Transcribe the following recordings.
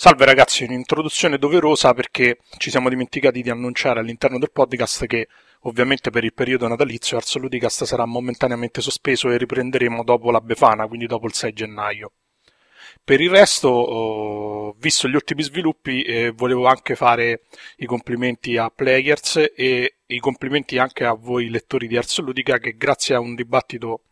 Salve ragazzi, un'introduzione doverosa perché ci siamo dimenticati di annunciare all'interno del podcast che ovviamente per il periodo natalizio Arso sarà momentaneamente sospeso e riprenderemo dopo la Befana, quindi dopo il 6 gennaio. Per il resto, oh, visto gli ultimi sviluppi, eh, volevo anche fare i complimenti a Players e i complimenti anche a voi lettori di Arso Ludica che grazie a un dibattito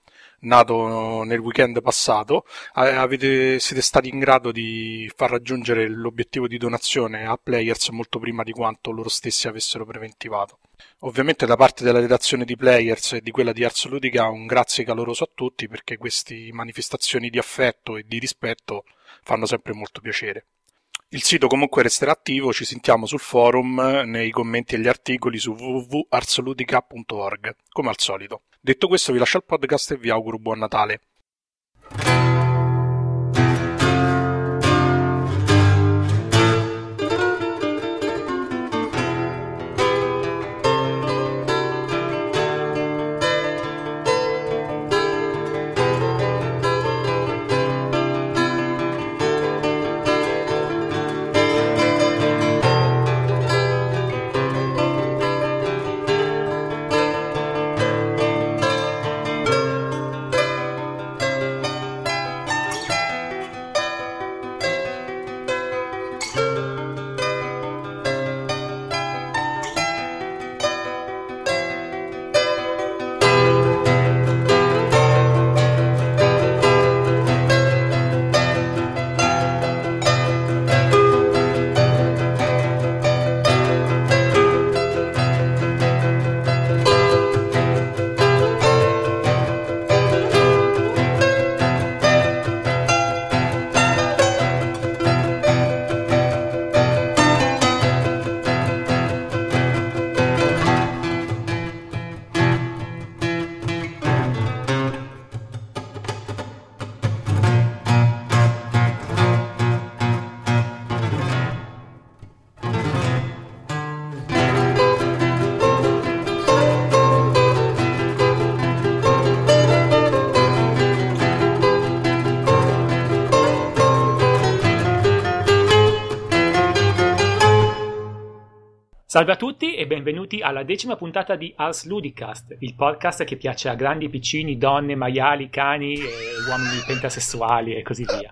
nato nel weekend passato, avete, siete stati in grado di far raggiungere l'obiettivo di donazione a players molto prima di quanto loro stessi avessero preventivato. Ovviamente da parte della redazione di Players e di quella di Arts Ludica un grazie caloroso a tutti perché queste manifestazioni di affetto e di rispetto fanno sempre molto piacere. Il sito comunque resterà attivo, ci sentiamo sul forum, nei commenti e gli articoli su www.arsludica.org, come al solito. Detto questo vi lascio il podcast e vi auguro buon Natale. Salve a tutti e benvenuti alla decima puntata di Ars Ludicast, il podcast che piace a grandi, piccini, donne, maiali, cani, e uomini pentasessuali e così via.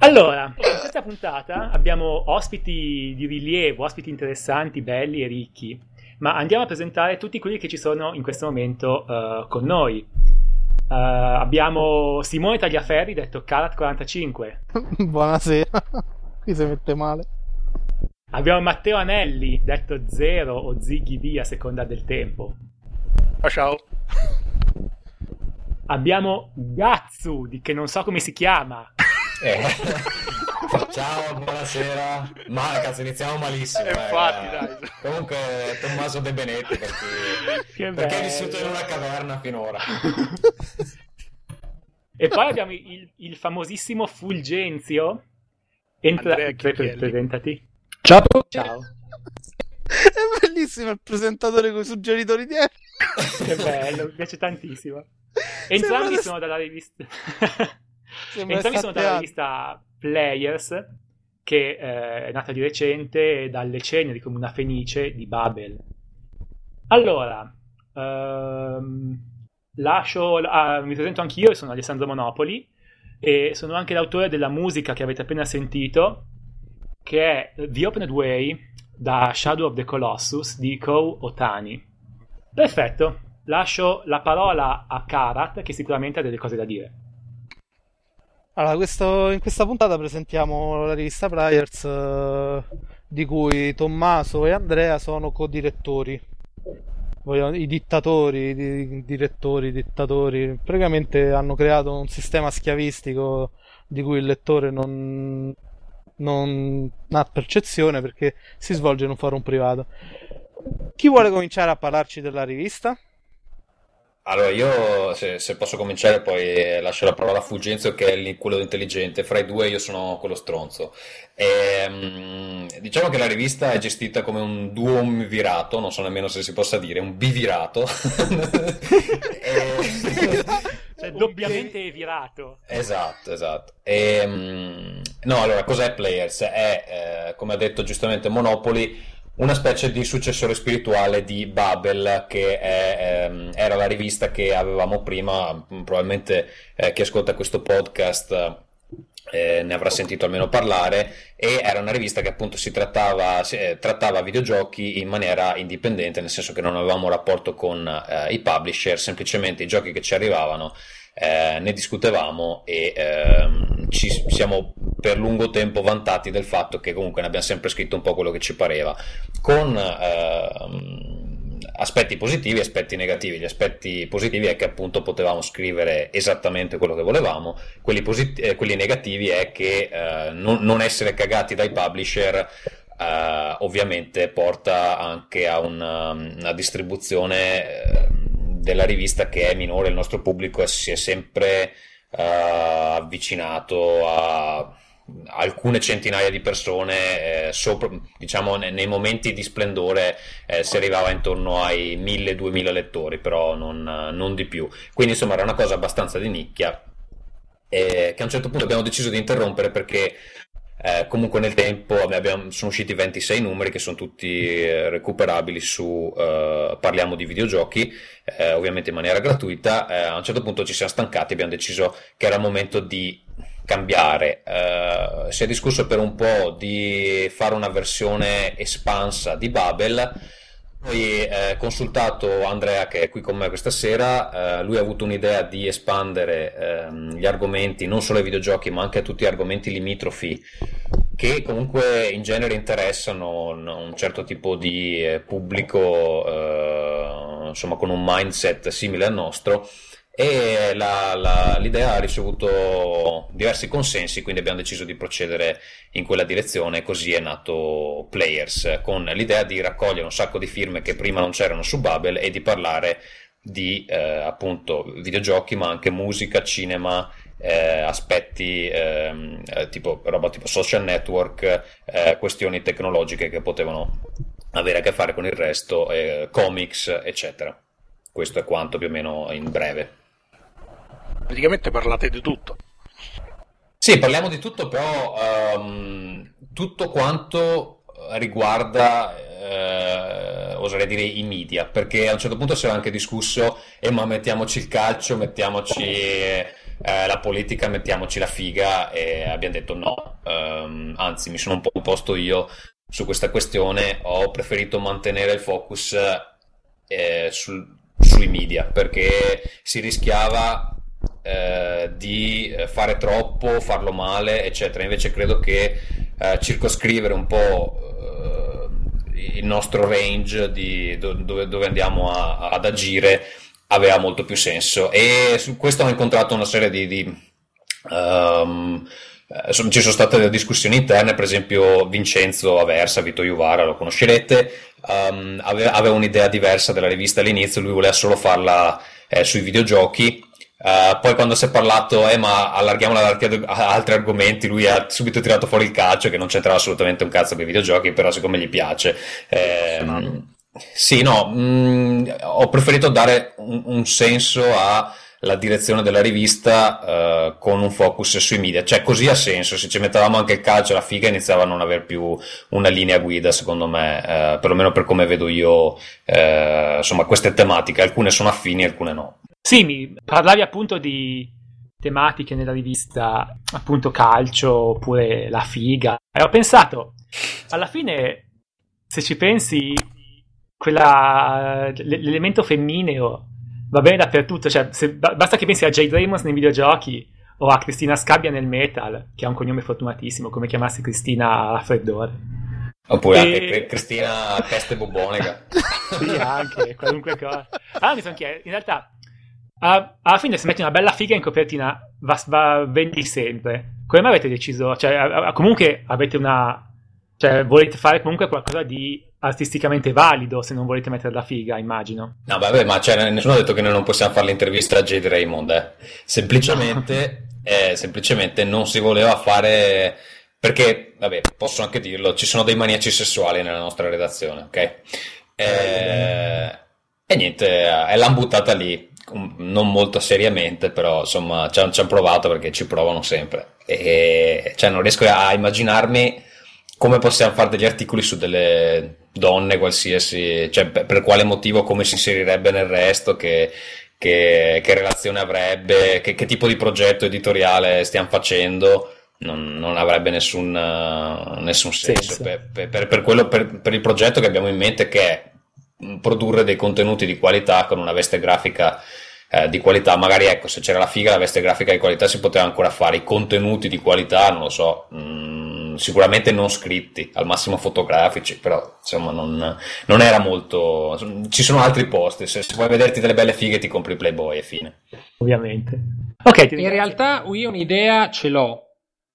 Allora, in questa puntata abbiamo ospiti di rilievo, ospiti interessanti, belli e ricchi, ma andiamo a presentare tutti quelli che ci sono in questo momento uh, con noi. Uh, abbiamo Simone Tagliaferri, detto Karat45. Buonasera, qui si mette male. Abbiamo Matteo Anelli, detto Zero o Ziggy B a seconda del tempo. Ciao ciao. Abbiamo Gatsu, di che non so come si chiama. Eh. Ciao, buonasera. Ma cazzo, iniziamo malissimo. Eh, infatti, dai. Comunque, Tommaso De Benetti perché, perché è vissuto in una caverna finora. e poi abbiamo il, il famosissimo Fulgenzio. Entra, pre- presentati. Ciao. Ciao. È bellissimo il presentatore con i suggeritori dietro. che bello, mi piace tantissimo. Entrambi sono dalla rivista. Entrambi sono dalla rivista Players, che eh, è nata di recente dalle ceneri come una fenice di Babel. Allora, ehm, lascio, ah, mi presento anch'io, sono Alessandro Monopoli e sono anche l'autore della musica che avete appena sentito che è The Opened Way da Shadow of the Colossus di Kou Otani. Perfetto, lascio la parola a Karat che sicuramente ha delle cose da dire. Allora, questo, in questa puntata presentiamo la rivista Players eh, di cui Tommaso e Andrea sono co-direttori. I dittatori, i direttori, i dittatori, praticamente hanno creato un sistema schiavistico di cui il lettore non, non ha percezione perché si svolge in un forum privato. Chi vuole cominciare a parlarci della rivista? Allora, io se, se, posso cominciare, poi lascio la parola a Fulgenzio, che è quello intelligente. Fra i due, io sono quello stronzo. E, um, diciamo che la rivista è gestita come un duomvirato, non so nemmeno se si possa dire, un bivirato. e... cioè, doppiamente virato. Esatto, esatto. E, um, no, allora, cos'è Players? È, eh, come ha detto giustamente Monopoli, una specie di successore spirituale di Babel, che è, ehm, era la rivista che avevamo prima, probabilmente eh, chi ascolta questo podcast eh, ne avrà sentito almeno parlare e era una rivista che appunto si trattava, si, eh, trattava videogiochi in maniera indipendente, nel senso che non avevamo rapporto con eh, i publisher, semplicemente i giochi che ci arrivavano eh, ne discutevamo e ehm, ci siamo per lungo tempo vantati del fatto che comunque ne abbiamo sempre scritto un po' quello che ci pareva, con ehm, aspetti positivi e aspetti negativi. Gli aspetti positivi è che appunto potevamo scrivere esattamente quello che volevamo, quelli, posit- eh, quelli negativi è che eh, non, non, essere cagati dai publisher eh, ovviamente porta anche a una, una distribuzione ehm, della rivista che è minore, il nostro pubblico si è sempre uh, avvicinato a alcune centinaia di persone, eh, sopra, diciamo nei momenti di splendore eh, si arrivava intorno ai 1000-2000 lettori, però non, non, di più. Quindi insomma era una cosa abbastanza di nicchia eh, che a un certo punto abbiamo deciso di interrompere perché eh, comunque nel tempo abbiamo, sono usciti 26 numeri che sono tutti eh, recuperabili su eh, Parliamo di videogiochi, ovviamente in maniera gratuita. A un certo punto ci siamo stancati e abbiamo deciso che era il momento di cambiare. Eh, si è discusso per un po' di fare una versione espansa di Babel. Poi eh, consultato Andrea che è qui con me questa sera, eh, lui ha avuto un'idea di espandere ehm, gli argomenti non solo ai videogiochi ma anche a tutti gli argomenti limitrofi che comunque in genere interessano un certo tipo di eh, pubblico eh, insomma con un mindset simile al nostro e la, la, l'idea ha ricevuto diversi consensi, quindi abbiamo deciso di procedere in quella direzione, così è nato Players, con l'idea di raccogliere un sacco di firme che prima non c'erano su Babel e di parlare di eh, appunto videogiochi, ma anche musica, cinema, eh, aspetti ehm, eh, tipo roba tipo social network, eh, questioni tecnologiche che potevano avere a che fare con il resto, eh, comics, eccetera. Questo è quanto più o meno in breve. Praticamente parlate di tutto. Sì, parliamo di tutto, però um, tutto quanto riguarda, eh, oserei dire, i media, perché a un certo punto si era anche discusso, eh, ma mettiamoci il calcio, mettiamoci eh, la politica, mettiamoci la figa, e abbiamo detto no, um, anzi mi sono un po' opposto io su questa questione, ho preferito mantenere il focus eh, sul, sui media, perché si rischiava eh, di eh, fare troppo, farlo male, eccetera. Invece credo che eh, circoscrivere un po' eh, il nostro range di dove, dove andiamo a, ad agire aveva molto più senso. E su questo ho incontrato una serie di. di um, ci sono state delle discussioni interne, per esempio Vincenzo Aversa, Vito Juvara, lo conoscerete, um, aveva, aveva, un'idea diversa della rivista all'inizio, lui voleva solo farla eh, sui videogiochi Uh, poi quando si è parlato, eh, ma allarghiamola ad altri argomenti, lui ha subito tirato fuori il calcio, che non c'entrava assolutamente un cazzo con i videogiochi, però siccome gli piace. Eh, sì, no, mh, mm, ho preferito dare un, un senso alla direzione della rivista uh, con un focus sui media, cioè così ha senso, se ci mettevamo anche il calcio e la figa iniziava a non avere più una linea guida secondo me, uh, perlomeno per come vedo io insomma queste tematiche, alcune sono affini, alcune no. Sì, mi parlavi appunto di tematiche nella rivista, appunto calcio oppure la figa. E ho pensato, alla fine, se ci pensi, quella, l'elemento femmineo va bene dappertutto. Cioè, se, basta che pensi a Jade Ramos nei videogiochi o a Cristina Scabbia nel metal, che ha un cognome fortunatissimo, come chiamassi Cristina Raffreddore. Oppure e... anche Cristina Peste Bobonica. sì, anche, qualunque cosa. Ah, mi sono chiesto, in realtà alla fine se metti una bella figa in copertina va, va, vendi sempre. Come mai avete deciso cioè comunque avete una cioè volete fare comunque qualcosa di artisticamente valido se non volete mettere la figa immagino. No vabbè ma cioè, nessuno ha detto che noi non possiamo fare l'intervista a Jade Raymond eh. semplicemente, eh, semplicemente non si voleva fare perché vabbè posso anche dirlo ci sono dei maniaci sessuali nella nostra redazione ok? Eh, e niente, eh, l'hanno buttata lì non molto seriamente, però insomma ci hanno provato perché ci provano sempre. E cioè, non riesco a immaginarmi come possiamo fare degli articoli su delle donne qualsiasi, cioè per, per quale motivo, come si inserirebbe nel resto, che, che, che relazione avrebbe, che, che, tipo di progetto editoriale stiamo facendo. Non, non avrebbe nessun, nessun senso per, per, per, quello, per, il progetto che abbiamo in mente che è produrre dei contenuti di qualità con una veste grafica eh, di qualità. Magari ecco, se c'era la figa, la veste grafica di qualità si poteva ancora fare. I contenuti di qualità, non lo so, mh, sicuramente non scritti, al massimo fotografici, però insomma non, non, era molto. Ci sono altri posti. Se, se vuoi vederti delle belle fighe, ti compri Playboy e fine. Ovviamente. Ok, in realtà io un'idea ce l'ho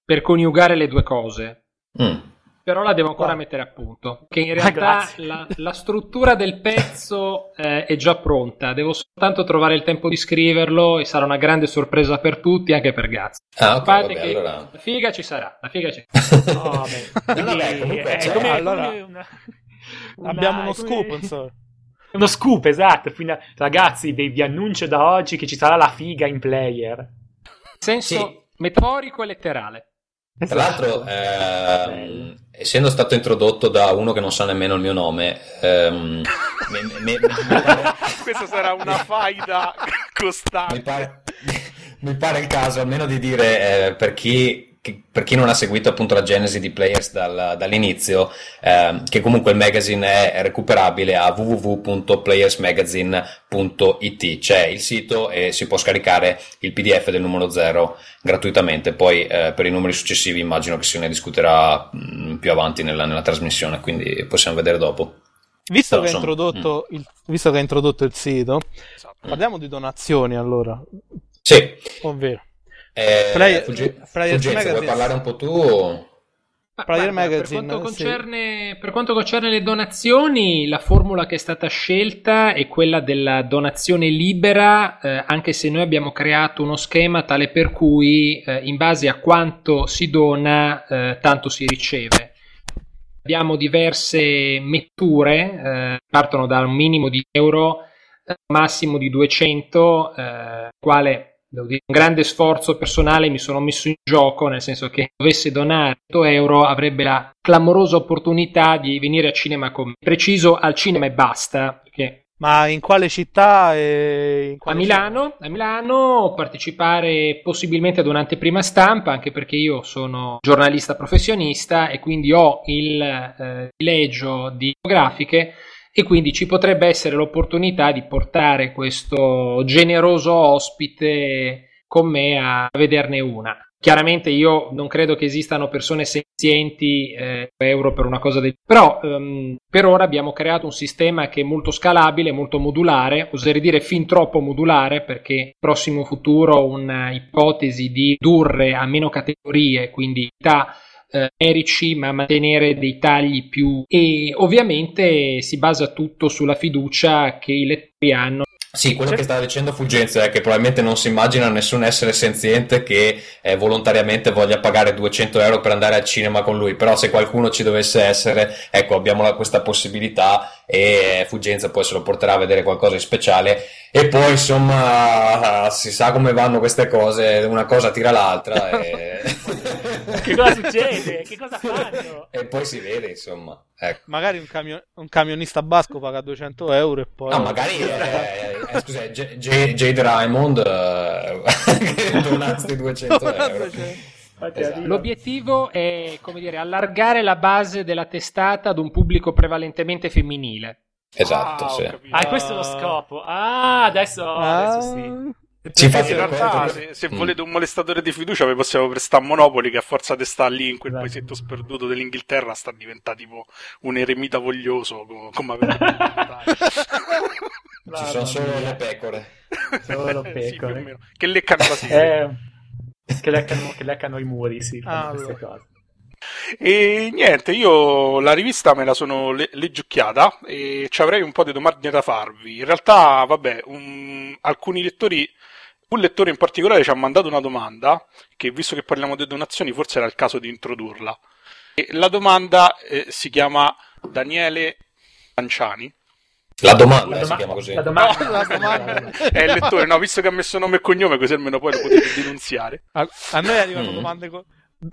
per coniugare le due cose. Mm però la devo ancora mettere a punto. Che in realtà la, la, struttura del pezzo eh, è già pronta, devo soltanto trovare il tempo di scriverlo e sarà una grande sorpresa per tutti, anche per Gazzi. Ah, ok, vabbè, allora... La figa ci sarà, la figa ci sarà. oh, vabbè. vabbè, comunque, cioè, come, allora... come una, una, Abbiamo uno scoop, insomma. Uno scoop, esatto. Quindi, ragazzi, vi, vi, annuncio da oggi che ci sarà la figa in player. Senso sì. metaforico e letterale. Tra l'altro, ehm, essendo stato introdotto da uno che non sa nemmeno il mio nome, ehm, me, me, me, questa sarà una faida costante. Mi pare, mi pare il caso almeno di dire eh, per chi per chi non ha seguito appunto la genesi di Players dal, dall'inizio, eh, che comunque il magazine è recuperabile a www.playersmagazine.it, c'è il sito e si può scaricare il PDF del numero 0 gratuitamente, poi eh, per i numeri successivi immagino che se ne discuterà mh, mm, più avanti nella, nella, trasmissione, quindi possiamo vedere dopo. Visto, che, introdotto mm. il, visto che hai introdotto il sito, esatto. parliamo di donazioni allora. Sì. Ovvero. Eh, Play, Fugge- Fulgenza, vuoi parlare un po' tu? Player Guarda, Magazine, per, quanto concerne, sì. per quanto concerne le donazioni, la formula che è stata scelta è quella della donazione libera, eh, anche se noi abbiamo creato uno schema tale per cui eh, in base a quanto si dona, eh, tanto si riceve. Abbiamo diverse metture, eh, partono da un minimo di euro, eh, massimo di 200, eh, quale devo dire, un grande sforzo personale mi sono messo in gioco, nel senso che se dovesse donare 100 euro avrebbe la clamorosa opportunità di venire a cinema con me. Preciso al cinema e basta, perché ma in quale città? In quale a Milano, città? a Milano, partecipare possibilmente ad un'anteprima stampa, anche perché io sono giornalista professionista e quindi ho il eh, privilegio di grafiche e quindi ci potrebbe essere l'opportunità di portare questo generoso ospite con me a vederne una. Chiaramente io non credo che esistano persone senzienti eh, euro per una cosa del però um, per ora abbiamo creato un sistema che è molto scalabile, molto modulare, oserei dire fin troppo modulare perché nel prossimo futuro un'ipotesi di ridurre a meno categorie, quindi età eh, ma mantenere dei tagli più e ovviamente si basa tutto sulla fiducia che i lettori hanno. Sì, quello che stava dicendo Fulgenzo è che probabilmente non si immagina nessun essere senziente che eh, volontariamente voglia pagare 200 euro per andare al cinema con lui, però se qualcuno ci dovesse essere, ecco, abbiamo la, questa possibilità e Fulgenzo poi se lo porterà a vedere qualcosa di speciale e poi insomma si sa come vanno queste cose, una cosa tira l'altra e... che cosa succede? Che cosa fanno? E poi si vede insomma. Ecco. Magari un, camion- un, camionista basco paga 200 euro e poi... No, magari... Eh, eh, scusa, J- J- Jade Raymond eh, donasti 200 euro. Esatto. L'obiettivo è, come dire, allargare la base della testata ad un pubblico prevalentemente femminile. Esatto, ah, sì. Ah, questo è lo scopo. Ah, adesso, ah. adesso sì. Ci in realtà, se, se mm. volete un molestatore di fiducia, vi possiamo prestare Monopoli, che a forza di stare lì in quel esatto. paesetto sperduto dell'Inghilterra sta diventando tipo un eremita voglioso, come avete Ci sono solo le pecore. Solo pecore. sì, che leccano la eh, che, leccano, che leccano i muri, sì, ah, queste allora. cose. E niente, io la rivista me la sono le- leggiucchiata e ci avrei un po' di domande da farvi. In realtà, vabbè, un... alcuni lettori un lettore in particolare ci ha mandato una domanda che, visto che parliamo di donazioni, forse era il caso di introdurla. E la domanda eh, si chiama Daniele Lanciani La domanda, la doma- si chiama così. La domanda, no, la domanda. è il lettore, no, visto che ha messo nome e cognome, così almeno poi lo potete denunziare. A, a noi arrivano mm. domande con,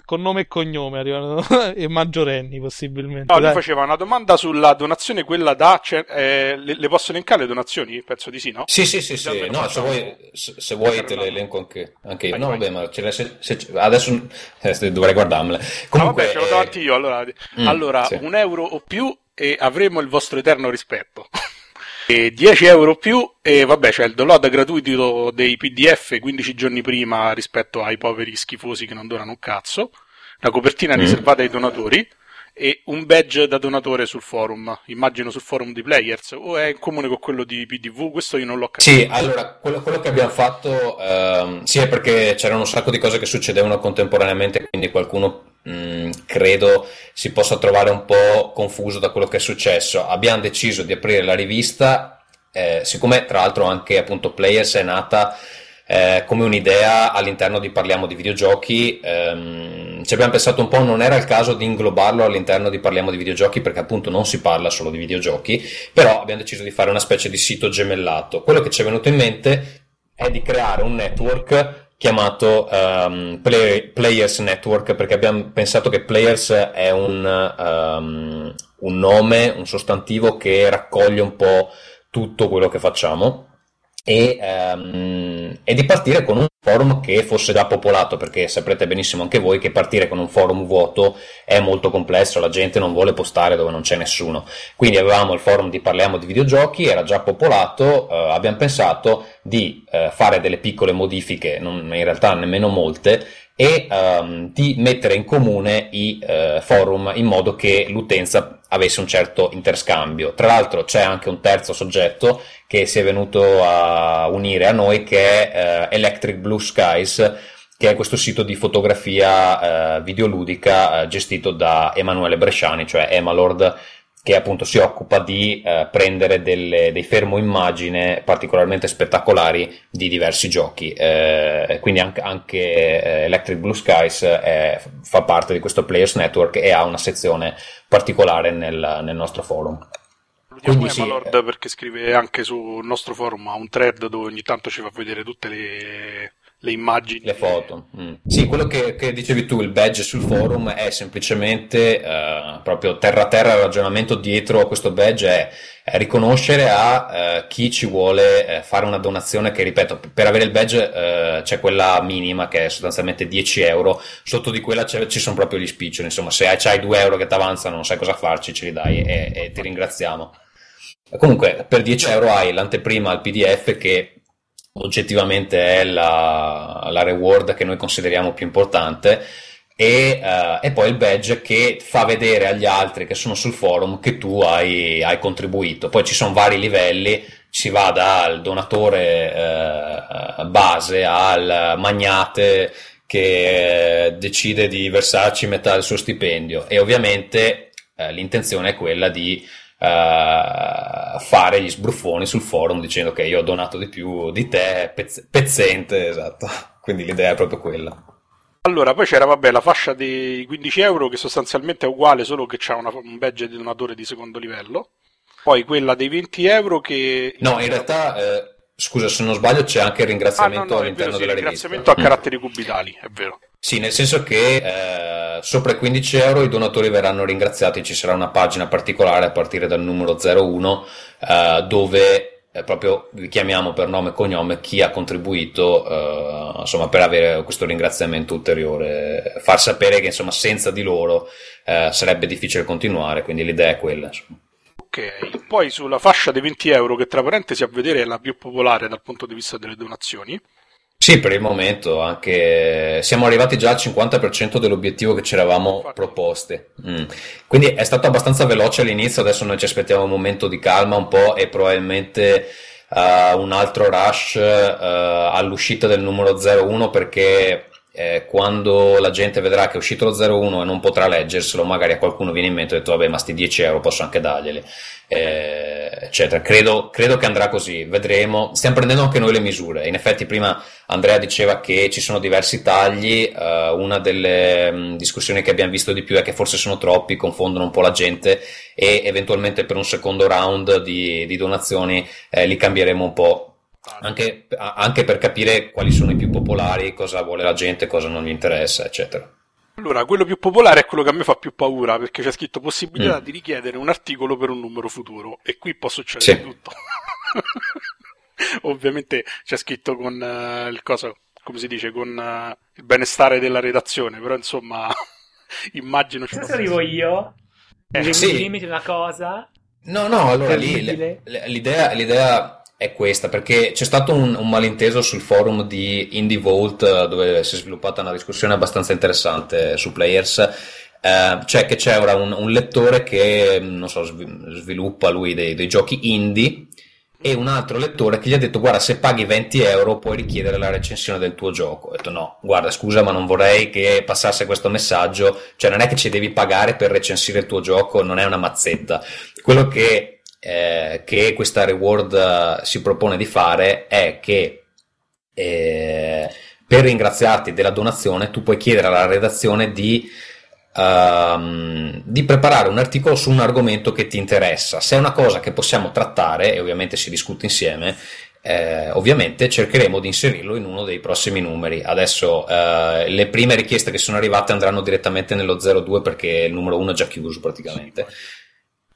con, nome e cognome, arrivano e maggiorenni possibilmente. No, Dai. mi faceva una domanda sulla donazione, quella da... Cioè, eh, le, le, posso elencare le donazioni? Penso di sì, no? Sì, sì, sì, sì. No, se vuoi, se, se vuoi te le elenco anche, anche io. Vai, no, vai. vabbè, ma se, se, adesso eh, dovrei guardarmele. Comunque, no, vabbè, ce l'ho eh... davanti io. Allora, mm, allora sì. un euro o più e avremo il vostro eterno rispetto. E 10 euro più e vabbè c'è il download gratuito dei PDF 15 giorni prima rispetto ai poveri schifosi che non donano un cazzo, la copertina mm. riservata ai donatori e un badge da donatore sul forum, immagino sul forum di Players, o è in comune con quello di PDV? Questo io non l'ho capito. Sì, allora, quello, quello che abbiamo fatto, ehm, sì, è perché c'erano un sacco di cose che succedevano contemporaneamente, quindi qualcuno Mm, credo si possa trovare un po' confuso da quello che è successo. Abbiamo deciso di aprire la rivista, eh, siccome tra l'altro anche appunto Players è nata eh, come un'idea all'interno di Parliamo di videogiochi, ehm, ci abbiamo pensato un po', non era il caso di inglobarlo all'interno di Parliamo di videogiochi perché appunto non si parla solo di videogiochi, però abbiamo deciso di fare una specie di sito gemellato. Quello che ci è venuto in mente è di creare un network chiamato um, Play, Players Network perché abbiamo pensato che Players è un, um, un nome, un sostantivo che raccoglie un po' tutto quello che facciamo. E, um, e, di partire con un forum che fosse già popolato, perché saprete benissimo anche voi che partire con un forum vuoto è molto complesso, la gente non vuole postare dove non c'è nessuno. Quindi avevamo il forum di Parliamo di videogiochi, era già popolato, uh, abbiamo pensato di uh, fare delle piccole modifiche, non, in realtà nemmeno molte, e um, di mettere in comune i uh, forum in modo che l'utenza avesse un certo interscambio. Tra l'altro c'è anche un terzo soggetto che si è venuto a unire a noi che è uh, Electric Blue Skies che è questo sito di fotografia uh, videoludica gestito da Emanuele Bresciani, cioè Emalord che appunto si occupa di eh, prendere delle, dei fermo immagine particolarmente spettacolari di diversi giochi. Eh, quindi anche, anche eh, Electric Blue Skies è, fa parte di questo Players Network e ha una sezione particolare nel, nel nostro forum. Quindi sì, Lord eh, perché scrive anche sul nostro forum, ha un thread dove ogni tanto ci fa vedere tutte le le immagini. Le foto. Mm. Sì, quello che, che, dicevi tu, il badge sul forum è semplicemente uh, proprio terra terra il ragionamento dietro a questo badge è, è riconoscere a uh, chi ci vuole uh, fare una donazione che, ripeto, per avere il badge c'è quella minima che è sostanzialmente 10 euro, sotto di quella ci sono proprio gli spiccioli, insomma se hai, hai 2 euro che ti avanzano non sai cosa farci, ce li dai e, e ti ringraziamo. Comunque, per 10 euro hai l'anteprima al PDF che oggettivamente è la, la reward che noi consideriamo più importante e, uh, e, poi il badge che fa vedere agli altri che sono sul forum che tu hai, hai contribuito. Poi ci sono vari livelli, si va dal donatore uh, base al magnate che uh, decide di versarci metà del suo stipendio e ovviamente l'intenzione è quella di uh, fare gli sbruffoni sul forum dicendo che io ho donato di più di te, pezz- pezzente, esatto. Quindi l'idea è proprio quella. Allora, poi c'era vabbè, la fascia dei 15 euro che sostanzialmente è uguale, solo che c'è una, un badge di donatore di secondo livello. Poi quella dei 20 euro che... No, in realtà... Eh, scusa, se non sbaglio c'è anche il ringraziamento ah, no, no, all'interno vero, sì, della rivista. ringraziamento a caratteri cubitali, è vero. Sì, nel senso che eh, sopra i 15 euro i donatori verranno ringraziati, ci sarà una pagina particolare a partire dal numero 01 eh, dove eh, proprio vi chiamiamo per nome e cognome chi ha contribuito eh, insomma, per avere questo ringraziamento ulteriore, far sapere che insomma, senza di loro eh, sarebbe difficile continuare, quindi l'idea è quella. Insomma. Ok, poi sulla fascia dei 20 euro che tra parentesi a vedere è la più popolare dal punto di vista delle donazioni sì, per il momento anche siamo arrivati già al 50% dell'obiettivo che ci eravamo proposti. Mm. Quindi è stato abbastanza veloce all'inizio, adesso noi ci aspettiamo un momento di calma un po' e probabilmente uh, un altro rush uh, all'uscita del numero 01 perché eh, quando la gente vedrà che è uscito lo 01 e non potrà leggerselo, magari a qualcuno viene in mente e ha detto vabbè ma sti 10 euro posso anche darglieli, eh, eccetera. Credo, credo, che andrà così, vedremo. Stiamo prendendo anche noi le misure. In effetti prima Andrea diceva che ci sono diversi tagli, uh, una delle mh, discussioni che abbiamo visto di più è che forse sono troppi, confondono un po' la gente e eventualmente per un secondo round di, di donazioni eh, li cambieremo un po' anche, anche, per capire quali sono i più popolari, cosa vuole la gente, cosa non gli interessa, eccetera. Allora, quello più popolare è quello che a me fa più paura perché c'è scritto possibilità mm. di richiedere un articolo per un numero futuro e qui può succedere sì. tutto. Ovviamente c'è scritto con uh, il cosa, come si dice, con uh, il benestare della redazione, però insomma immagino ci Se arrivo io, eh, sì. limiti una cosa. No, no, allora lì l'idea, l'idea è questa, perché c'è stato un, un, malinteso sul forum di Indie Vault eh, dove si è sviluppata una discussione abbastanza interessante su Players. Eh, cioè che c'è ora un, un, lettore che non so, sviluppa lui dei, dei, giochi indie e un altro lettore che gli ha detto guarda se paghi 20 euro puoi richiedere la recensione del tuo gioco. Ho detto no, guarda scusa ma non vorrei che passasse questo messaggio, cioè non è che ci devi pagare per recensire il tuo gioco, non è una mazzetta. Quello che eh, che questa reward eh, si propone di fare è che eh, per ringraziarti della donazione tu puoi chiedere alla redazione di, uh, di preparare un articolo su un argomento che ti interessa. Se è una cosa che possiamo trattare, e ovviamente si discute insieme, eh, ovviamente cercheremo di inserirlo in uno dei prossimi numeri. Adesso eh, le prime richieste che sono arrivate andranno direttamente nello 02 perché il numero 1 è già chiuso praticamente.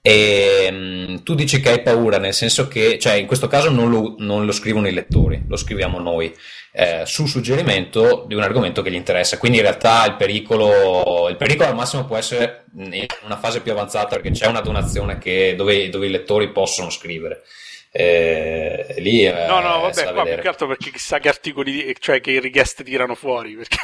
E um, tu dici che hai paura, nel senso che, cioè, in questo caso non lo, non lo scrivono i lettori, lo scriviamo noi, eh, su suggerimento di un argomento che gli interessa. Quindi in realtà il pericolo, il pericolo al massimo può essere in una fase più avanzata perché c'è una donazione che, dove, dove i lettori possono scrivere. Eh, lì, eh, no, no, vabbè, qua più che altro perché chissà che articoli, cioè che richieste tirano fuori. Perché...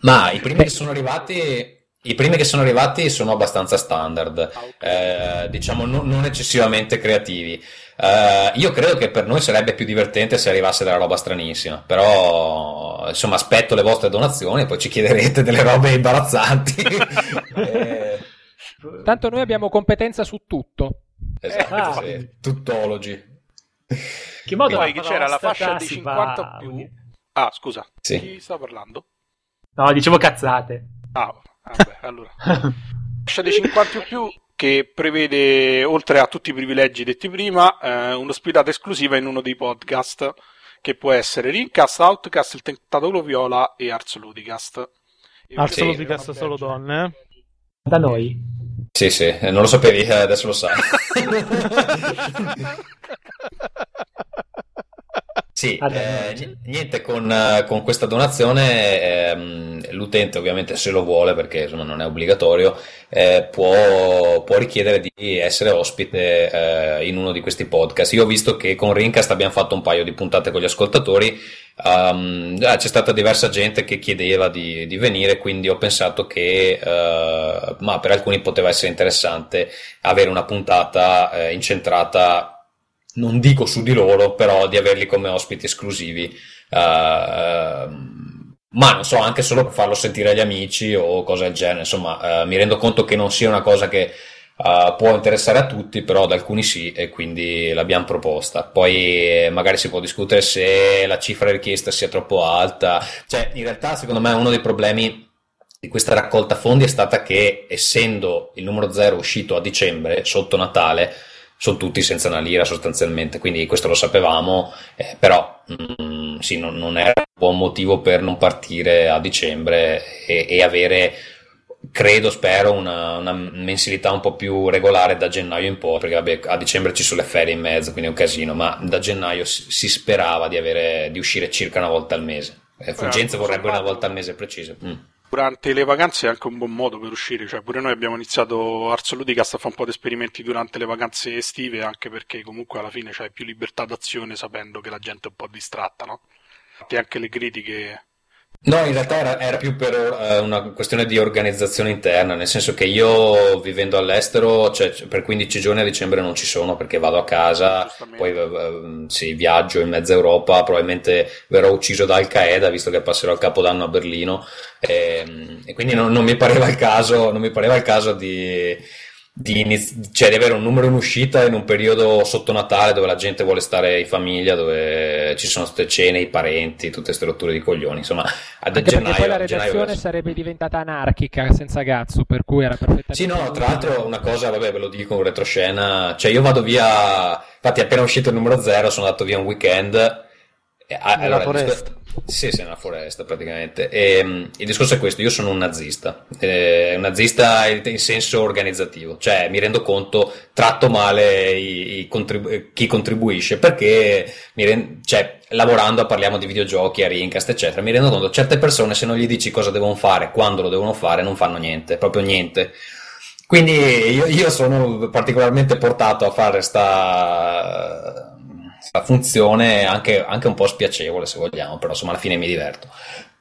Ma i primi che sono arrivati i primi che sono arrivati sono abbastanza standard, ah, eh, diciamo non, non, eccessivamente creativi. Eh, io credo che per noi sarebbe più divertente se arrivasse della roba stranissima, però insomma aspetto le vostre donazioni e poi ci chiederete delle robe imbarazzanti. eh... Tanto noi abbiamo competenza su tutto. Esatto, ah, sì. tuttologi. Che modo poi che c'era la fascia di 50 va... più... Ah, scusa, sì. chi sta parlando? No, dicevo cazzate. Ah, Vabbè, allora. Fascia dei 50 o più che prevede, oltre a tutti i privilegi detti prima, eh, un'ospitata esclusiva in uno dei podcast che può essere Rincast, Outcast, Il Tentatore Viola e Ars Ludicast. Ars sì, Ludicast solo donne? Eh? Da noi? Sì, sì, non lo sapevi, eh, adesso lo sai. Sì, eh, niente, con, con, questa donazione ehm, l'utente ovviamente se lo vuole, perché insomma, non è obbligatorio, eh, può, può, richiedere di essere ospite eh, in uno di questi podcast. Io ho visto che con Rincast abbiamo fatto un paio di puntate con gli ascoltatori, um, c'è stata diversa gente che chiedeva di, di venire, quindi ho pensato che ma per alcuni poteva essere interessante avere una puntata eh, incentrata non dico su di loro, però di averli come ospiti esclusivi. Uh, ma non so, anche solo per farlo sentire agli amici o cose del genere. Insomma, uh, mi rendo conto che non sia una cosa che uh, può interessare a tutti, però ad alcuni sì, e quindi l'abbiamo proposta. Poi magari si può discutere se la cifra richiesta sia troppo alta. Cioè, in realtà, secondo me, uno dei problemi di questa raccolta fondi è stata che, essendo il numero zero uscito a dicembre, sotto Natale, sono tutti senza una lira sostanzialmente, quindi questo lo sapevamo, eh, però mh, mm, sì, non, non, era un buon motivo per non partire a dicembre e, e avere, credo, spero, una, una, mensilità un po' più regolare da gennaio in poi, perché vabbè, a dicembre ci sono le ferie in mezzo, quindi è un casino, ma da gennaio si, si sperava di, avere, di uscire circa una volta al mese. Eh, Fulgenza vorrebbe una volta al mese preciso. Mm durante le vacanze è anche un buon modo per uscire, cioè pure noi abbiamo iniziato Arzo Ludicast a fare un po' di esperimenti durante le vacanze estive, anche perché comunque alla fine c'hai più libertà d'azione sapendo che la gente è un po' distratta, no? E anche le critiche No, in realtà era, era più per uh, una questione di organizzazione interna, nel senso che io vivendo all'estero, cioè, per 15 giorni a dicembre non ci sono perché vado a casa, poi uh, sì, viaggio in mezza Europa, probabilmente verrò ucciso da Al Qaeda visto che passerò il capodanno a Berlino. E, ehm, e quindi non, non, mi pareva il caso, non mi pareva il caso di di, iniz- cioè di avere un numero in uscita in un periodo sotto Natale dove la gente vuole stare in famiglia, dove ci sono queste cene, i parenti, tutte queste rotture di coglioni. Insomma, ad Anche gennaio, poi la redazione gennaio... sarebbe diventata anarchica senza Gazzo, per cui era perfettamente. Sì, no, tra l'altro una cosa, vabbè, ve lo dico in retroscena, cioè io vado via, infatti appena uscito il numero zero sono andato via un weekend. Nella foresta. Sì, sei nella foresta praticamente. E, um, il discorso è questo: io sono un nazista, eh, un nazista in senso organizzativo, cioè mi rendo conto, tratto male i, i contribu- chi contribuisce perché rend- cioè, lavorando parliamo di videogiochi, a Rincast, eccetera. Mi rendo conto che certe persone, se non gli dici cosa devono fare, quando lo devono fare, non fanno niente, proprio niente. Quindi io, io sono particolarmente portato a fare sta questa funzione anche, anche, un po' spiacevole se vogliamo, però insomma alla fine mi diverto.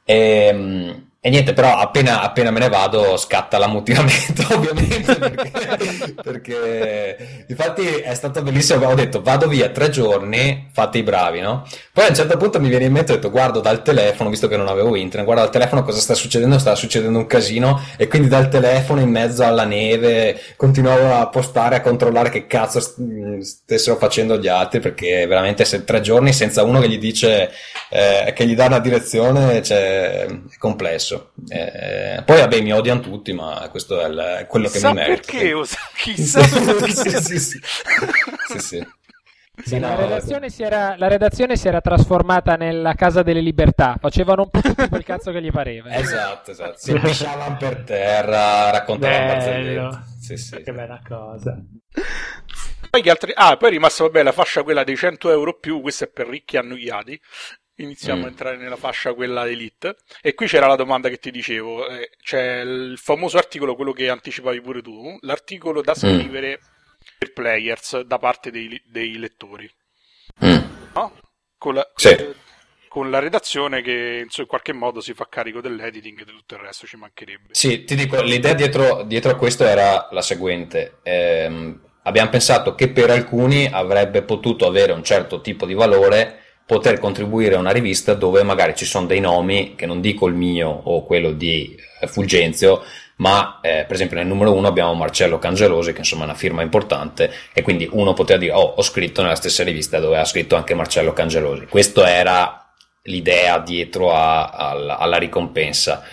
E, ehm, e niente, però appena, appena, me ne vado scatta l'ammutinamento, ovviamente, perché, perché, infatti è stato bellissimo, ho detto vado via tre giorni, fate i bravi, no? Poi a un certo punto mi viene in mente, ho detto guardo dal telefono, visto che non avevo internet, guardo dal telefono cosa sta succedendo, sta succedendo un casino e quindi dal telefono in mezzo alla neve continuavo a postare, a controllare che cazzo stessero facendo gli altri, perché veramente se tre giorni senza uno che gli dice, eh, che gli dà una direzione, cioè, è complesso. Eh, poi vabbè mi odiano tutti, ma questo è, il, quello chissà che mi merito. Perché? Chissà perché? sì, sì, sì. sì, sì. Sì, no, la, redazione era, la, redazione si era, trasformata nella Casa delle Libertà, facevano un po' tutto quel cazzo che gli pareva. Esatto, esatto. Si pisciavano per terra, raccontavano barzellette. Sì, sì. Che bella cosa. Poi, altri... ah, poi è rimasta vabbè, la fascia quella dei 100 euro più, questa è per ricchi annoiati iniziamo mm. a entrare nella fascia quella elite e qui c'era la domanda che ti dicevo eh, c'è il famoso articolo quello che anticipavi pure tu l'articolo da mm. scrivere mm. per players da parte dei, dei lettori mm. no? con, la, sì. eh, con la redazione che in qualche modo si fa carico dell'editing e di tutto il resto ci mancherebbe sì ti dico l'idea dietro, dietro a questo era la seguente ehm, abbiamo pensato che per alcuni avrebbe potuto avere un certo tipo di valore poter contribuire a una rivista dove magari ci sono dei nomi che non dico il mio o quello di eh, Fulgenzio, ma eh, per esempio nel numero uno abbiamo Marcello Cangelosi che insomma è una firma importante e quindi uno poteva dire oh ho scritto nella stessa rivista dove ha scritto anche Marcello Cangelosi questa era l'idea dietro a, a, alla ricompensa.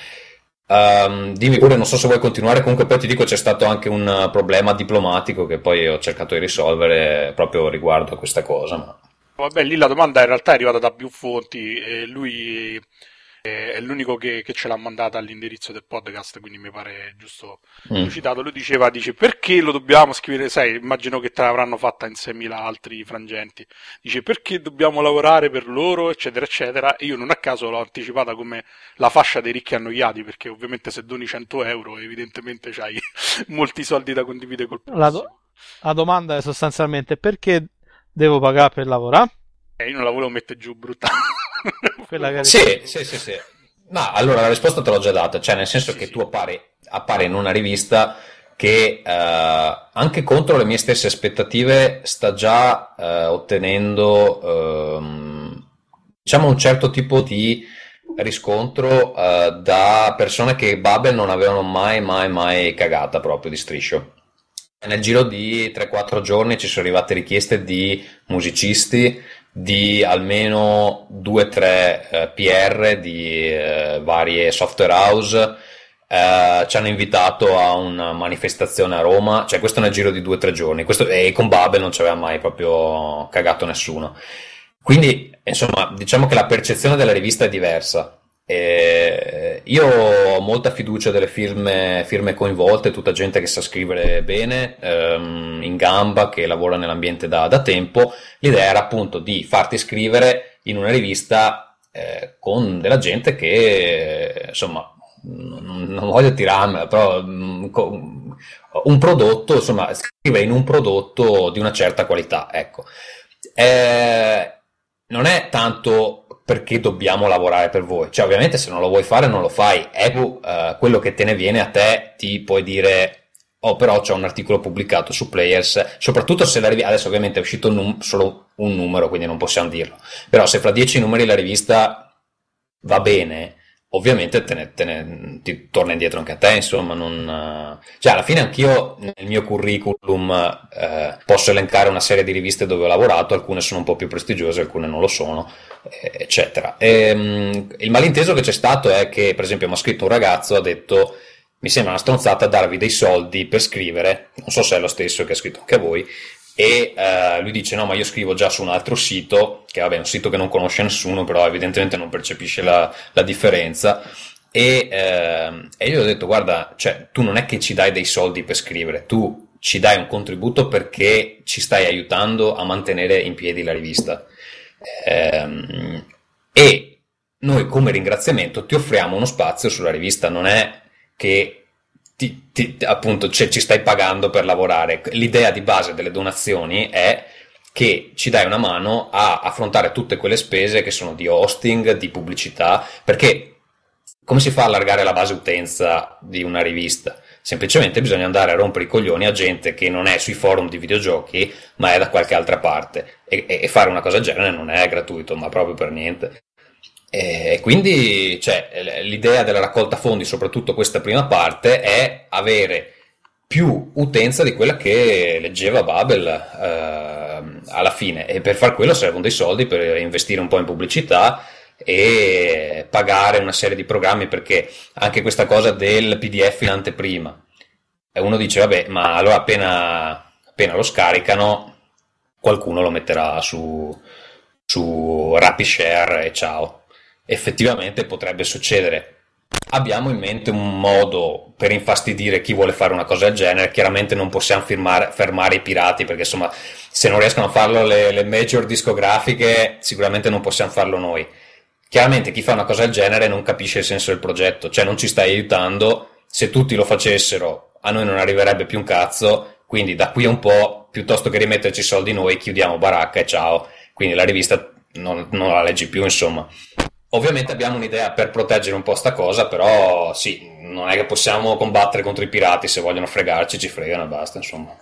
Um, dimmi pure non so se vuoi continuare comunque poi ti dico c'è stato anche un problema diplomatico che poi ho cercato di risolvere proprio riguardo a questa cosa ma... Vabbè, lì la domanda in realtà è arrivata da più fonti e lui è l'unico che, che ce l'ha mandata all'indirizzo del podcast, quindi mi pare giusto mm. citato. Lui diceva, dice, perché lo dobbiamo scrivere? Sai, immagino che te l'avranno fatta in 6.000 altri frangenti. Dice, perché dobbiamo lavorare per loro, eccetera, eccetera. E io non a caso l'ho anticipata come la fascia dei ricchi annoiati, perché ovviamente se doni 100 euro evidentemente hai molti soldi da condividere col prossimo. La, do- la domanda è sostanzialmente perché devo pagare per lavorare? Eh, io non la volevo mettere giù brutta. Quella che sì, sì, sì, sì. No, allora la risposta te l'ho già data, cioè nel senso sì, che sì. tu appari, appari, in una rivista che eh, anche contro le mie stesse aspettative sta già eh, ottenendo ehm, diciamo un certo tipo di riscontro eh, da persone che Babel non avevano mai mai mai cagata proprio di striscio nel giro di 3-4 giorni ci sono arrivate richieste di musicisti di almeno 2-3 eh, PR di eh, varie software house eh, ci hanno invitato a una manifestazione a Roma, cioè questo nel giro di 2-3 giorni questo, e con Babel non ci aveva mai proprio cagato nessuno. Quindi, insomma, diciamo che la percezione della rivista è diversa. E io ho molta fiducia delle firme, firme, coinvolte, tutta gente che sa scrivere bene, ehm, in gamba, che lavora nell'ambiente da, da, tempo. L'idea era appunto di farti scrivere in una rivista eh, con della gente che, insomma, non, non voglio tirarmela, però mm, un prodotto, insomma, scrivere in un prodotto di una certa qualità, ecco. Eh, non è tanto perché dobbiamo lavorare per voi. Cioè, ovviamente se non lo vuoi fare non lo fai. Ebu, uh, quello che te ne viene a te ti puoi dire oh però c'è un articolo pubblicato su Players, soprattutto se la rivista, adesso ovviamente è uscito num- solo un numero, quindi non possiamo dirlo, però se fra dieci numeri la rivista va bene, ovviamente te ne, te ne, ti torna indietro anche a te, insomma, non, cioè alla fine anch'io nel mio curriculum eh, posso elencare una serie di riviste dove ho lavorato, alcune sono un po' più prestigiose, alcune non lo sono, eh, eccetera. E, um, il malinteso che c'è stato è che, per esempio, mi ha scritto un ragazzo, ha detto mi sembra una stronzata darvi dei soldi per scrivere, non so se è lo stesso che ha scritto anche a voi, e uh, lui dice no ma io scrivo già su un altro sito che vabbè è un sito che non conosce nessuno però evidentemente non percepisce la, la differenza. E, uh, e, io ho detto guarda cioè, tu non è che ci dai dei soldi per scrivere tu ci dai un contributo perché ci stai aiutando a mantenere in piedi la rivista. Um, e noi come ringraziamento ti offriamo uno spazio sulla rivista. Non è che ti, ti, appunto cioè, ci stai pagando per lavorare. L'idea di base delle donazioni è che ci dai una mano a affrontare tutte quelle spese che sono di hosting, di pubblicità, perché come si fa a allargare la base utenza di una rivista? Semplicemente bisogna andare a rompere i coglioni a gente che non è sui forum di videogiochi, ma è da qualche altra parte. E, e fare una cosa del genere non è gratuito, ma proprio per niente. E quindi cioè, l'idea della raccolta fondi, soprattutto questa prima parte, è avere più utenza di quella che leggeva Babel eh, alla fine. E per far quello servono dei soldi per investire un po' in pubblicità e pagare una serie di programmi perché anche questa cosa del PDF in anteprima e uno dice vabbè ma allora appena, appena lo scaricano qualcuno lo metterà su, su RapidShare e ciao effettivamente potrebbe succedere. Abbiamo in mente un modo per infastidire chi vuole fare una cosa del genere. Chiaramente non possiamo firmare, fermare i pirati perché insomma, se non riescono a farlo le, le major discografiche, sicuramente non possiamo farlo noi. Chiaramente chi fa una cosa del genere non capisce il senso del progetto, cioè non ci stai aiutando. Se tutti lo facessero, a noi non arriverebbe più un cazzo. Quindi da qui a un po', piuttosto che rimetterci i soldi noi, chiudiamo baracca e ciao. Quindi la rivista non, non la leggi più, insomma. Ovviamente abbiamo un'idea per proteggere un po' sta cosa, però sì, non è che possiamo combattere contro i pirati, se vogliono fregarci ci fregano e basta, insomma.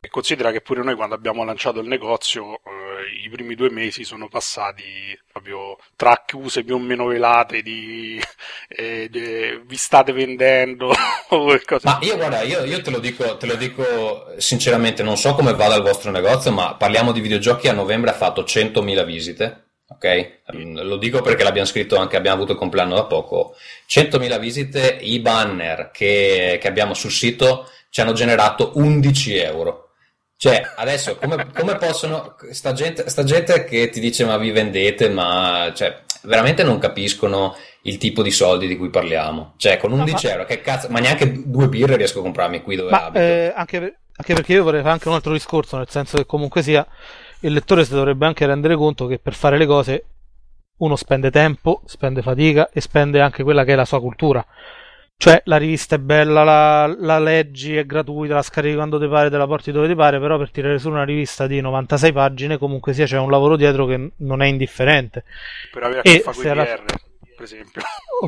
E considera che pure noi quando abbiamo lanciato il negozio, eh, i primi due mesi sono passati proprio tra accuse più o meno velate di, eh, di vi state vendendo qualcosa. Ma io guarda, io, io te, lo dico, te lo dico sinceramente, non so come vada il vostro negozio, ma parliamo di videogiochi, a novembre ha fatto 100.000 visite ok? Lo dico perché l'abbiamo scritto anche, abbiamo avuto il compleanno da poco. 100.000 visite, i banner che, che abbiamo sul sito ci hanno generato 11 euro. Cioè, adesso come, come possono. Sta gente, sta gente, che ti dice ma vi vendete, ma cioè, veramente non capiscono il tipo di soldi di cui parliamo. Cioè, con 11 no, euro, che cazzo, ma neanche due birre riesco a comprarmi qui dove ma, abito. Eh, anche, anche perché io vorrei fare anche un altro discorso, nel senso che comunque sia il lettore si dovrebbe anche rendere conto che per fare le cose uno spende tempo, spende fatica e spende anche quella che è la sua cultura. Cioè, la rivista è bella, la, la leggi, è gratuita, la scarichi quando ti pare, te la porti dove ti pare, però per tirare su una rivista di 96 pagine comunque sia c'è un lavoro dietro che non è indifferente. Per avere a che fare con i alla... per esempio.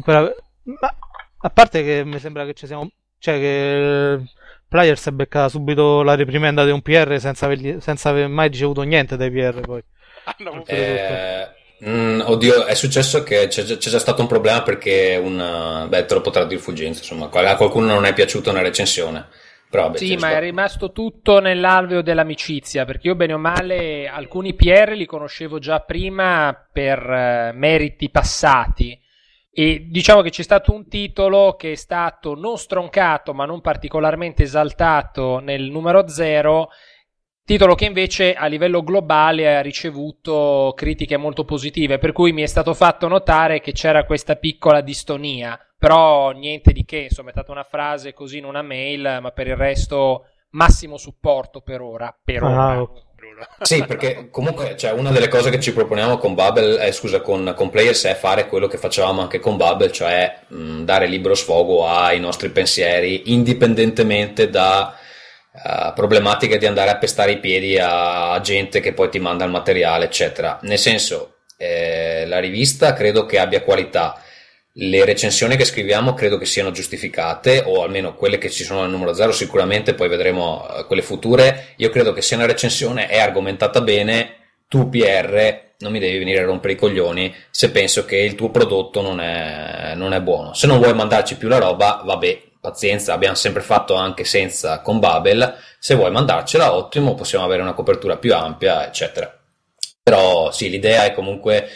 Per... Ma, a parte che mi sembra che ci siamo... Cioè che Players si è beccata subito la reprimenda di un PR senza, aver, senza aver mai ricevuto niente dai PR poi. Ah, eh, mm, oddio, è successo che c'è, c'è, già stato un problema perché un... Beh, te lo potrà dire Fulgenzo, insomma, a qualcuno non è piaciuta una recensione. Però, beh, sì, ma è rimasto tutto nell'alveo dell'amicizia, perché io bene o male alcuni PR li conoscevo già prima per uh, meriti passati e diciamo che c'è stato un titolo che è stato non stroncato ma non particolarmente esaltato nel numero 0, titolo che invece a livello globale ha ricevuto critiche molto positive, per cui mi è stato fatto notare che c'era questa piccola distonia, però niente di che, insomma è stata una frase così in una mail, ma per il resto massimo supporto per ora. Per ora. Ah, sì, perché comunque cioè, una delle cose che ci proponiamo con Bubble, eh, scusa, con, con, Players è fare quello che facevamo anche con Bubble, cioè mh, dare libero sfogo ai nostri pensieri indipendentemente da uh, problematiche di andare a pestare i piedi a, a gente che poi ti manda il materiale, eccetera. Nel senso, eh, la rivista credo che abbia qualità, le recensioni che scriviamo credo che siano giustificate, o almeno quelle che ci sono al numero 0 sicuramente, poi vedremo eh, quelle future. Io credo che se una recensione è argomentata bene, tu PR non mi devi venire a rompere i coglioni se penso che il tuo prodotto non è, non è buono. Se non vuoi mandarci più la roba, vabbè, pazienza, abbiamo sempre fatto anche senza con Babel. Se vuoi mandarcela, ottimo, possiamo avere una copertura più ampia, eccetera. Però sì, l'idea è comunque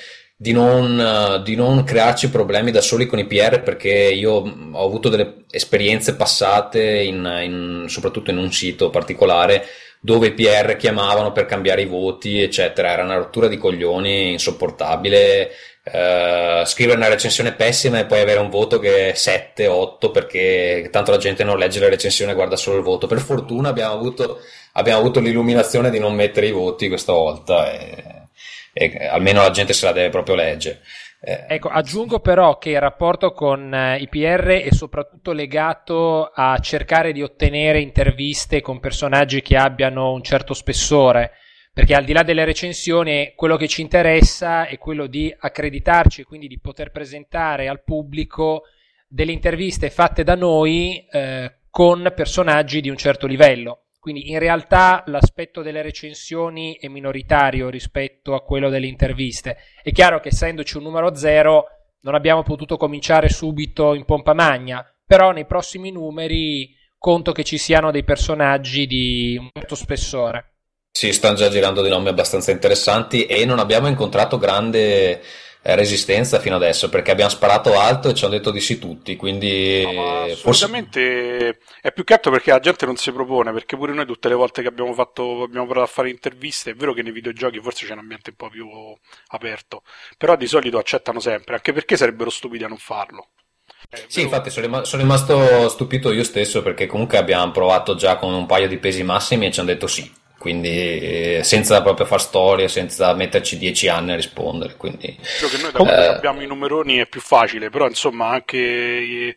di non, di non, crearci problemi da soli con i PR perché io ho avuto delle esperienze passate in, in, soprattutto in un sito particolare dove i PR chiamavano per cambiare i voti eccetera. Era una rottura di coglioni insopportabile. Uh, scrivere una recensione pessima e poi avere un voto che è 7, 8 perché tanto la gente non legge la recensione guarda solo il voto. Per fortuna abbiamo avuto, abbiamo avuto l'illuminazione di non mettere i voti questa volta e e almeno la gente se la deve proprio leggere. Eh, ecco, aggiungo però che il rapporto con eh, i PR è soprattutto legato a cercare di ottenere interviste con personaggi che abbiano un certo spessore, perché al di là delle recensioni quello che ci interessa è quello di accreditarci quindi di poter presentare al pubblico delle interviste fatte da noi eh, con personaggi di un certo livello. Quindi in realtà l'aspetto delle recensioni è minoritario rispetto a quello delle interviste. È chiaro che essendoci un numero zero non abbiamo potuto cominciare subito in pompa magna, però nei prossimi numeri conto che ci siano dei personaggi di un certo spessore. Sì, stanno già girando dei nomi abbastanza interessanti e non abbiamo incontrato grande resistenza fino adesso perché abbiamo sparato alto e ci hanno detto di sì tutti quindi no, assolutamente forse... è più che altro perché la gente non si propone perché pure noi tutte le volte che abbiamo fatto abbiamo provato a fare interviste è vero che nei videogiochi forse c'è un ambiente un po' più aperto però di solito accettano sempre anche perché sarebbero stupidi a non farlo. Eh, sì, infatti sono rimasto stupito io stesso perché comunque abbiamo provato già con un paio di pesi massimi e ci hanno detto sì quindi eh, senza proprio far storie, senza metterci dieci anni a rispondere. Quindi, Credo che noi da eh, abbiamo i numeroni è più facile, però insomma anche il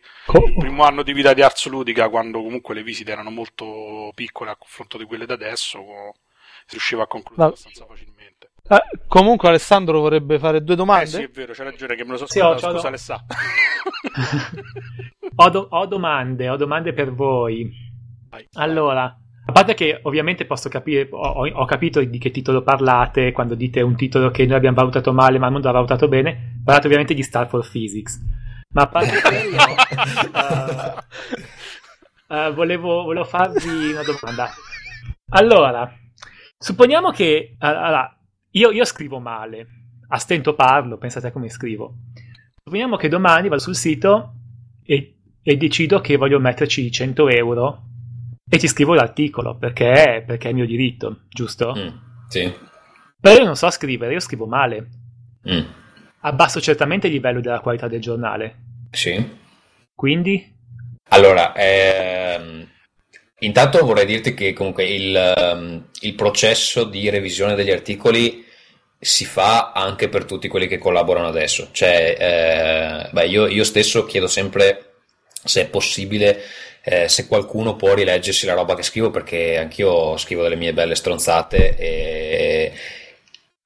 primo anno di vita di Ars Ludica, quando comunque le visite erano molto piccole a confronto di quelle da adesso, si riusciva a concludere no. abbastanza facilmente. Eh, comunque Alessandro vorrebbe fare due domande. Eh sì, è vero, c'è ragione che me lo so sì, scusa, scusa Alessandro. ho, do- ho domande, ho domande per voi. Vai. Allora, a parte che ovviamente posso capire, ho, ho, capito di che titolo parlate quando dite un titolo che noi abbiamo valutato male ma il mondo ha valutato bene, parlate ovviamente di Star for Physics. Ma a parte quello, uh, uh, volevo, volevo, farvi una domanda. Allora, supponiamo che allora, io, io scrivo male, a stento parlo, pensate a come scrivo. Supponiamo che domani vado sul sito e, e decido che voglio metterci 100 euro e ti scrivo l'articolo perché, perché è mio diritto, giusto? Mm, sì. Però io non so scrivere, io scrivo male. Mm. Abbasso certamente il livello della qualità del giornale. Sì. Quindi? Allora, ehm, intanto vorrei dirti che comunque il, ehm, il processo di revisione degli articoli si fa anche per tutti quelli che collaborano adesso. Cioè, eh, beh, io, io stesso chiedo sempre se è possibile eh, se qualcuno può rileggersi la roba che scrivo perché anch'io scrivo delle mie belle stronzate e...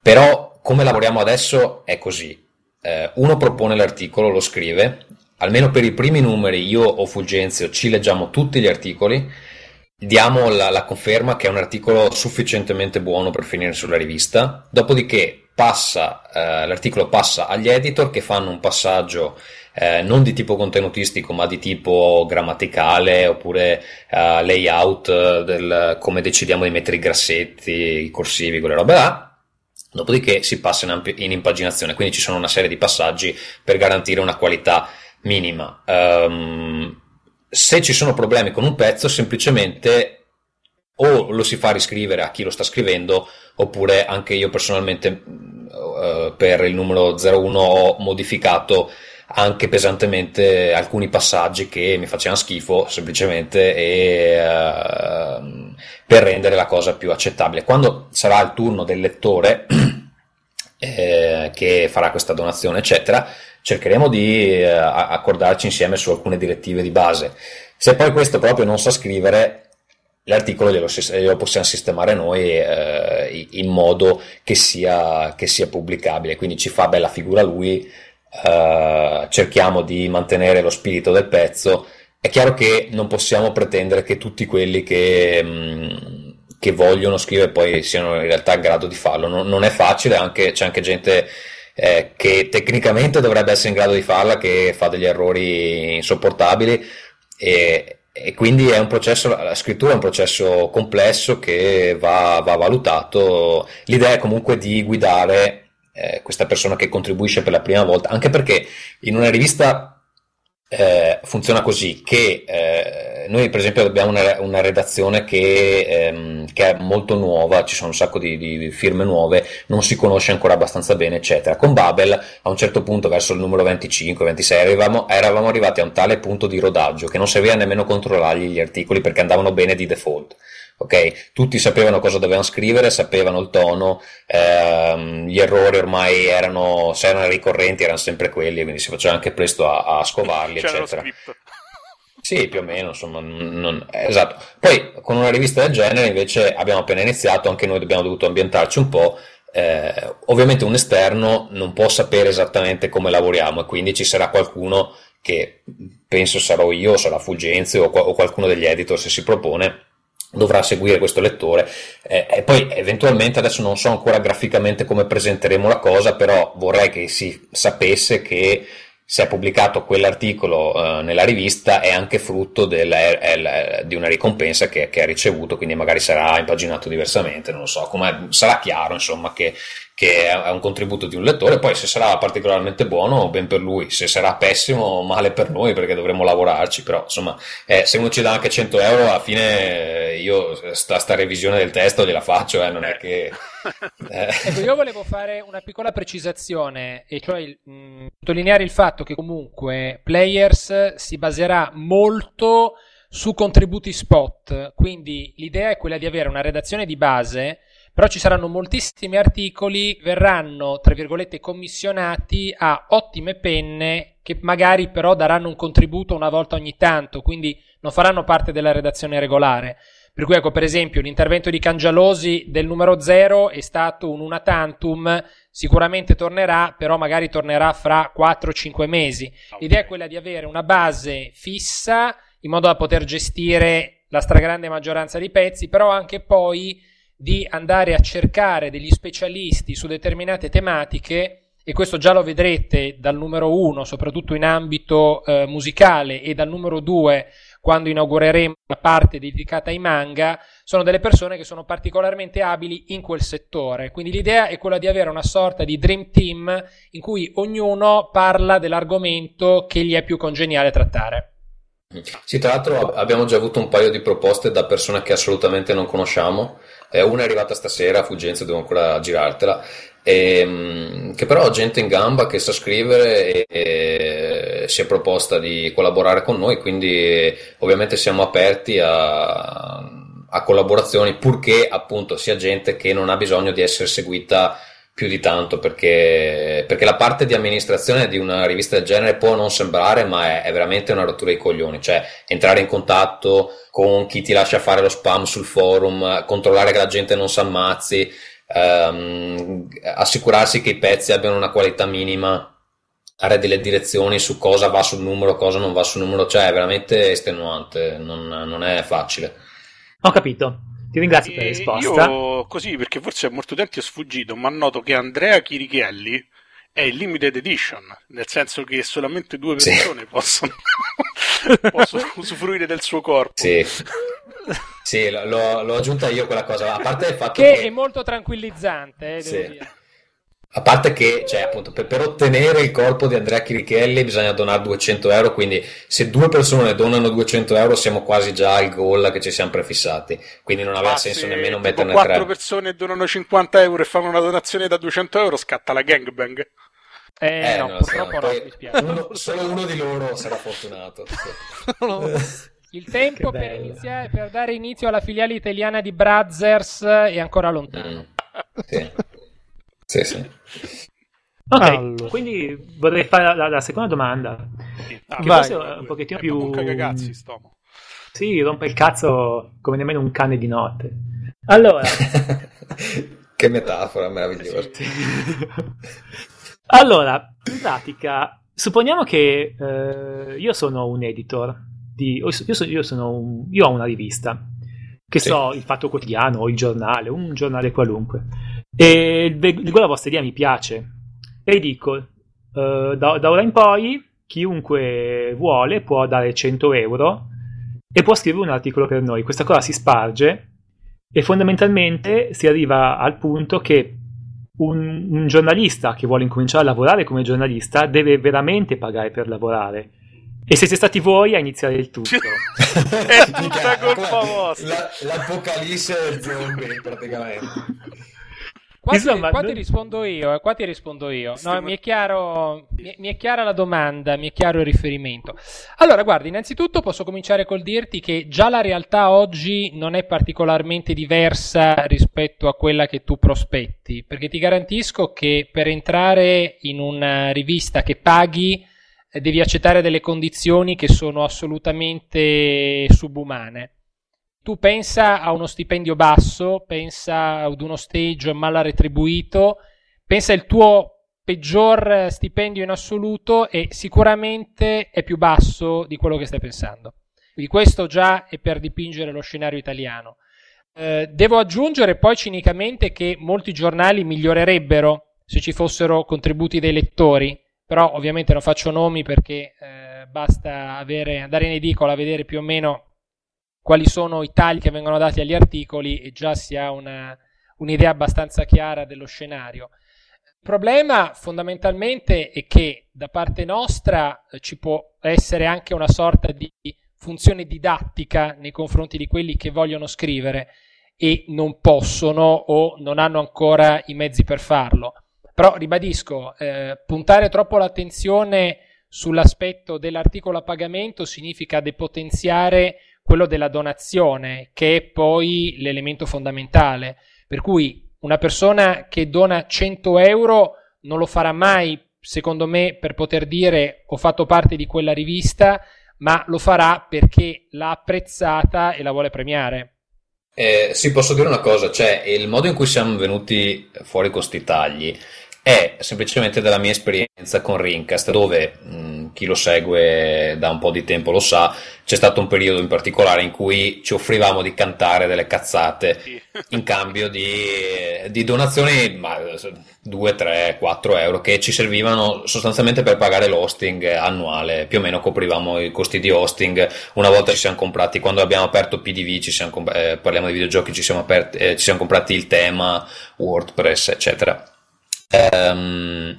però come lavoriamo adesso è così. Eh, uno propone l'articolo lo scrive. Almeno per i primi numeri io o Fulgenzio ci leggiamo tutti gli articoli. Diamo la, la conferma che è un articolo sufficientemente buono per finire sulla rivista. Dopodiché passa, eh, l'articolo passa agli editor che fanno un passaggio eh, non di tipo contenutistico ma di tipo grammaticale oppure eh, layout del come decidiamo di mettere i grassetti, i corsivi, quelle robe là. Dopodiché si passa in, ampi- in impaginazione, quindi ci sono una serie di passaggi per garantire una qualità minima. Um, se ci sono problemi con un pezzo, semplicemente o lo si fa riscrivere a chi lo sta scrivendo, oppure anche io personalmente uh, per il numero 01 ho modificato anche pesantemente alcuni passaggi che mi facevano schifo semplicemente e, uh, per rendere la cosa più accettabile. Quando sarà il turno del lettore eh, che farà questa donazione, eccetera, cercheremo di uh, accordarci insieme su alcune direttive di base. Se poi questo proprio non sa scrivere, l'articolo glielo, glielo, possiamo sistemare noi eh, in modo che sia, che sia, pubblicabile, quindi ci fa bella figura lui, eh, cerchiamo di mantenere lo spirito del pezzo. È chiaro che non possiamo pretendere che tutti quelli che, mm, che vogliono scrivere poi siano in realtà in grado di farlo, non, non è facile, anche, c'è anche gente eh, che tecnicamente dovrebbe essere in grado di farla, che fa degli errori insopportabili. E, e quindi è un processo, la scrittura è un processo complesso che va, va valutato. L'idea è comunque di guidare eh, questa persona che contribuisce per la prima volta, anche perché in una rivista eh, funziona così che eh, noi per esempio abbiamo una, una redazione che, ehm, che, è molto nuova ci sono un sacco di, di, firme nuove non si conosce ancora abbastanza bene eccetera. Con Babel a un certo punto verso il numero 25-26 eravamo, eravamo arrivati a un tale punto di rodaggio che non serviva nemmeno controllargli gli articoli perché andavano bene di default ok? Tutti sapevano cosa dovevano scrivere, sapevano il tono, ehm, gli errori ormai erano, se erano ricorrenti, erano sempre quelli, quindi si faceva anche presto a, a scovarli, C'era eccetera. Sì, più o meno, insomma, non, esatto. Poi con una rivista del genere invece abbiamo appena iniziato, anche noi abbiamo dovuto ambientarci un po'. Eh, ovviamente un esterno non può sapere esattamente come lavoriamo e quindi ci sarà qualcuno che penso sarò io, sarà Fulgenzio o, o qualcuno degli editor se si propone dovrà seguire questo lettore eh, e poi eventualmente adesso non so ancora graficamente come presenteremo la cosa però vorrei che si sapesse che se è pubblicato quell'articolo uh, nella rivista è anche frutto del, è, di una ricompensa che, che, ha ricevuto, quindi magari sarà impaginato diversamente, non so, come sarà chiaro insomma che, che è un contributo di un lettore, poi se sarà particolarmente buono, ben per lui, se sarà pessimo, male per noi perché dovremo lavorarci, però insomma, eh, se uno ci dà anche 100 euro, alla fine io sta, sta revisione del testo gliela faccio, eh, non è che... Eh. Ecco, io volevo fare una piccola precisazione, e cioè mh, sottolineare il fatto che comunque Players si baserà molto su contributi spot, quindi l'idea è quella di avere una redazione di base però ci saranno moltissimi articoli, verranno, tra virgolette, commissionati a ottime penne che magari però daranno un contributo una volta ogni tanto, quindi non faranno parte della redazione regolare. Per cui, ecco, per esempio, l'intervento di Cangialosi del numero 0 è stato un una tantum, sicuramente tornerà, però magari tornerà fra 4-5 mesi. L'idea è quella di avere una base fissa in modo da poter gestire la stragrande maggioranza dei pezzi, però anche poi di andare a cercare degli specialisti su determinate tematiche e questo già lo vedrete dal numero uno, soprattutto in ambito eh, musicale, e dal numero due, quando inaugureremo la parte dedicata ai manga, sono delle persone che sono particolarmente abili in quel settore. Quindi l'idea è quella di avere una sorta di dream team in cui ognuno parla dell'argomento che gli è più congeniale trattare. Sì, tra l'altro abbiamo già avuto un paio di proposte da persone che assolutamente non conosciamo eh, una è arrivata stasera, Fulgenza, devo ancora girartela. E, ehm, che però ha gente in gamba che sa scrivere e, e, si è proposta di collaborare con noi, quindi ovviamente siamo aperti a, a collaborazioni purché appunto sia gente che non ha bisogno di essere seguita più di tanto perché, perché, la parte di amministrazione di una rivista del genere può non sembrare ma è, è, veramente una rottura dei coglioni. Cioè entrare in contatto con chi ti lascia fare lo spam sul forum controllare che la gente non si ammazzi ehm, assicurarsi che i pezzi abbiano una qualità minima dare delle direzioni su cosa va sul numero cosa non va sul numero cioè è veramente estenuante non, non è facile. Ho capito ti ringrazio per la risposta. Io così, perché forse a molto tempo è sfuggito, ma noto che Andrea Chirichelli è il limited edition, nel senso che solamente due persone sì. possono, possono usufruire del suo corpo. Sì. Sì, l'ho, l'ho, aggiunta io quella cosa, a parte il fatto che... che... è molto tranquillizzante, eh, devo sì. A parte che, cioè, appunto, per, per, ottenere il corpo di Andrea Chirichelli bisogna donare 200 euro, quindi se due persone donano 200 euro siamo quasi già al goal che ci siamo prefissati, quindi non aveva ah, senso nemmeno metterne tre. Se quattro persone donano 50 euro e fanno una donazione da 200 euro, scatta la gangbang. Eh, eh no, purtroppo no, mi spiace. Uno, solo uno di loro sarà fortunato. Il tempo per, iniziare, per, dare inizio alla filiale italiana di Brazzers è ancora lontano. Mm. Sì. Sì, sì. Ok, allora. quindi vorrei fare la, la seconda domanda. Sì. Ah, che forse è un pochettino più... Un cagazzi, stomo. Sì, rompe il cazzo come nemmeno un cane di notte. Allora... che metafora meravigliosa. allora, in pratica, supponiamo che eh, io sono un editor, di, io, sono, io, sono un, io ho una rivista, che sì. so, il Fatto Quotidiano o il giornale, un giornale qualunque, e leggo la vostra idea, mi piace, e dico, uh, da, da, ora in poi, chiunque vuole può dare 100 euro e può scrivere un articolo per noi. Questa cosa si sparge e fondamentalmente si arriva al punto che un, un, giornalista che vuole incominciare a lavorare come giornalista deve veramente pagare per lavorare. E siete stati voi a iniziare il tutto. È tutta colpa vostra. l'apocalisse zombie praticamente. Qua, Insomma, ti, qua non... ti rispondo io, eh, qua ti rispondo io. No, mi, è chiaro, mi, mi, è chiara la domanda, mi è chiaro il riferimento. Allora, guarda, innanzitutto posso cominciare col dirti che già la realtà oggi non è particolarmente diversa rispetto a quella che tu prospetti, perché ti garantisco che per entrare in una rivista che paghi eh, devi accettare delle condizioni che sono assolutamente subumane tu pensa a uno stipendio basso, pensa ad uno stage mal retribuito, pensa al tuo peggior stipendio in assoluto e sicuramente è più basso di quello che stai pensando. Quindi questo già è per dipingere lo scenario italiano. Eh, devo aggiungere poi cinicamente che molti giornali migliorerebbero se ci fossero contributi dei lettori, però ovviamente non faccio nomi perché eh, basta avere, andare in edicola a vedere più o meno quali sono i tagli che vengono dati agli articoli e già si ha una, un'idea abbastanza chiara dello scenario. Il problema fondamentalmente è che da parte nostra eh, ci può essere anche una sorta di funzione didattica nei confronti di quelli che vogliono scrivere e non possono o non hanno ancora i mezzi per farlo. Però ribadisco, eh, puntare troppo l'attenzione sull'aspetto dell'articolo a pagamento significa depotenziare quello della donazione, che è poi l'elemento fondamentale. Per cui una persona che dona 100 euro non lo farà mai, secondo me, per poter dire ho fatto parte di quella rivista, ma lo farà perché l'ha apprezzata e la vuole premiare. Eh, sì, posso dire una cosa, cioè il modo in cui siamo venuti fuori con questi tagli è semplicemente della mia esperienza con Rincast, dove mh, chi lo segue da un po' di tempo lo sa, c'è stato un periodo in particolare in cui ci offrivamo di cantare delle cazzate in cambio di, di donazioni, ma 2, 3, 4 euro, che ci servivano sostanzialmente per pagare l'hosting annuale, più o meno coprivamo i costi di hosting, una volta ci siamo comprati, quando abbiamo aperto PDV, ci siamo, eh, parliamo di videogiochi, ci siamo, aperti, eh, ci siamo comprati il tema, WordPress, eccetera Um,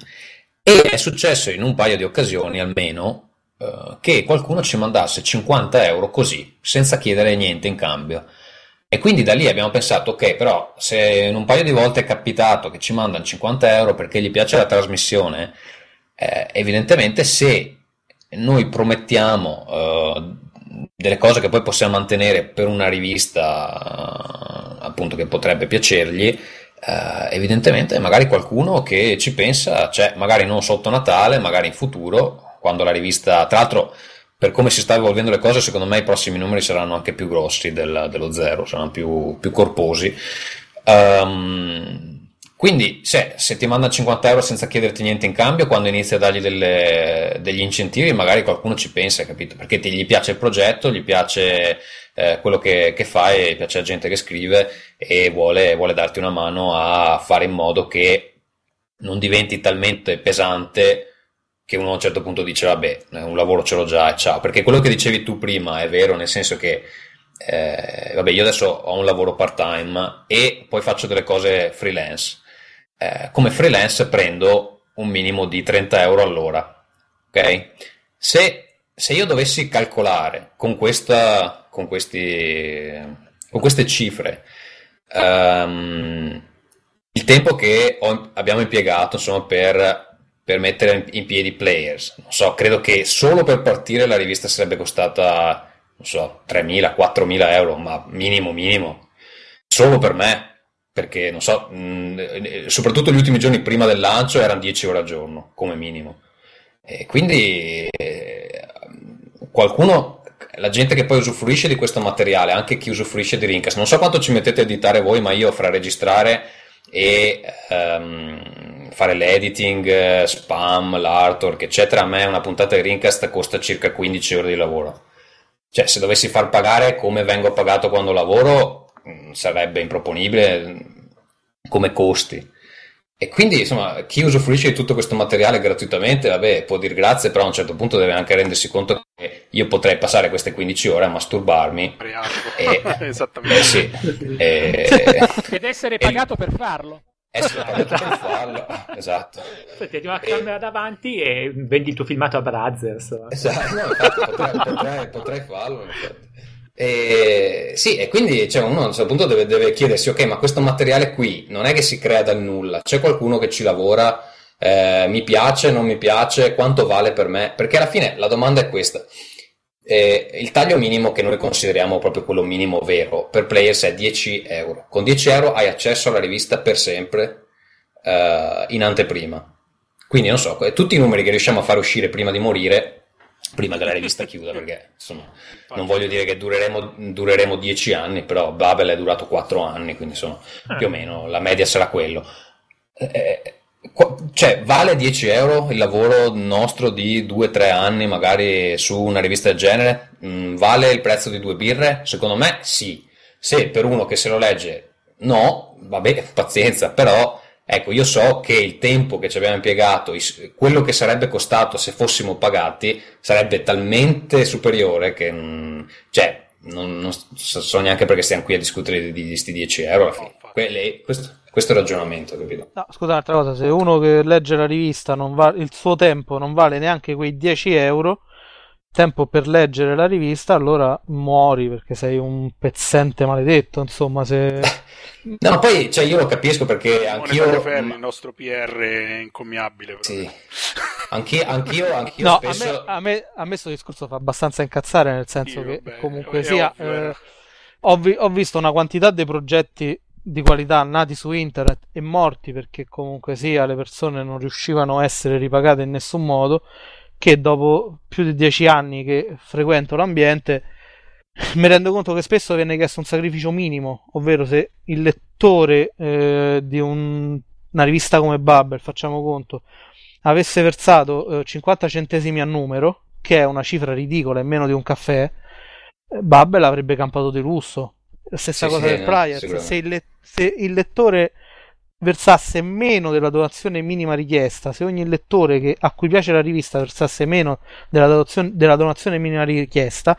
e è successo in un paio di occasioni almeno uh, che qualcuno ci mandasse 50 euro così, senza chiedere niente in cambio. E quindi da lì abbiamo pensato, ok, però se in un paio di volte è capitato che ci mandano 50 euro perché gli piace la trasmissione, eh, evidentemente se noi promettiamo uh, delle cose che poi possiamo mantenere per una rivista uh, appunto che potrebbe piacergli, Uh, evidentemente magari qualcuno che ci pensa, cioè magari non sotto Natale, magari in futuro, quando la rivista, tra l'altro per come si stanno evolvendo le cose, secondo me i prossimi numeri saranno anche più grossi del, dello zero, saranno più, più corposi. Um, quindi se, se, ti manda 50 euro senza chiederti niente in cambio, quando inizi a dargli delle, degli incentivi, magari qualcuno ci pensa, capito? Perché ti, gli piace il progetto, gli piace eh, quello che, che fai, piace la gente che scrive e vuole, vuole darti una mano a fare in modo che non diventi talmente pesante che uno a un certo punto dice vabbè, un lavoro ce l'ho già e ciao. Perché quello che dicevi tu prima è vero, nel senso che eh, vabbè, io adesso ho un lavoro part time e poi faccio delle cose freelance eh, come freelance prendo un minimo di 30 euro all'ora. Ok? Se, se io dovessi calcolare con, questa, con, questi, con queste cifre um, il tempo che ho, abbiamo impiegato insomma, per, per mettere in piedi players, non so, credo che solo per partire la rivista sarebbe costata, non so, 3.000, 4.000 euro, ma minimo, minimo, solo per me perché non so, mh, soprattutto gli ultimi giorni prima del lancio erano 10 ore al giorno come minimo. E quindi eh, qualcuno la gente che poi usufruisce di questo materiale, anche chi usufruisce di Rincast, non so quanto ci mettete a editare voi, ma io fra registrare e um, fare l'editing, spam, l'artwork, eccetera, a me una puntata di Rincast costa circa 15 ore di lavoro. Cioè, se dovessi far pagare come vengo pagato quando lavoro, mm, sarebbe improponibile come costi. E quindi, insomma, chi usufruisce di tutto questo materiale gratuitamente, vabbè, può dire grazie, però a un certo punto deve anche rendersi conto che io potrei passare queste 15 ore a masturbarmi. E, Esattamente. Eh, sì, e, Ed essere pagato e, per farlo. Essere pagato per farlo, esatto. Ti hai una camera davanti e vendi il tuo filmato a Brothers. Esatto, no, infatti potrei, potrei, potrei farlo, infatti. E, sì, e quindi cioè, uno a un certo punto deve, deve, chiedersi, ok, ma questo materiale qui non è che si crea dal nulla, c'è qualcuno che ci lavora, eh, mi piace, non mi piace, quanto vale per me? Perché alla fine la domanda è questa. Eh, il taglio minimo che noi consideriamo proprio quello minimo vero per players è 10 euro. Con 10 euro hai accesso alla rivista per sempre eh, in anteprima. Quindi non so, tutti i numeri che riusciamo a fare uscire prima di morire prima che la rivista chiuda, perché insomma, non voglio dire che dureremo, dureremo dieci anni, però Babel è durato quattro anni, quindi insomma, eh. più o meno la media sarà quello. Eh, cioè, vale 10 euro il lavoro nostro di 2-3 anni, magari su una rivista del genere? Mm, vale il prezzo di due birre? Secondo me sì. Se per uno che se lo legge no, vabbè, pazienza, però Ecco, io so che il tempo che ci abbiamo impiegato, quello che sarebbe costato se fossimo pagati, sarebbe talmente superiore che, cioè, non, non so neanche perché stiamo qui a discutere di questi 10 euro alla fine. Quelli, questo, questo è il ragionamento, capito? No, scusa un'altra cosa, se uno che legge la rivista va, il suo tempo non vale neanche quei 10 euro, tempo per leggere la rivista, allora muori perché sei un pezzente maledetto, insomma, se... No, poi cioè, io lo capisco perché anch'io. Ferri, il nostro PR incommiabile. Sì. Anch'io, anch'io, anch'io no, spesso... a, me, a, me, questo discorso fa abbastanza incazzare, nel senso Io, che beh, comunque sia. Eh, ho, vi, ho visto una quantità di progetti di qualità nati su internet e morti perché comunque sia le persone non riuscivano a essere ripagate in nessun modo che dopo più di dieci anni che frequento l'ambiente mi rendo conto che spesso viene chiesto un sacrificio minimo, ovvero se il lettore eh, di un, una rivista come Bubble, facciamo conto, avesse versato eh, 50 centesimi a numero, che è una cifra ridicola e meno di un caffè, eh, Bubble avrebbe campato di lusso. Stessa sì, cosa sì, del Prior, se, il le- se il lettore versasse meno della donazione minima richiesta, se ogni lettore che, a cui piace la rivista versasse meno della donazione, della donazione minima richiesta,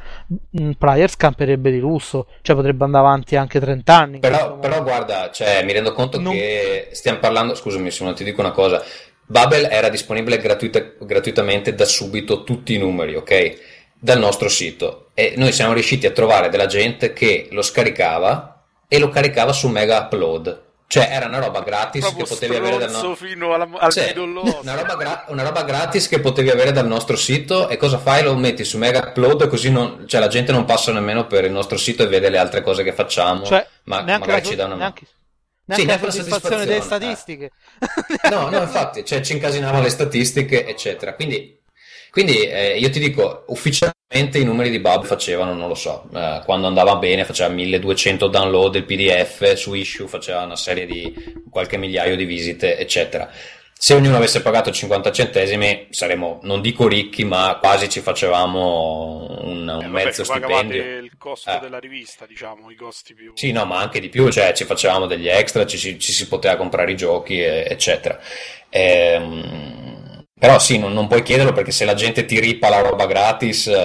Pryor scamperebbe di lusso, cioè potrebbe andare avanti anche 30 anni. Però, però guarda, cioè, mi rendo conto non... che stiamo parlando, scusami se non ti dico una cosa, Babel era disponibile gratuita, gratuitamente da subito tutti i numeri, ok? Dal nostro sito e noi siamo riusciti a trovare della gente che lo scaricava e lo caricava su Mega Upload cioè, era una roba gratis che potevi avere dal nostro fino alla, al cioè, una, roba gra- una roba gratis che potevi avere dal nostro sito e cosa fai? Lo metti su Mega Upload così non, cioè, la gente non passa nemmeno per il nostro sito e vede le altre cose che facciamo. Cioè, ma magari ci dà una neanche, neanche sì, neanche la soddisfazione delle statistiche. Eh. No, no, infatti, cioè, ci incasinavano le statistiche, eccetera. Quindi quindi eh, io ti dico, ufficialmente i numeri di Bub facevano, non lo so, eh, quando andava bene faceva 1200 download del PDF, su issue faceva una serie di qualche migliaio di visite, eccetera. Se ognuno avesse pagato 50 centesimi saremmo, non dico ricchi, ma quasi ci facevamo un, un eh, mezzo stipendio. il costo eh. della rivista, diciamo, i costi più... Sì, no, ma anche di più, cioè ci facevamo degli extra, ci, ci si poteva comprare i giochi, eccetera. Ehm però sì, non, non, puoi chiederlo perché se la gente ti ripa la roba gratis, eh,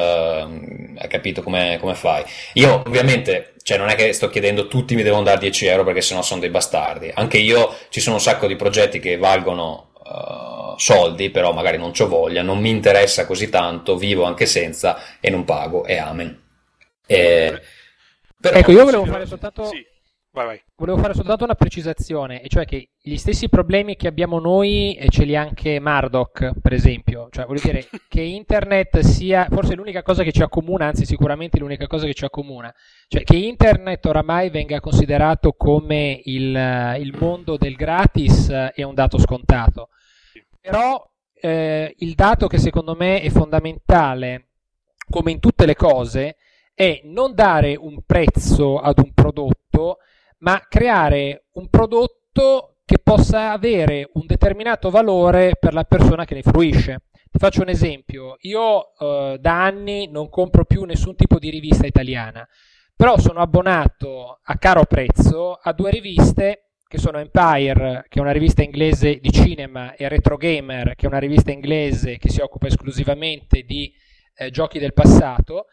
hai capito come, come, fai. Io ovviamente, cioè non è che sto chiedendo tutti mi devono dare 10 euro perché sennò sono dei bastardi. Anche io ci sono un sacco di progetti che valgono uh, soldi, però magari non ho voglia, non mi interessa così tanto, vivo anche senza e non pago e amen. E, però, ecco, io volevo fare soltanto... Sì Vai, vai. Volevo fare soltanto una precisazione, e cioè che gli stessi problemi che abbiamo noi e ce li ha anche Murdoch, per esempio. Cioè, voglio dire che internet sia forse l'unica cosa che ci accomuna, anzi sicuramente l'unica cosa che ci accomuna. Cioè che internet oramai venga considerato come il, il mondo del gratis è un dato scontato. Però eh, il dato che secondo me è fondamentale come in tutte le cose, è non dare un prezzo ad un prodotto, ma creare un prodotto che possa avere un determinato valore per la persona che ne fruisce. Ti faccio un esempio, io eh, da anni non compro più nessun tipo di rivista italiana, però sono abbonato a caro prezzo a due riviste che sono Empire, che è una rivista inglese di cinema, e Retro Gamer, che è una rivista inglese che si occupa esclusivamente di eh, giochi del passato,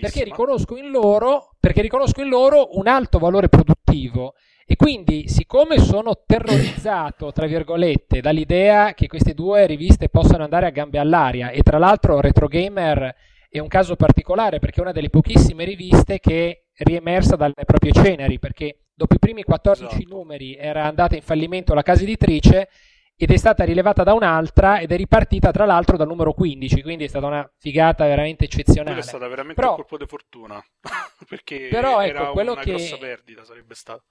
perché riconosco, loro, perché riconosco in loro un alto valore produttivo e quindi, siccome sono terrorizzato, tra virgolette, dall'idea che queste due riviste possano andare a gambe all'aria, e tra l'altro Retro Gamer è un caso particolare perché è una delle pochissime riviste che è riemersa dalle proprie ceneri, perché dopo i primi 14 esatto. numeri era andata in fallimento la casa editrice ed è stata rilevata da un'altra ed è ripartita tra l'altro dal numero 15, quindi è stata una figata veramente eccezionale. Quella è stata veramente però, un colpo di fortuna, perché però, ecco, quello una che... grossa perdita sarebbe stata.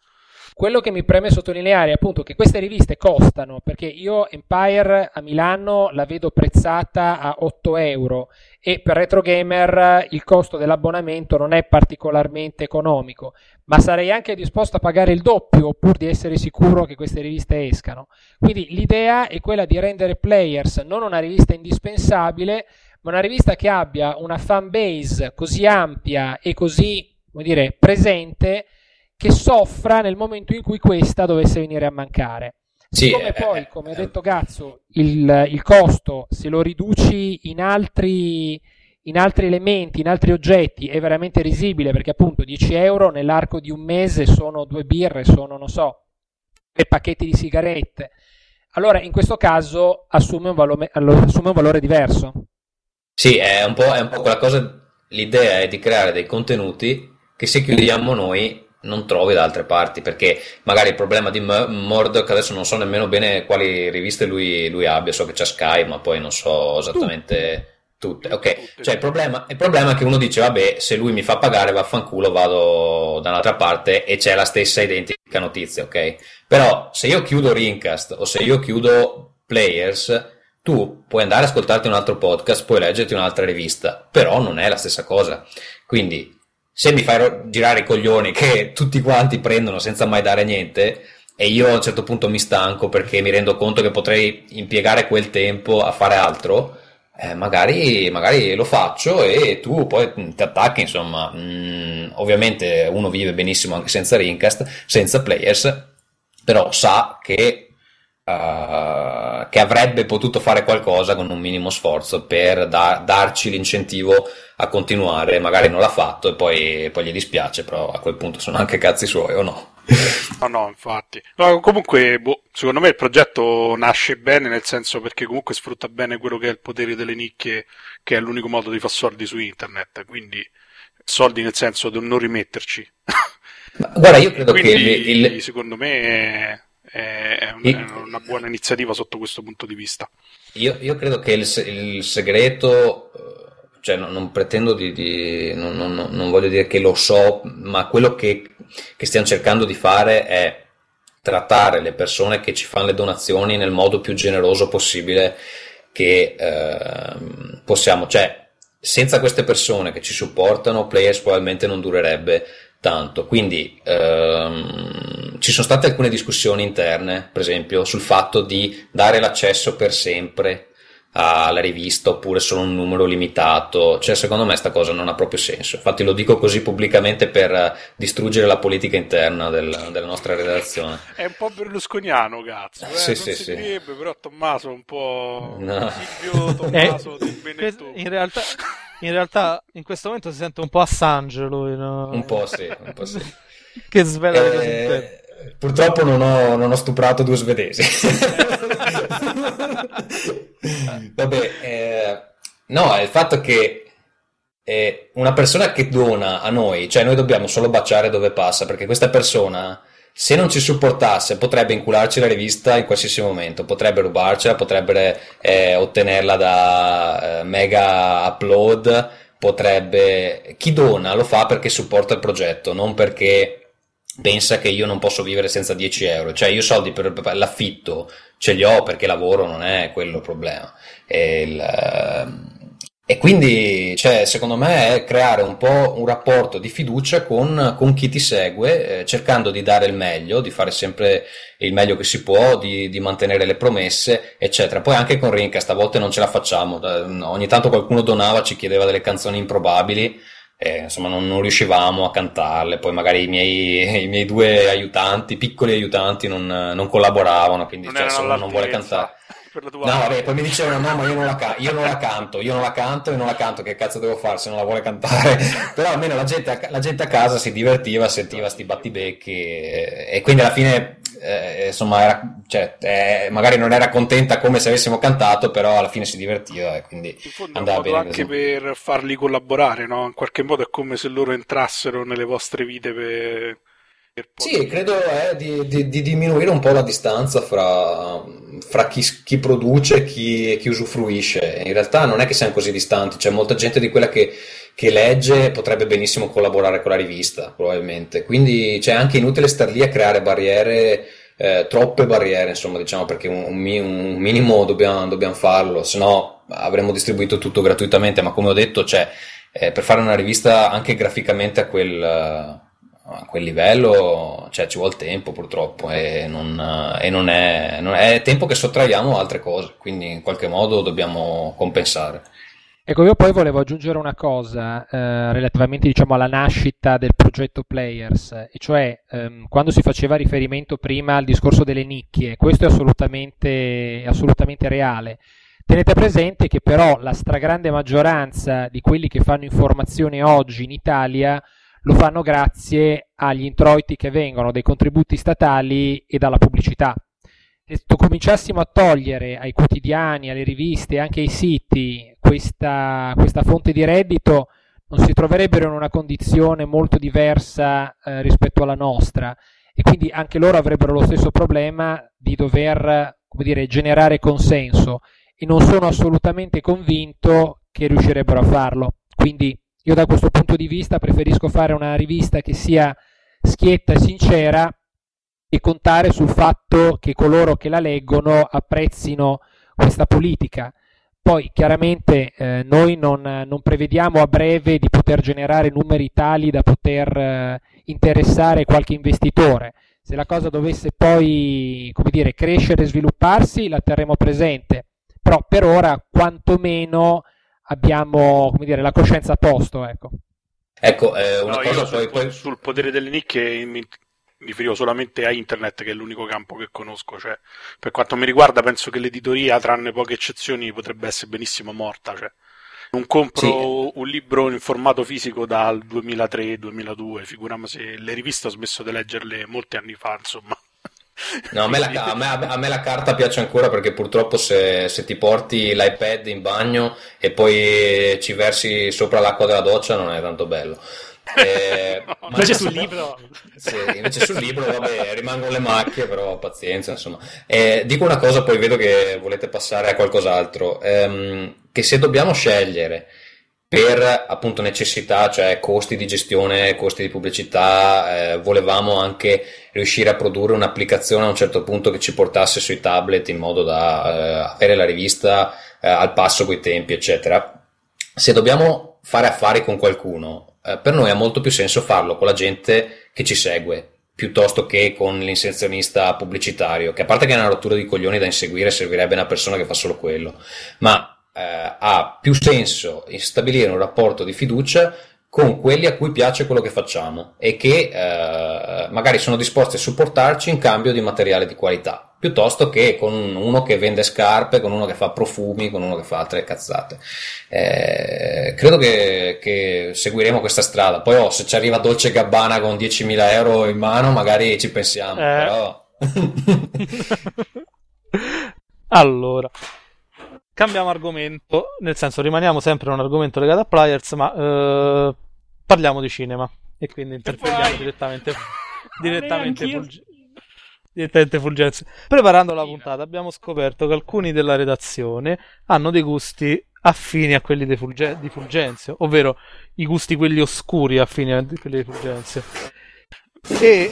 Quello che mi preme sottolineare è appunto che queste riviste costano, perché io Empire a Milano la vedo prezzata a 8 euro e per Retro Gamer il costo dell'abbonamento non è particolarmente economico, ma sarei anche disposto a pagare il doppio pur di essere sicuro che queste riviste escano. Quindi l'idea è quella di rendere Players non una rivista indispensabile, ma una rivista che abbia una fan base così ampia e così, come dire, presente che soffra nel momento in cui questa dovesse venire a mancare. Sì, Siccome eh, poi, come ha eh, detto Gazzo, il, il, costo, se lo riduci in altri, in altri elementi, in altri oggetti, è veramente risibile, perché appunto 10 euro nell'arco di un mese sono due birre, sono, non so, tre pacchetti di sigarette. Allora, in questo caso assume un valore, assume un valore diverso. Sì, è un, è un po' quella cosa, l'idea è di creare dei contenuti che se chiudiamo noi non trovi da altre parti perché magari il problema di Murdoch adesso non so nemmeno bene quali riviste lui, lui abbia so che c'è Sky ma poi non so esattamente tutte, ok. cioè il problema, il problema, è che uno dice vabbè se lui mi fa pagare vaffanculo vado da un'altra parte e c'è la stessa identica notizia ok? Però se io chiudo Rincast o se io chiudo Players tu puoi andare a ascoltarti un altro podcast puoi leggerti un'altra rivista però non è la stessa cosa. Quindi se mi fai girare i coglioni che tutti quanti prendono senza mai dare niente e io a un certo punto mi stanco perché mi rendo conto che potrei impiegare quel tempo a fare altro, eh, magari, magari, lo faccio e tu poi ti attacchi, insomma, mm, ovviamente uno vive benissimo anche senza Rincast, senza players, però sa che Uh, che avrebbe potuto fare qualcosa con un minimo sforzo per da- darci l'incentivo a continuare, magari non l'ha fatto e poi, poi, gli dispiace, però a quel punto sono anche cazzi suoi o no? No, no, infatti. No, comunque, boh, secondo me il progetto nasce bene nel senso perché comunque sfrutta bene quello che è il potere delle nicchie, che è l'unico modo di fare soldi su internet, quindi soldi nel senso di non rimetterci. Ma, guarda, io credo quindi, che il, il... secondo me è è, un, è una buona iniziativa sotto questo punto di vista. Io, io credo che il, il segreto, cioè non, non pretendo di, di non, non, non, voglio dire che lo so, ma quello che, che stiamo cercando di fare è trattare le persone che ci fanno le donazioni nel modo più generoso possibile che eh, possiamo, cioè senza queste persone che ci supportano, Players probabilmente non durerebbe tanto. Quindi ehm, ci sono state alcune discussioni interne, per esempio, sul fatto di dare l'accesso per sempre alla rivista oppure solo un numero limitato. Cioè, secondo me sta cosa non ha proprio senso. Infatti lo dico così pubblicamente per distruggere la politica interna del, della nostra redazione. È un po' berlusconiano, cazzo. Eh? Sì, non sì, si sì. direbbe, però Tommaso un po'... No. Silvio Tommaso eh, Benetton. In realtà... In realtà in questo momento si sente un po' Assange lui, no? Un po' sì, un po' sì. che svela le cose eh, Purtroppo non ho, non ho, stuprato due svedesi. Vabbè, eh, no, è il fatto che eh, una persona che dona a noi, cioè noi dobbiamo solo baciare dove passa, perché questa persona se non ci supportasse potrebbe incularci la rivista in qualsiasi momento, potrebbe rubarcela, potrebbe eh, ottenerla da eh, mega upload, potrebbe... Chi dona lo fa perché supporta il progetto, non perché pensa che io non posso vivere senza 10 euro, cioè io soldi per, l'affitto ce li ho perché lavoro, non è quello il problema. Il, e quindi, cioè, secondo me, è creare un po' un rapporto di fiducia con, con chi ti segue, eh, cercando di dare il meglio, di fare sempre il meglio che si può, di, di, mantenere le promesse, eccetera. Poi anche con Rincast, a volte non ce la facciamo. Ogni tanto qualcuno donava, ci chiedeva delle canzoni improbabili. E, insomma, non, non, riuscivamo a cantarle. Poi magari i miei, i miei due aiutanti, piccoli aiutanti, non, non collaboravano. Quindi, non, cioè, se uno non vuole cantare No, vabbè, poi mi dicevano no, ma io non, la ca- io non la canto, io non la canto, io non la canto, che cazzo devo fare se non la vuole cantare? Però almeno la gente, a, la gente a casa si divertiva, sentiva sti battibecchi e, e quindi alla fine eh, insomma era, cioè, eh, magari non era contenta come se avessimo cantato, però alla fine si divertiva e quindi In fondo andava bene anche così. per farli collaborare, no? In qualche modo è come se loro entrassero nelle vostre vite per sì, credo è di, di, di, diminuire un po' la distanza fra, fra chi, chi, produce e chi, chi, usufruisce. In realtà non è che siamo così distanti, c'è molta gente di quella che, che legge potrebbe benissimo collaborare con la rivista, probabilmente. Quindi c'è anche inutile star lì a creare barriere, eh, troppe barriere, insomma, diciamo, perché un, un minimo dobbiamo, dobbiamo, farlo, se no avremmo distribuito tutto gratuitamente, ma come ho detto, cioè, eh, per fare una rivista anche graficamente a quel a quel livello cioè, ci vuole tempo purtroppo e, non, e non, è, non, è, tempo che sottraiamo altre cose, quindi in qualche modo dobbiamo compensare. Ecco, io poi volevo aggiungere una cosa eh, relativamente diciamo, alla nascita del progetto Players, e cioè ehm, quando si faceva riferimento prima al discorso delle nicchie, questo è assolutamente, assolutamente reale. Tenete presente che però la stragrande maggioranza di quelli che fanno informazione oggi in Italia lo fanno grazie agli introiti che vengono dai contributi statali e dalla pubblicità. Se cominciassimo a togliere ai quotidiani, alle riviste anche ai siti questa, questa, fonte di reddito, non si troverebbero in una condizione molto diversa eh, rispetto alla nostra e quindi anche loro avrebbero lo stesso problema di dover dire, generare consenso e non sono assolutamente convinto che riuscirebbero a farlo. Quindi io da questo punto di vista preferisco fare una rivista che sia schietta e sincera e contare sul fatto che coloro che la leggono apprezzino questa politica. Poi chiaramente eh, noi non, non, prevediamo a breve di poter generare numeri tali da poter eh, interessare qualche investitore. Se la cosa dovesse poi come dire, crescere e svilupparsi, la terremo presente. Però per ora, quantomeno, abbiamo come dire, la coscienza a posto. Ecco, ecco eh, una no, cosa poi, sul, poi... sul potere delle nicchie mi riferivo solamente a internet, che è l'unico campo che conosco. Cioè, per quanto mi riguarda, penso che l'editoria, tranne poche eccezioni, potrebbe essere benissimo morta. Cioè, non compro sì. un libro in formato fisico dal 2003-2002, figuriamo se le riviste ho smesso di leggerle molti anni fa, insomma. No, a me, la, a, me, a me, la, carta piace ancora perché purtroppo se, se, ti porti l'iPad in bagno e poi ci versi sopra l'acqua della doccia non è tanto bello. Eh, no, invece sul libro. Sì, invece sul libro vabbè, rimangono le macchie però pazienza insomma. Eh, dico una cosa poi vedo che volete passare a qualcos'altro. Ehm, che se dobbiamo scegliere per appunto necessità, cioè costi di gestione, costi di pubblicità, eh, volevamo anche riuscire a produrre un'applicazione a un certo punto che ci portasse sui tablet in modo da eh, avere la rivista eh, al passo coi tempi, eccetera. Se dobbiamo fare affari con qualcuno, eh, per noi ha molto più senso farlo con la gente che ci segue, piuttosto che con l'inserzionista pubblicitario, che a parte che è una rottura di coglioni da inseguire, servirebbe una persona che fa solo quello, ma eh, ha più senso stabilire un rapporto di fiducia con quelli a cui piace quello che facciamo e che eh, magari sono disposti a supportarci in cambio di materiale di qualità, piuttosto che con uno che vende scarpe, con uno che fa profumi, con uno che fa altre cazzate. Eh, credo che, che, seguiremo questa strada. Poi oh, se ci arriva Dolce Gabbana con 10.000 euro in mano, magari ci pensiamo. Eh. Però... allora, cambiamo argomento, nel senso rimaniamo sempre un argomento legato a Players, ma eh, parliamo di cinema e quindi interpelliamo direttamente, direttamente, Fulg- direttamente Fulgenzi. Preparando la puntata abbiamo scoperto che alcuni della redazione hanno dei gusti affini a quelli di, Fulge- di Fulgenzio, ovvero i gusti quelli oscuri affini a quelli di Fulgenzio. E,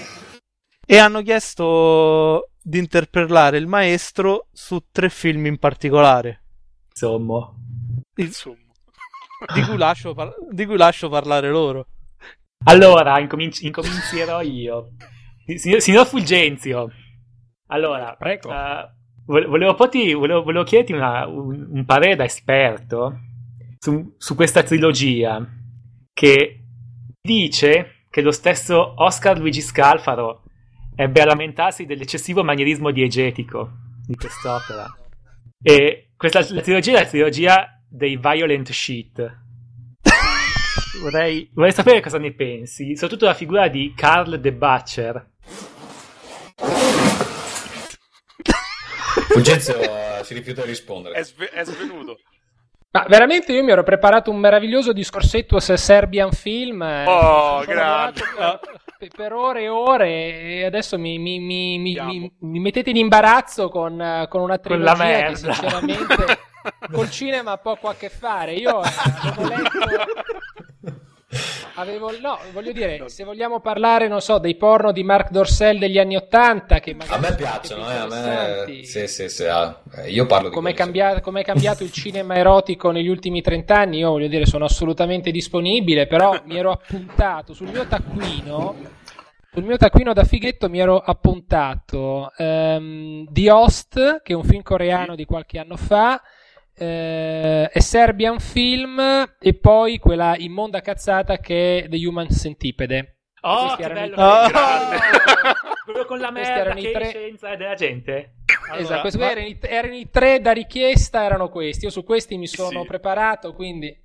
e hanno chiesto di interpellare il maestro su tre film in particolare. Insomma. Insomma. di, cui lascio par- di cui lascio parlare loro. Allora, incominci- incomincerò io. Signor, signor Fulgenzio, allora, Prego. Uh, volevo, poti, volevo, volevo chiederti una, un, un, parere da esperto su, su questa trilogia che dice che lo stesso Oscar Luigi Scalfaro ebbe a lamentarsi dell'eccessivo manierismo diegetico di quest'opera. E questa la trilogia è la trilogia dei Violent Shit. Vorrei, vorrei sapere cosa ne pensi, soprattutto la figura di Carl De Butcher. Fulgenzio uh, si rifiuta di rispondere. È, sve- è svenuto. Ma veramente io mi ero preparato un meraviglioso discorsetto su Serbian Film. eh, Oh, lavorato Per, per ore e ore e adesso mi, mi- mi- mi- mi- mi mettete in imbarazzo con, eh, con una Con la trilogia che merda. sinceramente col cinema ha poco a che fare. Io eh, avevo letto... Avevo, no, voglio dire, se vogliamo parlare, non so, dei porno di Mark Dorcel degli anni Ottanta, che A me piacciono, eh, a me... Sì, sì, sì, ah, eh, io parlo di come è, quelli, sì. cambia- come è cambiato il cinema erotico negli ultimi 30 anni, io voglio dire, sono assolutamente disponibile, però mi ero appuntato sul mio taccuino. Sul mio taccuino da fighetto mi ero appuntato ehm, The Host, che è un film coreano di qualche anno fa, eh, è Serbian Film e poi quella immonda cazzata che è The Human Centipede. Oh, che i bello! Grande. Quello con la merda erano i che tre- esce senza della gente. esatto, questi ma- erano, i, erano i tre da richiesta, erano questi. Io su questi mi sono Sì. preparato, quindi...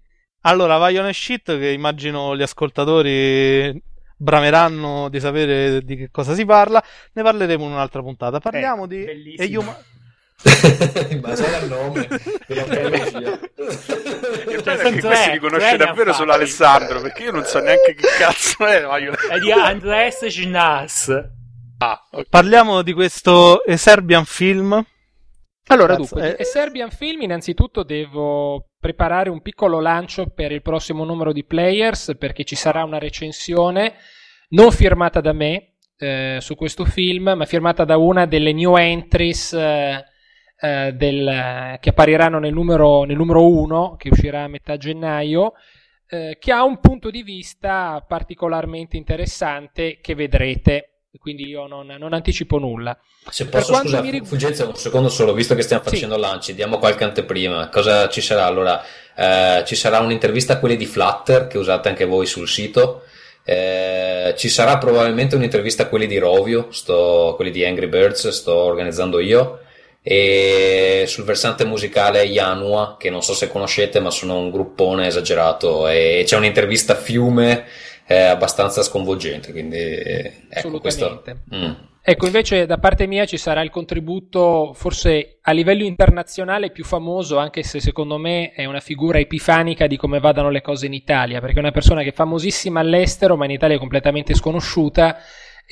Allora, Violent Shit, che immagino gli ascoltatori brameranno di sapere di che cosa si parla, ne parleremo in un'altra puntata. Parliamo di bellissimo. e Human- Ma c'era il nome della trilogia. Il Cioè, bello è che questi li conosce davvero solo. Alessandro, perché io non so neanche che cazzo è. Ma io... È di Andres Gnas. Ah, ok. Parliamo di questo Serbian film. Allora, Cazzo, dunque, eh. Serbian Film innanzitutto devo preparare un piccolo lancio per il prossimo numero di Players perché ci sarà una recensione non firmata da me eh, su questo film, ma firmata da una delle new entries eh, eh, del- che appariranno nel numero, nel numero 1 che uscirà a metà gennaio. eh, che ha un punto di vista particolarmente interessante che vedrete, quindi io non, non anticipo nulla. Se posso, scusa, mi Fulgenzio, un secondo solo, visto che stiamo Sì. facendo lanci, diamo qualche anteprima. Cosa ci sarà? Allora, eh, ci sarà un'intervista a quelli di Flutter, che usate anche voi sul sito. Eh, ci sarà probabilmente un'intervista a quelli di Rovio, sto, quelli di Angry Birds, sto organizzando io. E sul versante musicale Yanua, che non so se conoscete, ma sono un gruppone esagerato. E c'è un'intervista a fiume eh, abbastanza sconvolgente. Quindi, eh, ecco, questo. Mm. Ecco, invece da parte mia ci sarà il contributo forse a livello internazionale più famoso, anche se secondo me è una figura epifanica di come vadano le cose in Italia, perché è una persona che è famosissima all'estero, ma in Italia è completamente sconosciuta,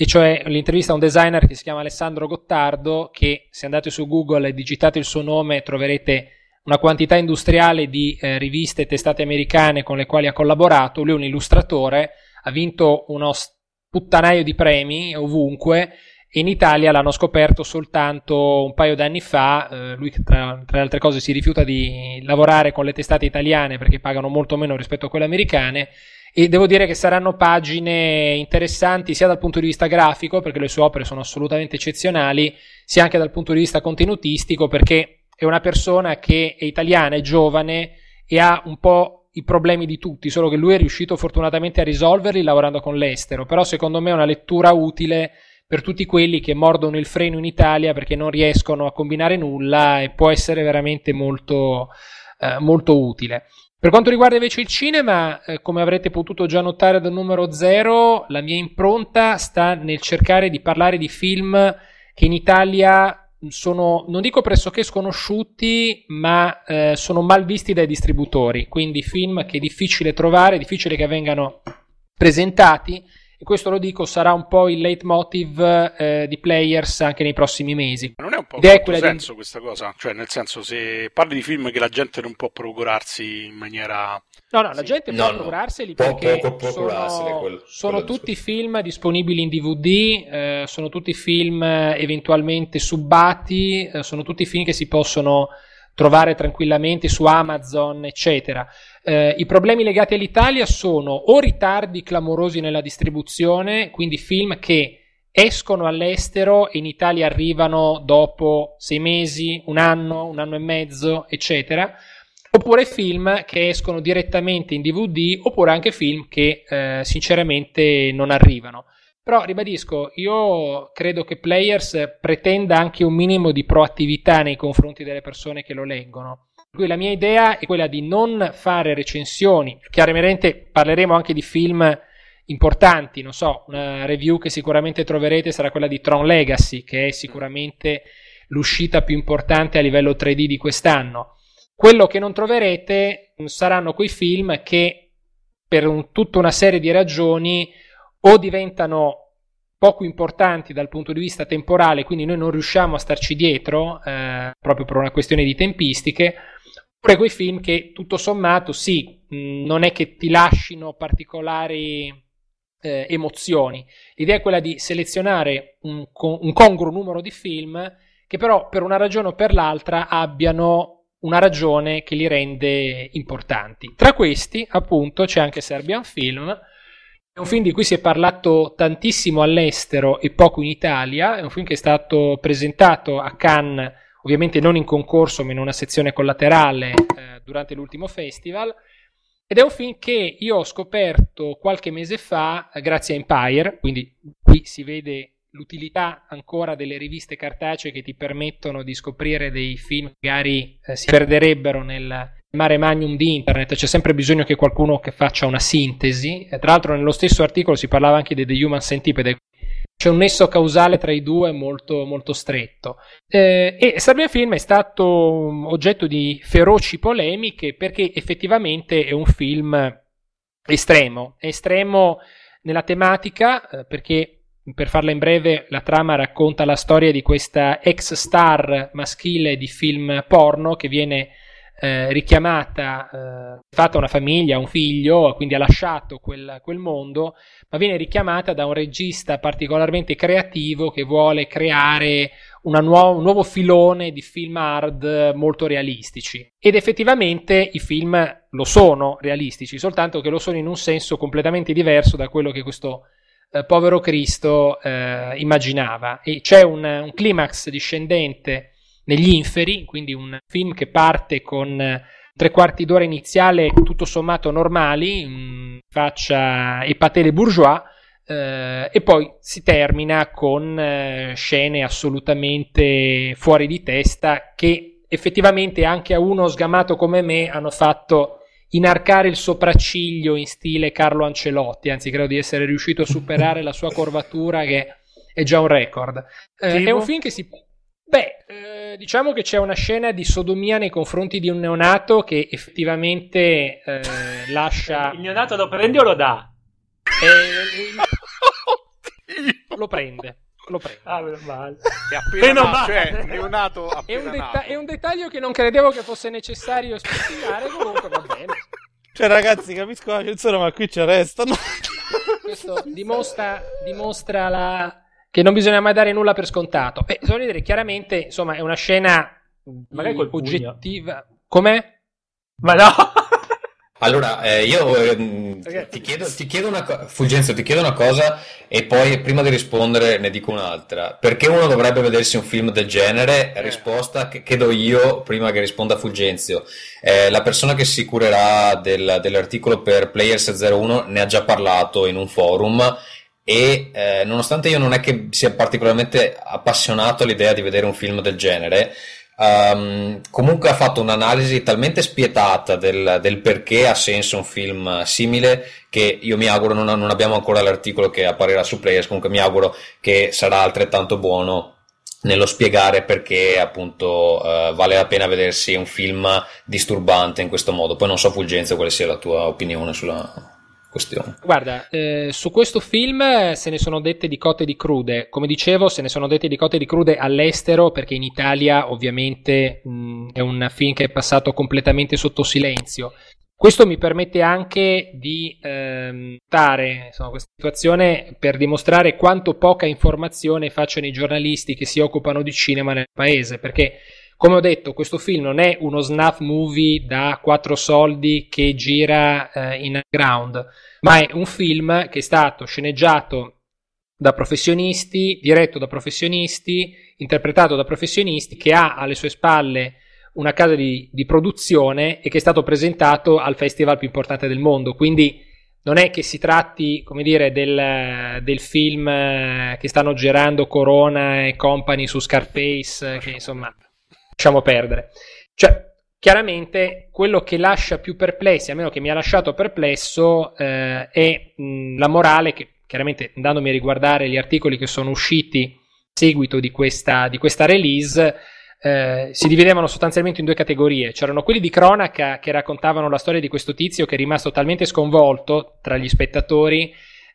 e cioè l'intervista a un designer che si chiama Alessandro Gottardo, che se andate su Google e digitate il suo nome troverete una quantità industriale di eh, riviste e testate americane con le quali ha collaborato, lui è un illustratore, ha vinto uno puttanaio di premi ovunque, in Italia l'hanno scoperto soltanto un paio d'anni fa, eh, lui tra, tra le altre cose si rifiuta di lavorare con le testate italiane perché pagano molto meno rispetto a quelle americane e devo dire che saranno pagine interessanti sia dal punto di vista grafico perché le sue opere sono assolutamente eccezionali, sia anche dal punto di vista contenutistico perché è una persona che è italiana, è giovane e ha un po' i problemi di tutti, solo che lui è riuscito fortunatamente a risolverli lavorando con l'estero, però secondo me è una lettura utile per tutti quelli che mordono il freno in Italia perché non riescono a combinare nulla e può essere veramente molto, eh, molto utile. Per quanto riguarda invece il cinema, eh, come avrete potuto già notare dal numero zero, la mia impronta sta nel cercare di parlare di film che in Italia sono, non dico pressoché sconosciuti, ma eh, sono mal visti dai distributori, quindi film che è difficile trovare, difficile che vengano presentati e questo lo dico sarà un po' il leitmotiv eh, di Players anche nei prossimi mesi. Ma non è un po' Ed un quella di- senso questa cosa? Cioè, nel senso, se parli di film che la gente non può procurarsi in maniera... No, no, la Sì. gente No, può no. procurarseli Può- perché può- può sono, quello- sono quello tutti film disponibili in DVD, eh, sono tutti film eh, eventualmente subbati, eh, sono tutti film che si possono trovare tranquillamente su Amazon, eccetera. Eh, I problemi legati all'Italia sono o ritardi clamorosi nella distribuzione, quindi film che escono all'estero e in Italia arrivano dopo sei mesi, un anno, un anno e mezzo, eccetera. Oppure film che escono direttamente in DVD, oppure anche film che eh, sinceramente non arrivano. Però ribadisco, io credo che Players pretenda anche un minimo di proattività nei confronti delle persone che lo leggono. Per cui la mia idea è quella di non fare recensioni. Chiaramente parleremo anche di film importanti, non so, una review che sicuramente troverete sarà quella di Tron Legacy, che è sicuramente l'uscita più importante a livello 3D di quest'anno. Quello che non troverete saranno quei film che per un, tutta una serie di ragioni o diventano poco importanti dal punto di vista temporale, quindi noi non riusciamo a starci dietro, eh, proprio per una questione di tempistiche, oppure quei film che tutto sommato sì, mh, non è che ti lasciano particolari eh, emozioni. L'idea è quella di selezionare un, un congruo numero di film che però per una ragione o per l'altra abbiano una ragione che li rende importanti. Tra questi, appunto, c'è anche Serbian Film. Un film di cui si è parlato tantissimo all'estero e poco in Italia. È un film che è stato presentato a Cannes, ovviamente non in concorso, ma in una sezione collaterale eh, durante l'ultimo festival. Ed è un film che io ho scoperto qualche mese fa eh, grazie a Empire, quindi qui si vede l'utilità ancora delle riviste cartacee che ti permettono di scoprire dei film che magari eh, si perderebbero nel mare magnum di internet, c'è sempre bisogno che qualcuno che faccia una sintesi. E tra l'altro nello stesso articolo si parlava anche di The Human Centipede, c'è un nesso causale tra i due molto, molto stretto. Eh, e Serbian Film è stato oggetto di feroci polemiche perché effettivamente è un film estremo, è estremo nella tematica eh, perché per farla in breve, la trama racconta la storia di questa ex star maschile di film porno che viene eh, richiamata, eh, fatta una famiglia, un figlio, quindi ha lasciato quel, quel, mondo, ma viene richiamata da un regista particolarmente creativo che vuole creare nuova, un nuovo filone di film hard molto realistici. Ed effettivamente i film lo sono realistici, soltanto che lo sono in un senso completamente diverso da quello che questo eh, povero Cristo eh, immaginava. E c'è un, un, climax discendente negli inferi, quindi un film che parte con tre quarti d'ora iniziale tutto sommato normali, faccia epatele bourgeois, eh, e poi si termina con eh, scene assolutamente fuori di testa che effettivamente anche a uno sgamato come me hanno fatto inarcare il sopracciglio in stile Carlo Ancelotti, anzi credo di essere riuscito a superare la sua corvatura che è già un record. Eh, è un film che si... Beh, eh, diciamo che c'è una scena di sodomia nei confronti di un neonato che effettivamente eh, lascia... Il neonato lo prende o lo dà? Eh, lo prende lo prendo. Ah, meno male. È appena meno cioè, neonato appena è un, detta- nato. è un dettaglio che non credevo che fosse necessario specificare, comunque va bene. Cioè, ragazzi, capisco la censura, ma qui ci arrestano. Questo dimostra, dimostra la... che non bisogna mai dare nulla per scontato. Beh, bisogna dire chiaramente, insomma, è una scena Magari col oggettiva. Com'è? Ma no! Allora, eh, io eh, ti, chiedo, ti, chiedo, una cosa, Fulgenzio, ti chiedo una cosa e poi prima di rispondere ne dico un'altra. Perché uno dovrebbe vedersi un film del genere? Eh. Risposta che, che do io prima che risponda Fulgenzio. Eh, la persona che si curerà del, dell'articolo per Players 01 ne ha già parlato in un forum e eh, nonostante io non è che sia particolarmente appassionato all'idea di vedere un film del genere, Um, comunque ha fatto un'analisi talmente spietata del, del, perché ha senso un film simile che io mi auguro, non, non, abbiamo ancora l'articolo che apparirà su Players, comunque mi auguro che sarà altrettanto buono nello spiegare perché appunto uh, vale la pena vedersi un film disturbante in questo modo. Poi non so Fulgenza quale sia la tua opinione sulla, questione. Guarda, eh, su questo film se ne sono dette di cotte di crude. Come dicevo, se ne sono dette di cotte di crude all'estero, perché in Italia ovviamente mh, è un film che è passato completamente sotto silenzio. Questo mi permette anche di ehm, dare insomma, questa situazione per dimostrare quanto poca informazione facciano i giornalisti che si occupano di cinema nel paese, perché Come ho detto, questo film non è uno snuff movie da quattro soldi che gira eh, in ground, ma è un film che è stato sceneggiato da professionisti, diretto da professionisti, interpretato da professionisti, che ha alle sue spalle una casa di, di, produzione e che è stato presentato al festival più importante del mondo. Quindi non è che si tratti, come dire, del, del film eh, che stanno girando Corona e company su Scarface, che insomma, lasciamo perdere. Cioè, chiaramente quello che lascia più perplessi, almeno che mi ha lasciato perplesso, eh, è mh, la morale che chiaramente andandomi a riguardare gli articoli che sono usciti a seguito di questa, di questa release, eh, si dividevano sostanzialmente in due categorie. C'erano quelli di cronaca che raccontavano la storia di questo tizio che è rimasto talmente sconvolto tra gli spettatori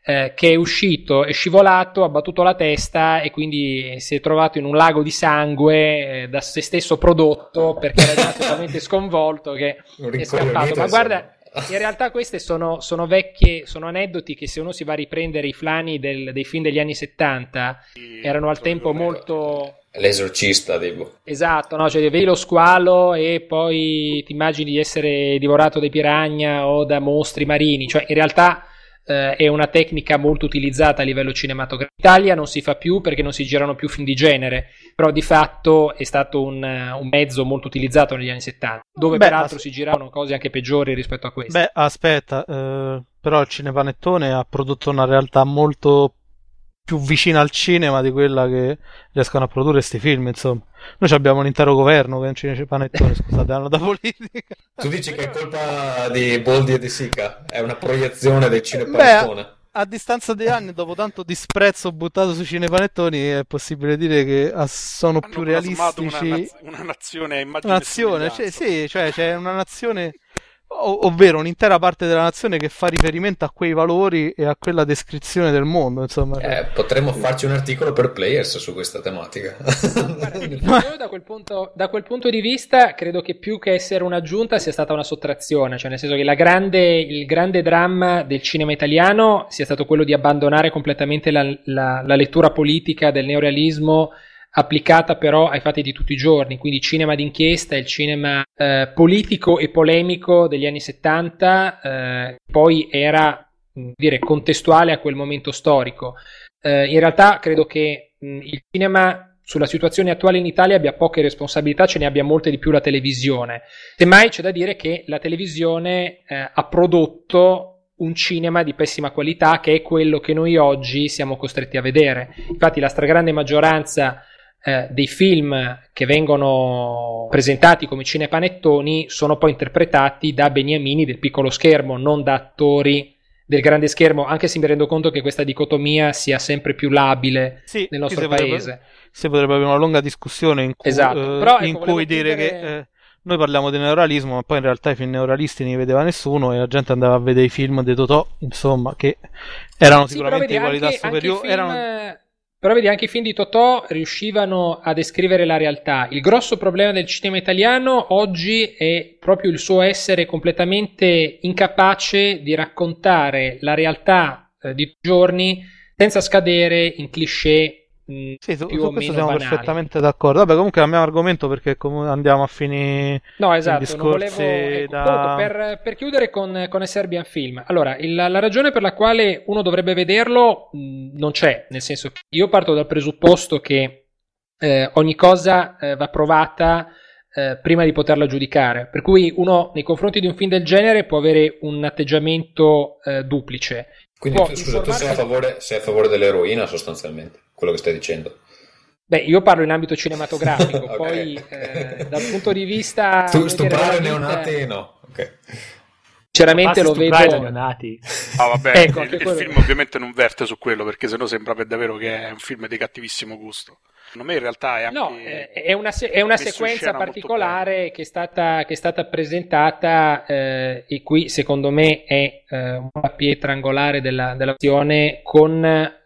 eh, che è uscito, è scivolato, ha battuto la testa e quindi si è trovato in un lago di sangue eh, da se stesso prodotto perché era rimasto talmente sconvolto che è scappato. Ma guarda, in realtà queste sono, sono, vecchie, sono aneddoti che se uno si va a riprendere i flani del, dei film degli anni 70 erano al tempo molto... L'esorcista, devo. Esatto, no? cioè vedi lo squalo e poi ti immagini di essere divorato dai piranha o da mostri marini, cioè in realtà eh, è una tecnica molto utilizzata a livello cinematografico. In Italia non si fa più perché non si girano più film di genere, però di fatto è stato un, un mezzo molto utilizzato negli anni 70, dove Beh, peraltro as- si giravano cose anche peggiori rispetto a queste. Beh, aspetta, eh, però il Cinepanettone ha prodotto una realtà molto più vicina al cinema di quella che riescono a produrre questi film, insomma. Noi abbiamo un intero governo che è un cinepanettone, scusate, hanno da politica. Tu dici che è colpa di Boldi e di Sica? È una proiezione del cinepanettone? Beh, a distanza di anni, dopo tanto disprezzo buttato sui cinepanettoni, è possibile dire che sono hanno più realistici. Una, una nazione a immagine Una nazione, cioè, sì, cioè c'è una nazione ovvero un'intera parte della nazione che fa riferimento a quei valori e a quella descrizione del mondo. Insomma, eh, potremmo farci un articolo per players su questa tematica. Io da quel, punto, da quel, punto, di vista credo che più che essere un'aggiunta sia stata una sottrazione, cioè nel senso che grande, il grande dramma del cinema italiano sia stato quello di abbandonare completamente la, la, la lettura politica del neorealismo applicata però ai fatti di tutti i giorni, quindi cinema d'inchiesta, il cinema eh, politico e polemico degli anni 70, eh, poi era dire, contestuale a quel momento storico. Eh, in realtà credo che mh, il cinema sulla situazione attuale in Italia abbia poche responsabilità, ce ne abbia molte di più la televisione. Semmai c'è da dire che la televisione eh, ha prodotto un cinema di pessima qualità che è quello che noi oggi siamo costretti a vedere. Infatti la stragrande maggioranza eh, dei film che vengono presentati come cinepanettoni sono poi interpretati da beniamini del piccolo schermo, non da attori del grande schermo, anche se mi rendo conto che questa dicotomia sia sempre più labile sì, nel nostro paese. Si potrebbe avere una lunga discussione in cui, esatto. eh, Però, ecco, in cui dire chiudere... che eh, noi parliamo di neuralismo, ma poi in realtà i film neuralisti li vedeva nessuno e la gente andava a vedere i film di Totò, insomma, che erano sì, sicuramente di qualità superiore. Erano però vedi, anche i film di Totò riuscivano a descrivere la realtà. Il grosso problema del cinema italiano oggi è proprio il suo essere completamente incapace di raccontare la realtà eh, di giorni senza scadere in cliché Mm, sì, su, su questo siamo banali. perfettamente d'accordo. Vabbè, comunque cambiamo argomento perché andiamo a finire no, esatto, discorsi volevo, ecco, da... per, per, chiudere con, con Serbian Film. Allora, il, la ragione per la quale uno dovrebbe vederlo mh, non c'è, nel senso che io parto dal presupposto che eh, ogni cosa eh, va provata eh, prima di poterla giudicare. Per cui uno nei confronti di un film del genere può avere un atteggiamento eh, duplice. Quindi tu, scusa, tu sei a, favore, sei a favore dell'eroina sostanzialmente? Quello che stai dicendo. Beh, io parlo in ambito cinematografico, okay. poi eh, dal punto di vista... Tu stuprare neonati no, ok. Sinceramente lo vedo... neonati. Ah, vabbè, ecco, il, il film ovviamente non verte su quello, perché sennò sembra per davvero che è un film di cattivissimo gusto. Secondo me in realtà è anche... No, è una, se- è una sequenza particolare che è, stata, che è stata presentata eh, e qui secondo me è eh, una pietra angolare della, dell'azione con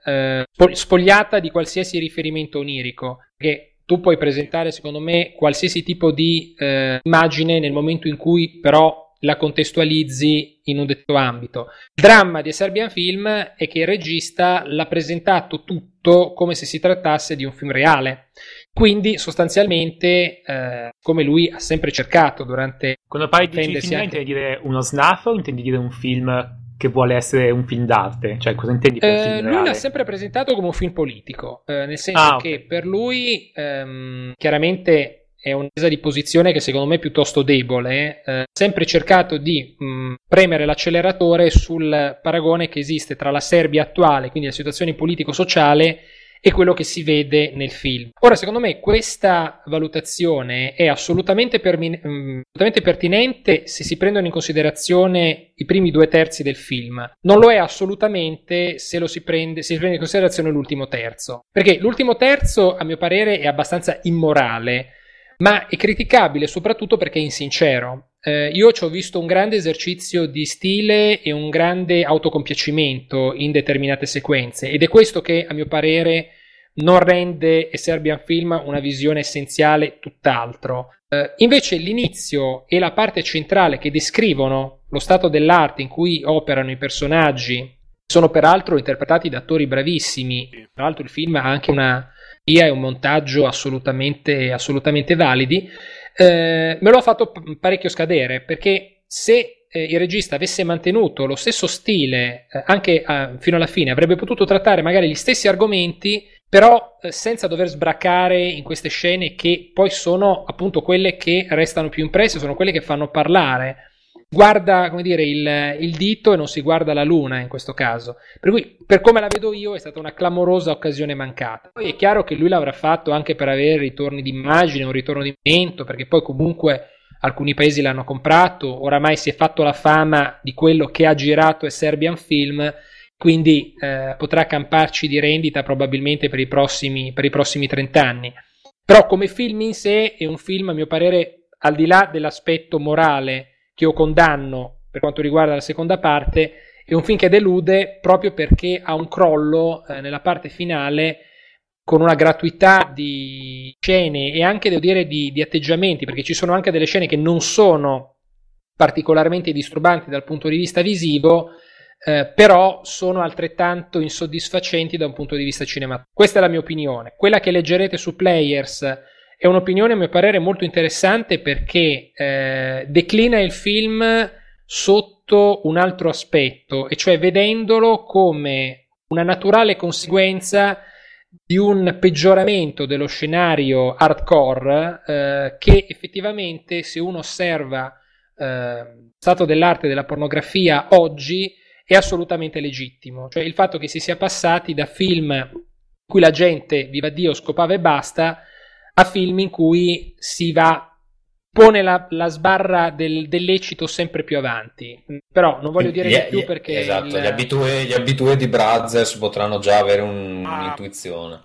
eh, spogliata di qualsiasi riferimento onirico. Che tu puoi presentare secondo me qualsiasi tipo di eh, immagine nel momento in cui però la contestualizzi in un detto ambito. Il dramma di Serbian Film è che il regista l'ha presentato tutto come se si trattasse di un film reale. Quindi sostanzialmente, eh, come lui ha sempre cercato durante... Quando parli di film, anche... intendi dire uno snuff o intendi dire un film che vuole essere un film d'arte? Cioè, cosa intendi per eh, film Lui l'ha sempre presentato come un film politico, eh, nel senso ah, okay. che per lui ehm, chiaramente è una presa di posizione che secondo me è piuttosto debole, eh, sempre cercato di mh, premere l'acceleratore sul paragone che esiste tra la Serbia attuale, quindi la situazione politico-sociale, e quello che si vede nel film. Ora, secondo me, questa valutazione è assolutamente, permi- mm, assolutamente, pertinente se si prendono in considerazione i primi due terzi del film. Non lo è assolutamente se, lo si, prende, se si prende in considerazione l'ultimo terzo. Perché l'ultimo terzo, a mio parere, è abbastanza immorale, ma è criticabile soprattutto perché è insincero. Eh, io ci ho visto un grande esercizio di stile e un grande autocompiacimento in determinate sequenze ed è questo che a mio parere non rende Serbian Film una visione essenziale tutt'altro. Eh, invece l'inizio e la parte centrale che descrivono lo stato dell'arte in cui operano i personaggi sono peraltro interpretati da attori bravissimi. Tra l'altro il film ha anche una e un montaggio assolutamente, assolutamente validi eh, me lo ha fatto parecchio scadere perché se eh, il regista avesse mantenuto lo stesso stile eh, anche a, fino alla fine avrebbe potuto trattare magari gli stessi argomenti però eh, senza dover sbracare in queste scene che poi sono appunto quelle che restano più impresse sono quelle che fanno parlare guarda come dire, il, il, dito e non si guarda la luna in questo caso. Per cui, per come la vedo io, è stata una clamorosa occasione mancata. Poi è chiaro che lui l'avrà fatto anche per avere ritorni di immagine, un ritorno di movimento, perché poi comunque alcuni paesi l'hanno comprato, oramai si è fatto la fama di quello che ha girato e Serbian Film, quindi eh, potrà camparci di rendita probabilmente per i, prossimi, per i prossimi 30 anni. Però come film in sé è un film, a mio parere, al di là dell'aspetto morale che io condanno per quanto riguarda la seconda parte, è un film che delude proprio perché ha un crollo eh, nella parte finale con una gratuità di scene e anche devo dire di, di, atteggiamenti, perché ci sono anche delle scene che non sono particolarmente disturbanti dal punto di vista visivo, eh, però sono altrettanto insoddisfacenti da un punto di vista cinematografico. Questa è la mia opinione. Quella che leggerete su Players è un'opinione a mio parere molto interessante perché eh, declina il film sotto un altro aspetto, e cioè vedendolo come una naturale conseguenza di un peggioramento dello scenario hardcore eh, che effettivamente se uno osserva eh, stato dell'arte della pornografia oggi è assolutamente legittimo. Cioè il fatto che si sia passati da film in cui la gente, viva Dio, scopava e basta, a film in cui si va pone la, la sbarra del, del, lecito sempre più avanti. Però non voglio dire gli, di più perché. Esatto, il... gli, abitue, gli abitue di Brothers potranno già avere un, ah, un'intuizione.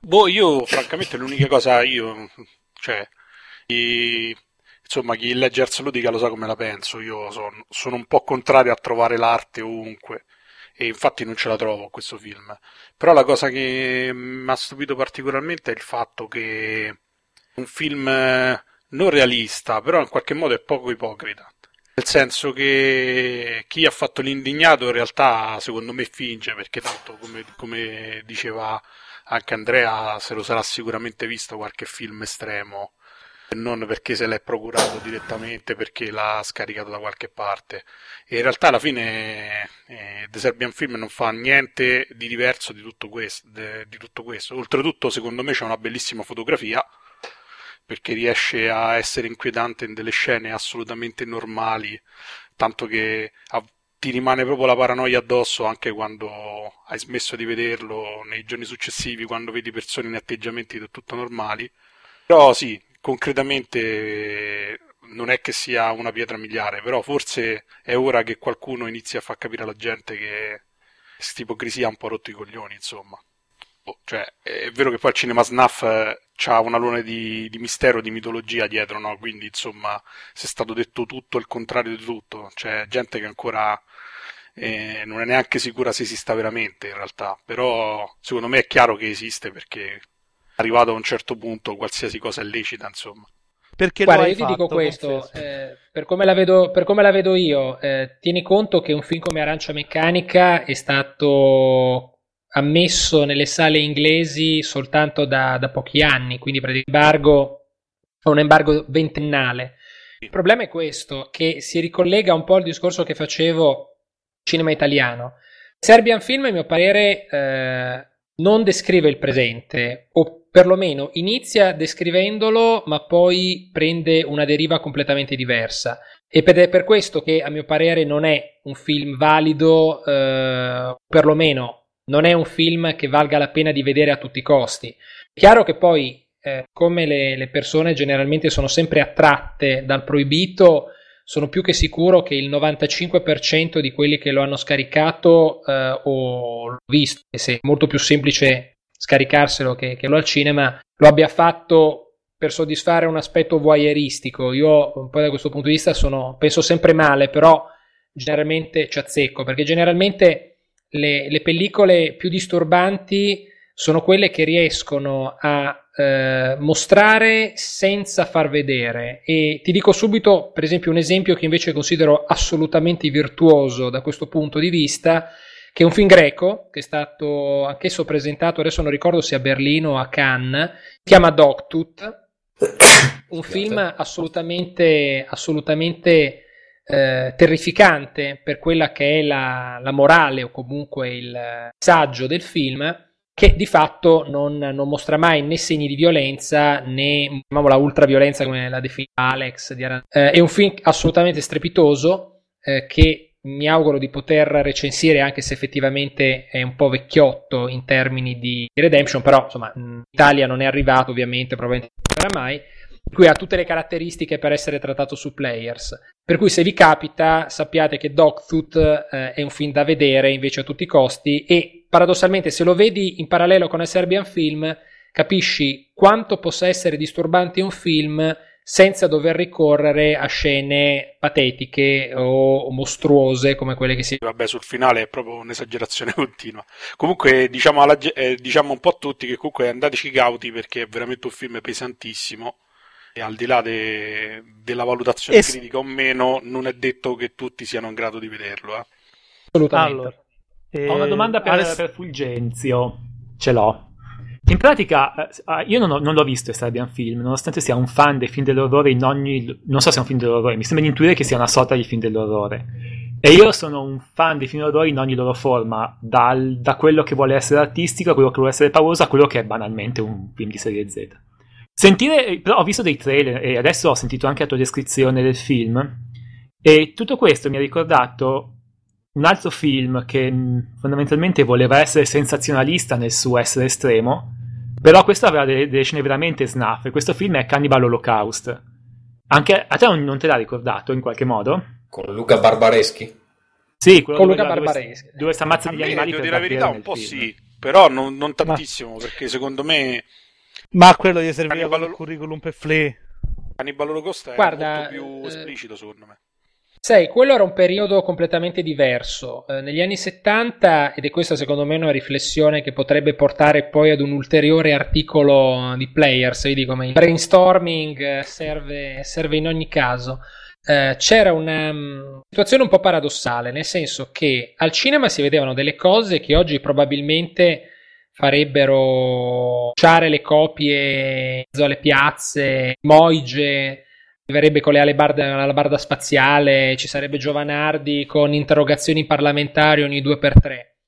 Boh, io francamente l'unica cosa, io, cioè, i, insomma, chi legge Ars Ludica lo sa come la penso. Io sono, sono un po' contrario a trovare l'arte ovunque e infatti non ce la trovo questo film. Però la cosa che mi ha stupito particolarmente è il fatto che un film eh, non realista, però in qualche modo è poco ipocrita. Nel senso che chi ha fatto l'indignato in realtà secondo me finge, perché tanto come, come diceva anche Andrea se lo sarà sicuramente visto qualche film estremo non perché se l'è procurato direttamente, perché l'ha scaricato da qualche parte. E in realtà alla fine eh, The Serbian Film non fa niente di diverso di tutto, questo, de, di tutto questo. Oltretutto, secondo me, c'è una bellissima fotografia perché riesce a essere inquietante in delle scene assolutamente normali, tanto che a, ti rimane proprio la paranoia addosso anche quando hai smesso di vederlo nei giorni successivi, quando vedi persone in atteggiamenti del tutto normali. Però sì, concretamente non è che sia una pietra miliare, però forse è ora che qualcuno inizi a far capire alla gente che questa ipocrisia ha un po' rotto i coglioni, insomma. Oh, cioè, è vero che poi il cinema snuff eh, ha un alone di, di, mistero, di mitologia dietro, no? Quindi, insomma, si è stato detto tutto il contrario di tutto. C'è gente che ancora eh, non è neanche sicura se esista veramente, in realtà. Però, secondo me è chiaro che esiste perché arrivato a un certo punto qualsiasi cosa è lecita, insomma. Perché Guarda, io ti dico questo, eh, per, come vedo, per, come la vedo, io, eh, tieni conto che un film come Arancia Meccanica è stato ammesso nelle sale inglesi soltanto da, da pochi anni, quindi praticamente un embargo ventennale. Il problema è questo, che si ricollega un po' al discorso che facevo cinema italiano. Serbian Film, a mio parere, eh, non descrive il presente, o perlomeno inizia descrivendolo, ma poi prende una deriva completamente diversa. Ed è per questo che, a mio parere, non è un film valido, eh, perlomeno non è un film che valga la pena di vedere a tutti i costi. Chiaro che poi, eh, come le, le, persone generalmente sono sempre attratte dal proibito, sono più che sicuro che il 95% di quelli che lo hanno scaricato eh, o l'ho visto, se è molto più semplice scaricarselo che, che lo al cinema, lo abbia fatto per soddisfare un aspetto voyeuristico. Io, un po' da questo punto di vista, sono, penso sempre male, però generalmente ci azzecco, perché generalmente le, le pellicole più disturbanti sono quelle che riescono a eh, mostrare senza far vedere e ti dico subito per esempio un esempio che invece considero assolutamente virtuoso da questo punto di vista che è un film greco che è stato anch'esso presentato adesso non ricordo se a Berlino o a Cannes si chiama Dogtooth un film assolutamente assolutamente eh, terrificante per quella che è la, la, morale o comunque il saggio del film, che di fatto non, non mostra mai né segni di violenza né diciamo, la ultraviolenza come la definisce Alex. Di Aran- eh, è un film assolutamente strepitoso eh, che mi auguro di poter recensire anche se effettivamente è un po' vecchiotto in termini di redemption, però insomma in Italia non è arrivato ovviamente, probabilmente non sarà mai cui ha tutte le caratteristiche per essere trattato su players. Per cui se vi capita, sappiate che Dogtooth eh, è un film da vedere invece a tutti i costi e paradossalmente se lo vedi in parallelo con il Serbian Film, capisci quanto possa essere disturbante un film senza dover ricorrere a scene patetiche o mostruose come quelle che si... Vabbè, sul finale è proprio un'esagerazione continua. Comunque diciamo, alla, eh, diciamo un po' a tutti che comunque andateci cauti perché è veramente un film pesantissimo e al di là de, della valutazione es- critica o meno, non è detto che tutti siano in grado di vederlo. Eh. Assolutamente. Allora, eh, Ho una domanda per, Aless- per, Fulgenzio. Ce l'ho. In pratica, eh, ah, io non, ho, non l'ho visto Serbian Film, nonostante sia un fan dei film dell'orrore in ogni... Non so se è un film dell'orrore, mi sembra di intuire che sia una sorta di film dell'orrore. E io sono un fan dei film dell'orrore in ogni loro forma, dal, da quello che vuole essere artistico a quello che vuole essere pauroso a quello che è banalmente un film di serie Z. Sentire, però ho visto dei trailer e adesso ho sentito anche la tua descrizione del film e tutto questo mi ha ricordato un altro film che fondamentalmente voleva essere sensazionalista nel suo essere estremo, però questo aveva delle, delle scene veramente snaffe. Questo film è Cannibal Holocaust. Anche a te non te l'ha ricordato in qualche modo? Con Luca Barbareschi? Sì, con Luca dove, Barbareschi. Dove, dove si ammazzano gli animali. Devo dire la verità, un po' film. sì, però non, non tantissimo, Ma... perché secondo me ma quello gli serviva Cannibal... il curriculum per Flea. Cannibal Holocaust è Guarda, molto più eh... esplicito secondo me. Sai, quello era un periodo completamente diverso. Eh, negli anni 70, ed è questa secondo me una riflessione che potrebbe portare poi ad un ulteriore articolo di Players, vedi come il brainstorming eh, serve, serve in ogni caso. Eh, c'era una um, situazione un po' paradossale, nel senso che al cinema si vedevano delle cose che oggi probabilmente farebbero usare le copie in mezzo alle piazze, Moige arriverebbe con le alabarda spaziale, ci sarebbe Giovanardi con interrogazioni parlamentari ogni due per tre.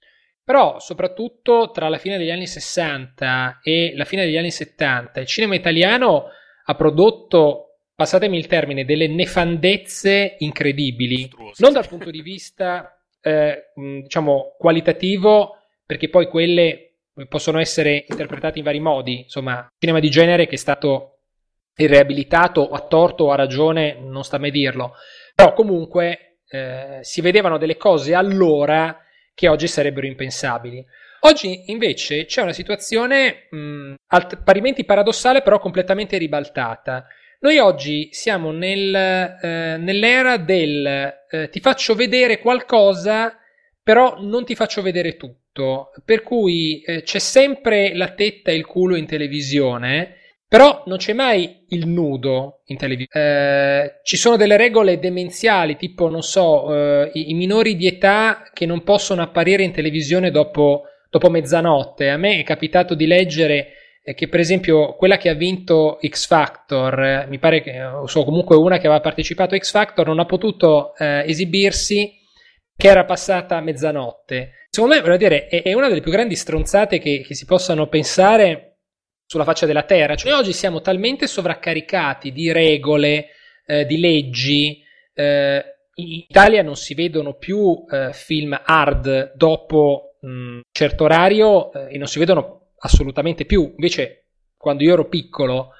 Però, soprattutto tra la fine degli anni 60 e la fine degli anni 70, il cinema italiano ha prodotto, passatemi il termine, delle nefandezze incredibili. Non dal punto di vista, eh, diciamo, qualitativo, perché poi quelle possono essere interpretati in vari modi. Insomma, cinema di genere che è stato riabilitato a torto o a ragione, non sta a me dirlo. Però comunque eh, si vedevano delle cose allora che oggi sarebbero impensabili. Oggi invece c'è una situazione mh, alt- parimenti paradossale, però completamente ribaltata. Noi oggi siamo nel, eh, nell'era del eh, ti faccio vedere qualcosa, però non ti faccio vedere tutto tutto, per cui eh, c'è sempre la tetta e il culo in televisione, però non c'è mai il nudo in televisione. Eh, ci sono delle regole demenziali, tipo, non so, eh, i, i, minori di età che non possono apparire in televisione dopo dopo mezzanotte. A me è capitato di leggere eh, che per esempio quella che ha vinto X Factor, eh, mi pare che, o so, comunque una che aveva partecipato a X Factor, non ha potuto eh, esibirsi che era passata mezzanotte. Secondo me, voglio dire, è, è una delle più grandi stronzate che, che si possano pensare sulla faccia della terra. Cioè, oggi siamo talmente sovraccaricati di regole, eh, di leggi. Eh, in Italia non si vedono più eh, film hard dopo un certo orario eh, e non si vedono assolutamente più. Invece, quando io ero piccolo,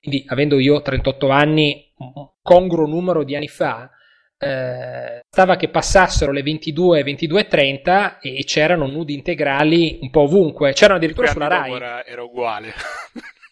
quindi avendo io 38 anni, un congruo numero di anni fa, eh, stava che passassero le 22, 22.30 e c'erano nudi integrali un po' ovunque. C'erano addirittura sulla Rai. Era, era uguale.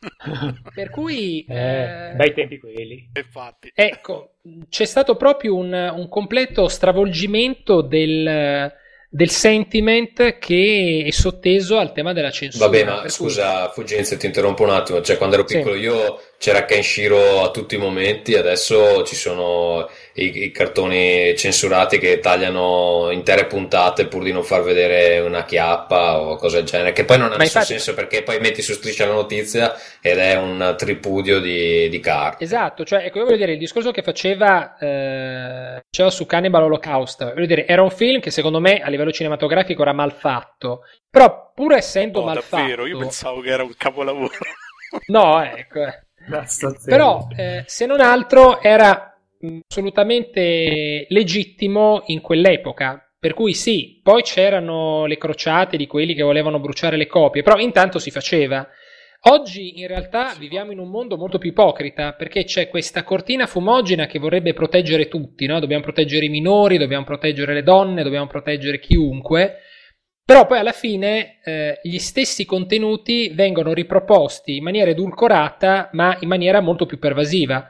per cui eh, eh, bei tempi quelli infatti ecco c'è stato proprio un, un completo stravolgimento del, del sentiment che è sotteso al tema della censura. Vabbè, ma scusa, cui... Fuggenzo, ti interrompo un attimo. Cioè, quando ero piccolo sì. io c'era Kenshiro a tutti i momenti, adesso ci sono i, i, cartoni censurati che tagliano intere puntate pur di non far vedere una chiappa o cose del genere, che poi non ha nessun infatti... senso perché poi metti su striscia la notizia ed è un tripudio di, di carte. Esatto, cioè, ecco, io voglio dire, il discorso che faceva, eh, faceva su Cannibal Holocaust, voglio dire, era un film che secondo me a livello cinematografico era mal fatto, però pur essendo oh, mal davvero, fatto... io pensavo che era un capolavoro. no, ecco. Eh. Però, eh, se non altro, era assolutamente legittimo in quell'epoca. Per cui sì, poi c'erano le crociate di quelli che volevano bruciare le copie, però intanto si faceva. Oggi in realtà viviamo in un mondo molto più ipocrita perché c'è questa cortina fumogena che vorrebbe proteggere tutti, no? dobbiamo proteggere i minori, dobbiamo proteggere le donne, dobbiamo proteggere chiunque, però poi alla fine eh, gli stessi contenuti vengono riproposti in maniera edulcorata ma in maniera molto più pervasiva.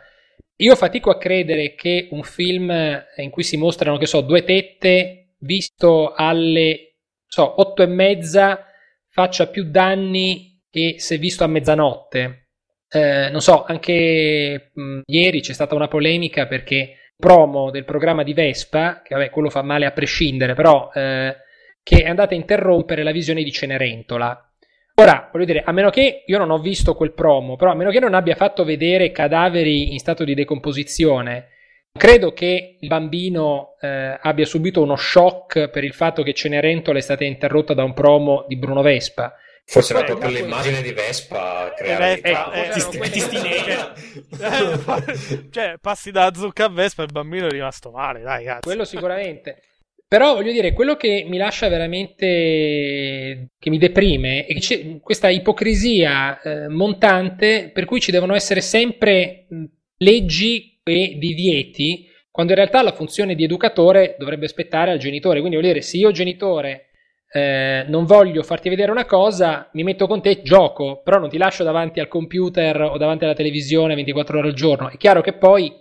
Io fatico a credere che un film in cui si mostrano, che so, due tette visto alle so, otto e mezza faccia più danni che se visto a mezzanotte. Eh, non so, anche mh, ieri c'è stata una polemica perché promo del programma di Vespa, che vabbè, quello fa male a prescindere, però eh, che è andata a interrompere la visione di Cenerentola. Ora, voglio dire, a meno che io non ho visto quel promo, però a meno che non abbia fatto vedere cadaveri in stato di decomposizione, credo che il bambino eh, abbia subito uno shock per il fatto che Cenerentola è stata interrotta da un promo di Bruno Vespa. Forse era proprio l'immagine di Vespa a creare eh, eh, eh, cioè, passi da zucca a Vespa e il bambino è rimasto male, dai, cazzo. Quello sicuramente. Però voglio dire, quello che mi lascia veramente, che mi deprime, è questa ipocrisia eh, montante per cui ci devono essere sempre leggi e divieti, quando in realtà la funzione di educatore dovrebbe aspettare al genitore. Quindi voglio dire, se io genitore eh, non voglio farti vedere una cosa, mi metto con te, gioco, però non ti lascio davanti al computer o davanti alla televisione 24 ore al giorno. È chiaro che poi,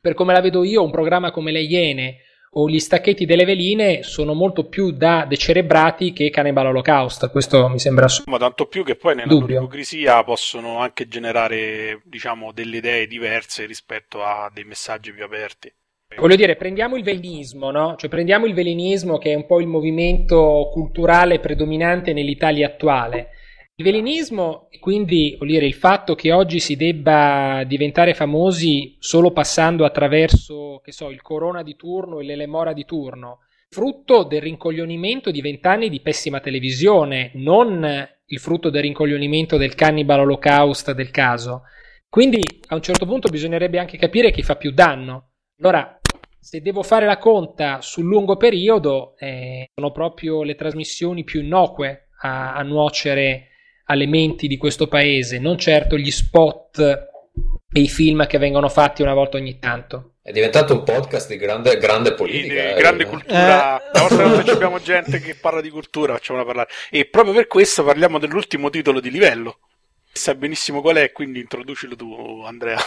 per come la vedo io, un programma come Le Iene o gli stacchetti delle veline sono molto più da decerebrati che Cannibal Holocaust. Questo mi sembra Ma tanto più che poi nella ipocrisia possono anche generare, diciamo, delle idee diverse rispetto a dei messaggi più aperti. Voglio dire, prendiamo il velinismo, no? Cioè prendiamo il velinismo che è un po' il movimento culturale predominante nell'Italia attuale il velinismo, quindi vuol dire il fatto che oggi si debba diventare famosi solo passando attraverso, che so, il corona di turno e l'elemora di turno, frutto del rincoglionimento di vent'anni di pessima televisione, non il frutto del rincoglionimento del cannibal holocaust del caso. Quindi a un certo punto bisognerebbe anche capire chi fa più danno. Allora, se devo fare la conta sul lungo periodo, eh, sono proprio le trasmissioni più innocue a, a nuocere alle menti di questo paese, non certo gli spot e i film che vengono fatti una volta ogni tanto. È diventato un podcast di grande, grande politica. Di, eh. grande cultura. Eh. La volta che abbiamo gente che parla di cultura, facciamola parlare. E proprio per questo parliamo dell'ultimo titolo di livello. Sai benissimo qual è, quindi introducilo tu, Andrea.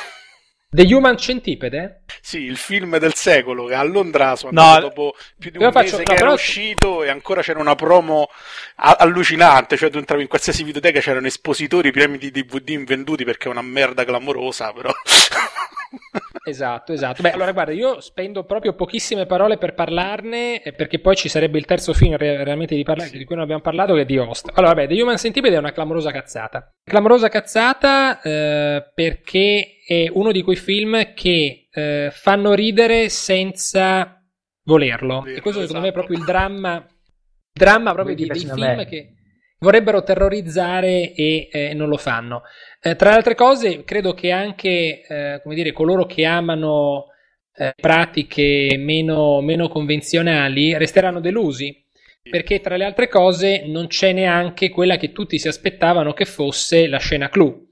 The Human Centipede? Sì, il film del secolo che a Londra sono no, dopo più di un mese faccio, che no, era però... uscito e ancora c'era una promo allucinante, cioè tu entravi in qualsiasi videoteca c'erano espositori, premi di DVD invenduti perché è una merda clamorosa, però Esatto, esatto. Beh, allora guarda, io spendo proprio pochissime parole per parlarne, eh, perché poi ci sarebbe il terzo film realmente di, parla- di cui non abbiamo parlato, che è di Host. Allora, vabbè, The Human Centipede è una clamorosa cazzata. Clamorosa cazzata eh, perché è uno di quei film che eh, fanno ridere senza volerlo. e questo secondo me è proprio il dramma, dramma proprio di, dei film che vorrebbero terrorizzare e eh, non lo fanno. Eh, tra le altre cose, credo che anche eh, dire, coloro che amano eh, pratiche meno, meno convenzionali resteranno delusi. Perché tra le altre cose non c'è neanche quella che tutti si aspettavano che fosse la scena clou.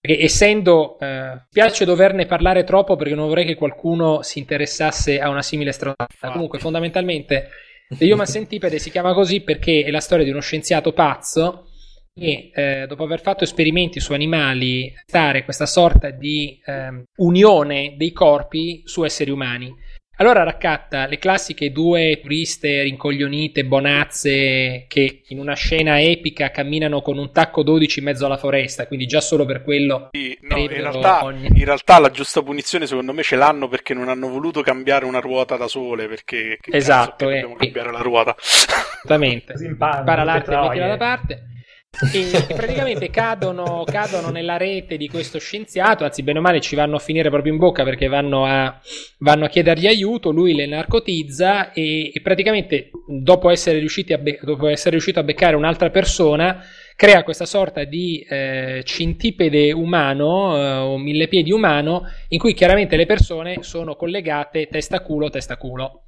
Perché essendo, eh, piace doverne parlare troppo perché non vorrei che qualcuno si interessasse a una simile strada. Comunque, fondamentalmente, The Human Centipede si chiama così perché è la storia di uno scienziato pazzo che eh, dopo aver fatto esperimenti su animali stare questa sorta di eh, unione dei corpi su esseri umani. Allora raccatta le classiche due turiste rincoglionite, bonazze, che in una scena epica camminano con un tacco 12 in mezzo alla foresta, quindi già solo per quello... Sì, no, in, realtà, ogni... in, realtà, la giusta punizione secondo me ce l'hanno perché non hanno voluto cambiare una ruota da sole, perché... Esatto, eh, dobbiamo cambiare la ruota. Esattamente. Spara l'arte e mettila da parte e praticamente cadono, cadono, nella rete di questo scienziato, anzi bene o male ci vanno a finire proprio in bocca perché vanno a, vanno a chiedergli aiuto, lui le narcotizza e, e praticamente dopo essere, be- dopo essere, riuscito a beccare un'altra persona crea questa sorta di eh, cintipede umano eh, o mille piedi umano in cui chiaramente le persone sono collegate testa culo testa culo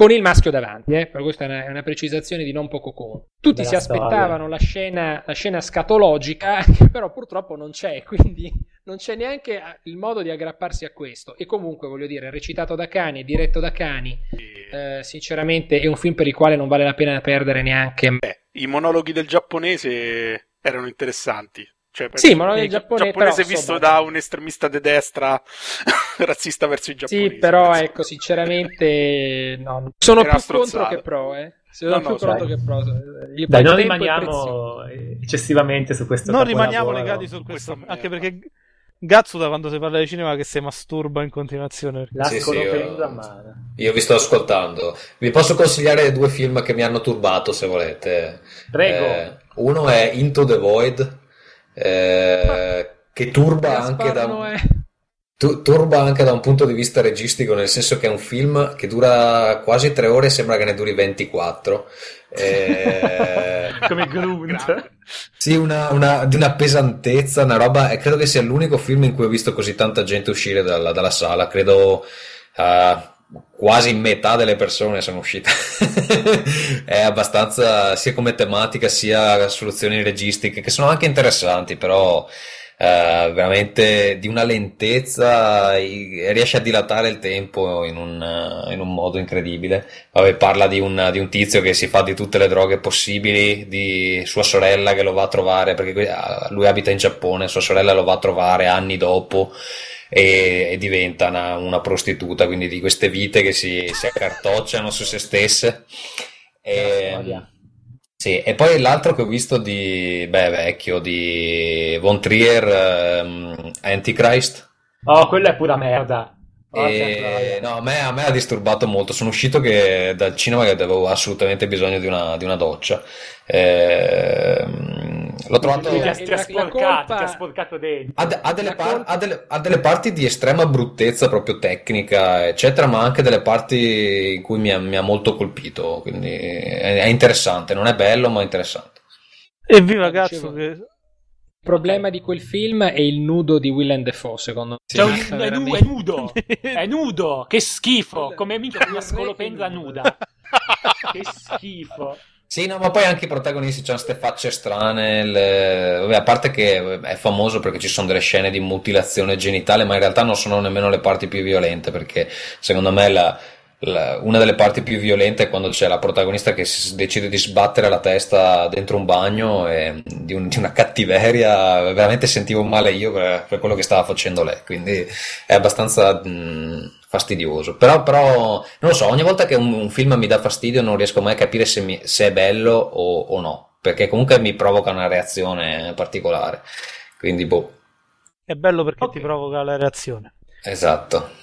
con il maschio davanti, eh? per questa è una, è una, precisazione di non poco conto. Tutti Bella si aspettavano la scena, la scena, scatologica, che però purtroppo non c'è, quindi non c'è neanche il modo di aggrapparsi a questo. E comunque, voglio dire, recitato da Cani, diretto da Cani, eh, sinceramente è un film per il quale non vale la pena perdere neanche... Beh, i monologhi del giapponese erano interessanti. Cioè, sì, ma il giapponese, giapponese però, visto da un estremista di destra razzista verso i giapponesi. Sì, però penso. ecco, sinceramente no. sono Era più contro che pro, eh. Sono no, più no, contro che pro. Io Dai, non rimaniamo eccessivamente su questo Non rimaniamo legati su questo, questo anche perché Gazzo da quando si parla di cinema che si masturba in continuazione. Sì, sì, io, io, vi sto ascoltando. Vi posso consigliare due film che mi hanno turbato se volete. Prego. Eh, uno è Into the Void eh, che turba anche da un, tu, turba anche da un punto di vista registico, nel senso che è un film che dura quasi tre ore e sembra che ne duri 24. Eh, Come Grunt. Sì, una, una, di una pesantezza, una roba, e credo che sia l'unico film in cui ho visto così tanta gente uscire dalla, dalla sala, credo... Uh, quasi metà delle persone sono uscite. è abbastanza sia come tematica sia soluzioni registiche che sono anche interessanti, però eh, veramente di una lentezza riesce a dilatare il tempo in un, in un modo incredibile. Vabbè, parla di un, di un, tizio che si fa di tutte le droghe possibili, di sua sorella che lo va a trovare perché lui abita in Giappone, sua sorella lo va a trovare anni dopo e, e diventa una, una, prostituta, quindi di queste vite che si, si accartocciano su se stesse. E, sì, e poi l'altro che ho visto di, beh, vecchio, di Von Trier, um, Antichrist. Oh, quello è pura merda. E, no, a me, a me, ha disturbato molto. Sono uscito che, dal cinema che avevo assolutamente bisogno di una, di una doccia. Eh, l'ho trovato. Ti ha, ti ha sporcato, ti ha sporcato dentro. Ha, ha, delle par- ha, delle, ha, delle parti di estrema bruttezza, proprio tecnica, eccetera, ma anche delle parti in cui mi ha, mi ha molto colpito. Quindi è, è, interessante. Non è bello, ma è interessante. Evviva cazzo! Che il problema di quel film è il nudo di Willem Dafoe, secondo me. Cioè, un, è, nu- è, nudo! è nudo! Che schifo! Come minchia una scolopendra nuda! che schifo! Sì, no, ma poi anche i protagonisti hanno queste facce strane. Le... Vabbè, a parte che è famoso perché ci sono delle scene di mutilazione genitale, ma in realtà non sono nemmeno le parti più violente, perché secondo me la la, una delle parti più violente è quando c'è la protagonista che decide di sbattere la testa dentro un bagno e di, un, di una cattiveria veramente sentivo male io per, per, quello che stava facendo lei quindi è abbastanza mh, fastidioso però, però, non lo so ogni volta che un, un, film mi dà fastidio non riesco mai a capire se, mi, se è bello o, o, no perché comunque mi provoca una reazione particolare quindi boh è bello perché okay. ti provoca la reazione Esatto.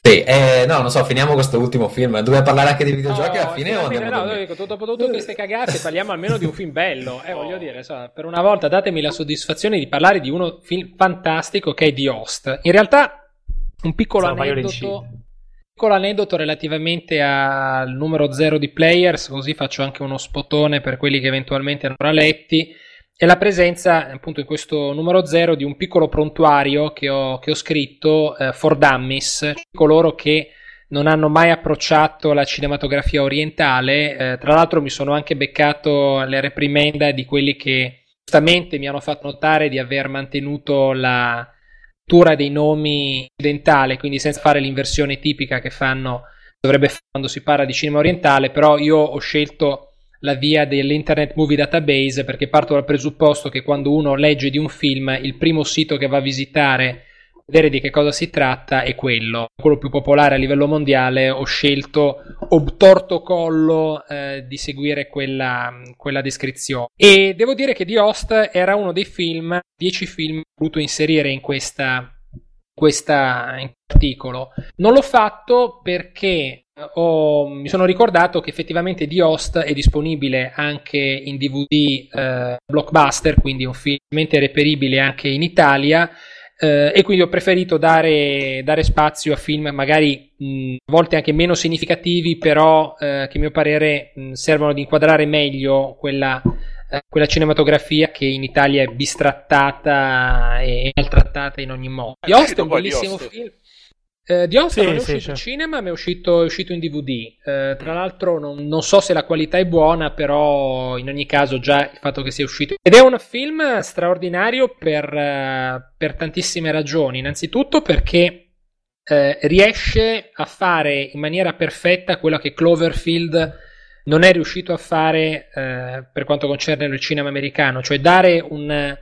Sì, eh, no, non so, finiamo questo ultimo film. Dobbiamo parlare anche di videogiochi no, alla fine o andiamo No, dico, dopo tutte queste cagate parliamo almeno di un film bello. Eh, voglio dire, so, per una volta datemi la soddisfazione di parlare di uno film fantastico che è The Host. In realtà, un piccolo aneddoto piccolo aneddoto relativamente al numero 0 di players, così faccio anche uno spotone per quelli che eventualmente non ancora letti è la presenza appunto in questo numero zero di un piccolo prontuario che ho, che ho scritto eh, for dummies, coloro che non hanno mai approcciato la cinematografia orientale. Eh, tra l'altro mi sono anche beccato le reprimenda di quelli che giustamente mi hanno fatto notare di aver mantenuto la lettura dei nomi occidentale, quindi senza fare l'inversione tipica che fanno dovrebbe fare quando si parla di cinema orientale, però io ho scelto la via dell'Internet Movie Database perché parto dal presupposto che quando uno legge di un film il primo sito che va a visitare vedere di che cosa si tratta è quello, quello più popolare a livello mondiale, ho scelto obtorto collo eh, di seguire quella, quella, descrizione. E devo dire che The Host era uno dei film, 10 film voluto inserire in questa, questa in articolo. Non l'ho fatto perché ho, mi sono ricordato che effettivamente The Host è disponibile anche in DVD eh, blockbuster, quindi un film reperibile anche in Italia. Eh, e quindi ho preferito dare, dare spazio a film magari mh, a volte anche meno significativi, però eh, che a mio parere mh, servono ad inquadrare meglio quella, eh, quella, cinematografia che in Italia è bistrattata e maltrattata in ogni modo. The Host è un bellissimo film. Eh, The sì, non è uscito sì, in cinema, ma è uscito, è uscito in DVD. Eh, tra l'altro, non, non, so se la qualità è buona, però in ogni caso, già il fatto che sia uscito. Ed è un film straordinario per, uh, per tantissime ragioni. Innanzitutto, perché uh, riesce a fare in maniera perfetta quello che Cloverfield non è riuscito a fare uh, per quanto concerne il cinema americano, cioè dare un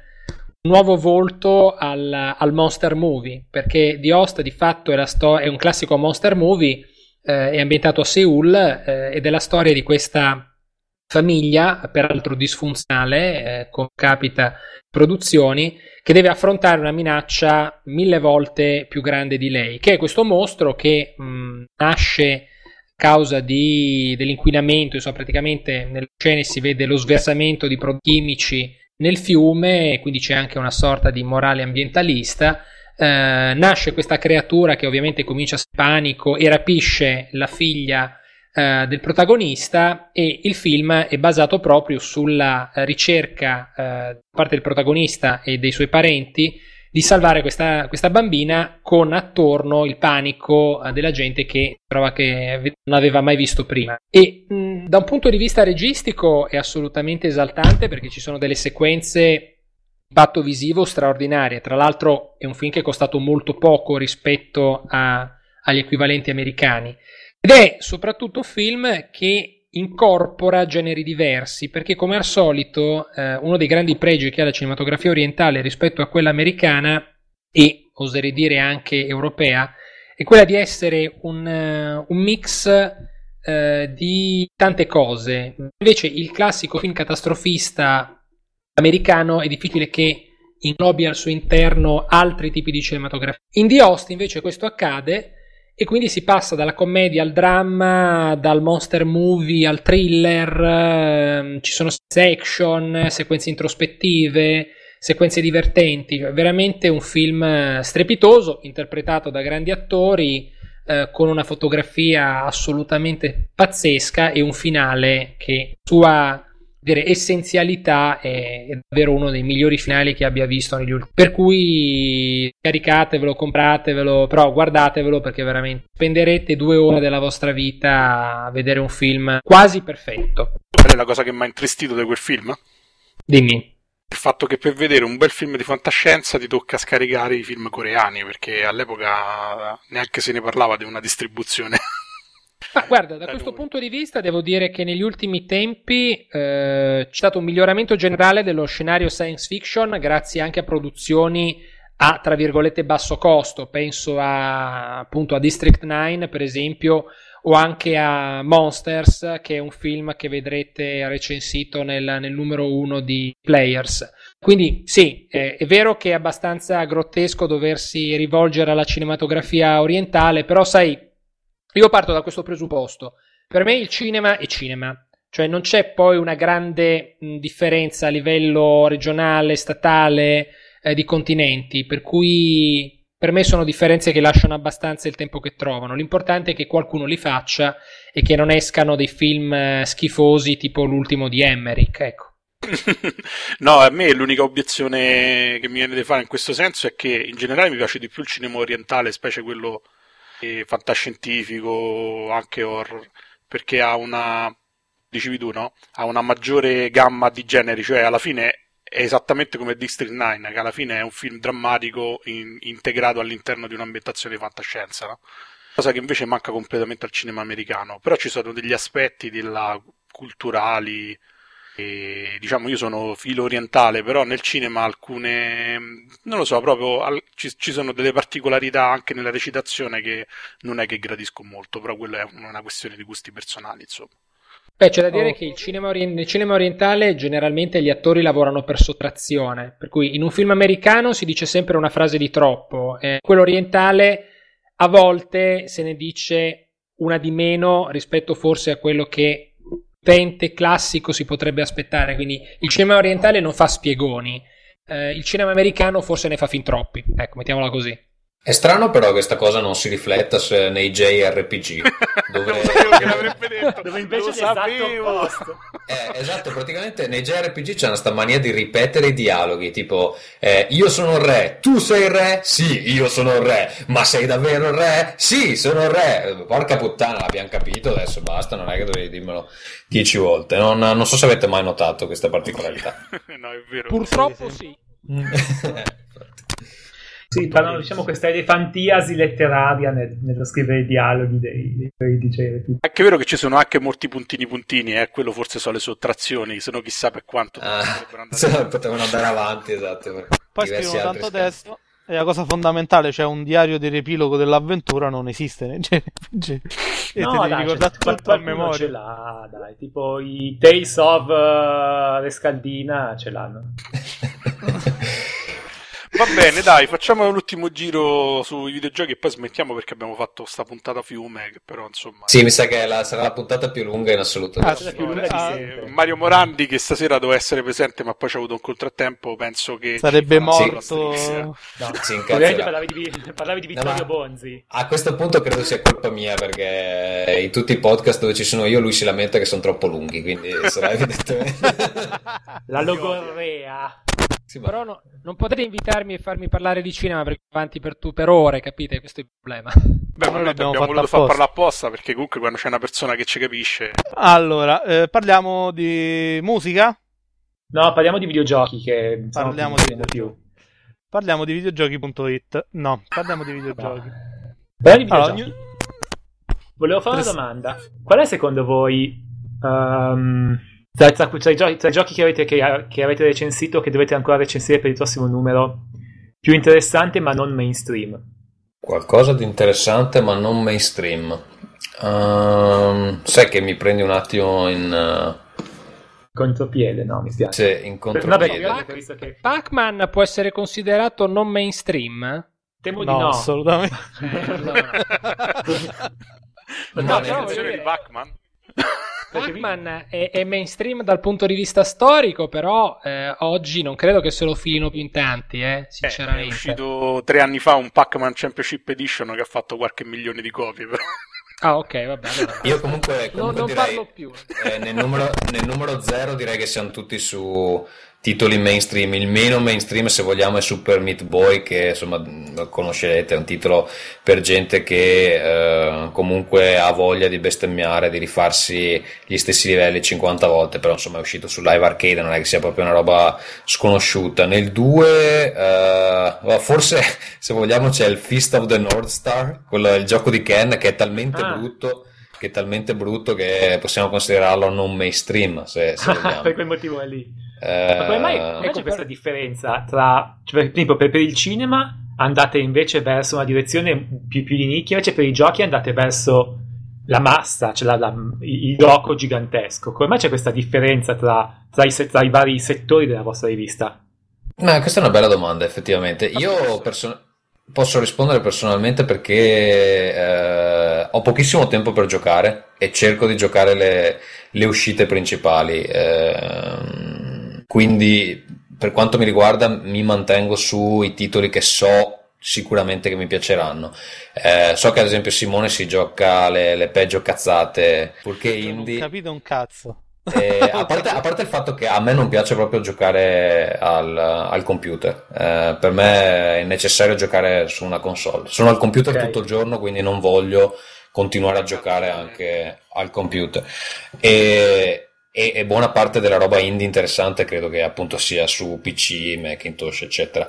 nuovo volto al, al, monster movie, perché The Host di fatto è, sto- è un classico monster movie, eh, è ambientato a Seoul eh, ed è la storia di questa famiglia, peraltro disfunzionale, eh, come capita produzioni, che deve affrontare una minaccia mille volte più grande di lei, che è questo mostro che mh, nasce causa di, dell'inquinamento, insomma praticamente nelle scene si vede lo sversamento di prodotti chimici nel fiume, quindi c'è anche una sorta di morale ambientalista. Eh, nasce questa creatura che ovviamente comincia a panico e rapisce la figlia eh, del protagonista e il film è basato proprio sulla ricerca eh, da parte del protagonista e dei suoi parenti di salvare questa, questa bambina con attorno il panico eh, della gente che trova che non aveva mai visto prima. E mh, da un punto di vista registico è assolutamente esaltante perché ci sono delle sequenze impatto visivo straordinarie. Tra l'altro è un film che è costato molto poco rispetto a, agli equivalenti americani. Ed è soprattutto un film che incorpora generi diversi, perché come al solito eh, uno dei grandi pregi che ha la cinematografia orientale rispetto a quella americana e oserei dire anche europea è quella di essere un, uh, un mix uh, di tante cose. Invece il classico film catastrofista americano è difficile che inglobi al suo interno altri tipi di cinematografia. In The Host invece questo accade e quindi si passa dalla commedia al dramma, dal monster movie al thriller, ehm, ci sono section, sequenze introspettive, sequenze divertenti, cioè veramente un film strepitoso, interpretato da grandi attori, eh, con una fotografia assolutamente pazzesca e un finale che sua dire, essenzialità è, è, davvero uno dei migliori finali che abbia visto negli ultimi. Per cui caricatevelo, compratevelo, però guardatevelo perché veramente spenderete due ore della vostra vita a vedere un film quasi perfetto. Qual è la cosa che mi ha intristito di quel film? Dimmi. Il fatto che per vedere un bel film di fantascienza ti tocca scaricare i film coreani, perché all'epoca neanche se ne parlava di una distribuzione Ma guarda, da questo punto di vista devo dire che negli ultimi tempi eh, c'è stato un miglioramento generale dello scenario science fiction grazie anche a produzioni a tra virgolette basso costo. Penso a, appunto a District 9, per esempio, o anche a Monsters, che è un film che vedrete recensito nel, nel numero uno di Players. Quindi sì, è, è vero che è abbastanza grottesco doversi rivolgere alla cinematografia orientale, però sai, io parto da questo presupposto. Per me il cinema è cinema, cioè non c'è poi una grande mh, differenza a livello regionale, statale, eh, di continenti, per cui per me sono differenze che lasciano abbastanza il tempo che trovano. L'importante è che qualcuno li faccia e che non escano dei film eh, schifosi tipo l'ultimo di Emmerich, ecco. no, a me l'unica obiezione che mi viene da fare in questo senso è che in generale mi piace di più il cinema orientale, specie quello fantascientifico, anche horror, perché ha una dicevi tu, no? Ha una maggiore gamma di generi, cioè alla fine è esattamente come District 9, che alla fine è un film drammatico in, integrato all'interno di un'ambientazione di fantascienza, no? Cosa che invece manca completamente al cinema americano. Però ci sono degli aspetti della, culturali. E, diciamo, io sono filo orientale, però nel cinema alcune, non lo so, proprio al, ci, ci, sono delle particolarità anche nella recitazione che non è che gradisco molto, però quella è una questione di gusti personali, insomma. Beh, c'è da dire oh. che cinema orient- nel cinema orientale generalmente gli attori lavorano per sottrazione, per cui in un film americano si dice sempre una frase di troppo, eh, quello orientale a volte se ne dice una di meno rispetto forse a quello che utente classico si potrebbe aspettare, quindi il cinema orientale non fa spiegoni, eh, il cinema americano forse ne fa fin troppi, ecco, mettiamola così. È strano però che questa cosa non si rifletta nei JRPG, dove, detto, dove invece è esatto eh, esatto, praticamente nei JRPG c'è questa mania di ripetere i dialoghi, tipo eh, io sono il re, tu sei il re? Sì, io sono il re, ma sei davvero il re? Sì, sono il re. Porca puttana, l'abbiamo capito, adesso basta, non è che dovevi dirmelo dieci volte. Non, non so se avete mai notato questa particolarità. no, è vero. Purtroppo sì. sì. Sì, fanno diciamo, questa elefantiasi letteraria nel, nello scrivere i dialoghi dei, dei DJ. È anche vero che ci sono anche molti puntini puntini, eh? quello forse sono le sottrazioni, se no chissà per quanto ah, andare potevano andare avanti, esatto. Poi scrivono tanto testo. E la cosa fondamentale, cioè un diario di riepilogo dell'avventura non esiste nei JRPG. e no, te dai, cioè, tutto a memoria. ce l'ha, dai, tipo i Tales of uh, Rescaldina ce l'hanno. Va bene, dai, facciamo l'ultimo giro sui videogiochi e poi smettiamo perché abbiamo fatto sta puntata fiume, che però insomma... Sì, mi sa che la, sarà la puntata più lunga in assoluto. Ah, sì, ah, Mario Morandi che stasera doveva essere presente ma poi c'è avuto un contrattempo, penso che... Sarebbe morto... Sì. No. Sì, parlavi, di, parlavi di Vittorio no, Bonzi. A questo punto credo sia colpa mia perché in tutti i podcast dove ci sono io lui si lamenta che sono troppo lunghi, quindi sarà evidentemente... la logorrea. Sì, Però no, non potete invitarmi e farmi parlare di cinema perché avanti per, tu, per ore, capite? Questo è il problema. Beh, noi abbiamo, abbiamo voluto far parlare apposta perché comunque quando c'è una persona che ci capisce. Allora, eh, parliamo di musica? No, parliamo di videogiochi che parliamo di videogiochi. più. Parliamo di videogiochi.it. No, parliamo di videogiochi. Parliamo di videogiochi. Allora, Volevo fare una domanda. Qual è secondo voi um, tra, tra, tra, i, giochi, tra i giochi che avete, che, che avete recensito, che dovete ancora recensire per il prossimo numero, più interessante ma non mainstream? Qualcosa di interessante ma non mainstream. Uh, sai che mi prendi un attimo in... Uh... Contropiede, no, mi spiace. Sì, in contropiede. Vabbè, Pac- che... Pac-Man può essere considerato non mainstream? Temo no, di no. assolutamente. no, no. no, no, di Pac-Man? Pac-Man è, è, mainstream dal punto di vista storico, però eh, oggi non credo che se lo filino più in tanti, eh, sinceramente. Eh, è uscito tre anni fa un Pac-Man Championship Edition che ha fatto qualche milione di copie, però. Ah, ok, vabbè. Allora. Io comunque, comunque no, non direi, parlo più. Eh, nel, numero, nel numero zero direi che siamo tutti su titoli mainstream. Il meno mainstream, se vogliamo, è Super Meat Boy, che insomma conoscerete, è un titolo per gente che eh, comunque ha voglia di bestemmiare, di rifarsi gli stessi livelli 50 volte, però insomma è uscito su live arcade, non è che sia proprio una roba sconosciuta. Nel 2, eh, forse se vogliamo, c'è il Fist of the North Star, quello, il gioco di Ken, che è talmente ah. brutto che è talmente brutto che possiamo considerarlo non mainstream se, se per quel motivo è lì eh, Ma come mai, come c'è questa differenza tra, cioè, per esempio, per, per, il cinema andate invece verso una direzione più, più di nicchia, invece per i giochi andate verso la massa, cioè la, la, il gioco gigantesco. Come mai c'è questa differenza tra, tra, i, tra, i, vari settori della vostra rivista? No, questa è una bella domanda, effettivamente. Io person- posso rispondere personalmente perché eh, ho pochissimo tempo per giocare e cerco di giocare le, le uscite principali. Eh, quindi, per quanto mi riguarda, mi mantengo sui titoli che so sicuramente che mi piaceranno. Eh, so che ad esempio Simone si gioca le, le peggio cazzate, purché indie. Non ho capito un cazzo. Eh, a, parte, a, parte, il fatto che a me non piace proprio giocare al, al computer, eh, per me è necessario giocare su una console. Sono al computer okay. tutto il giorno, quindi non voglio continuare a giocare anche al computer. E, e, e, buona parte della roba indie interessante credo che appunto sia su PC, Macintosh, eccetera.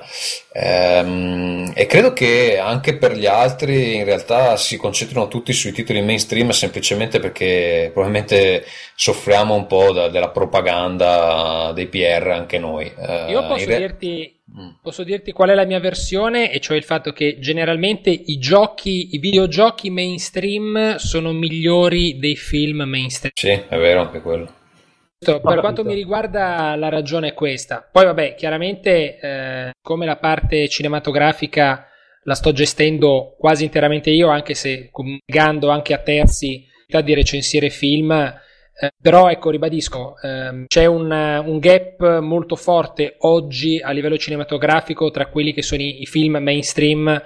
Ehm, e credo che anche per gli altri in realtà si concentrino tutti sui titoli mainstream semplicemente perché probabilmente soffriamo un po' da, della propaganda dei PR anche noi. Ehm, Io posso, re... dirti. Posso dirti qual è la mia versione, e cioè il fatto che generalmente i giochi, i videogiochi mainstream sono migliori dei film mainstream. Sì, è vero anche quello. Per quanto mi riguarda la ragione è questa. Poi vabbè, chiaramente eh, come la parte cinematografica la sto gestendo quasi interamente io, anche se negando anche a terzi di recensire film, eh, però ecco, ribadisco, eh, c'è un, un, gap molto forte oggi a livello cinematografico tra quelli che sono i, i film mainstream,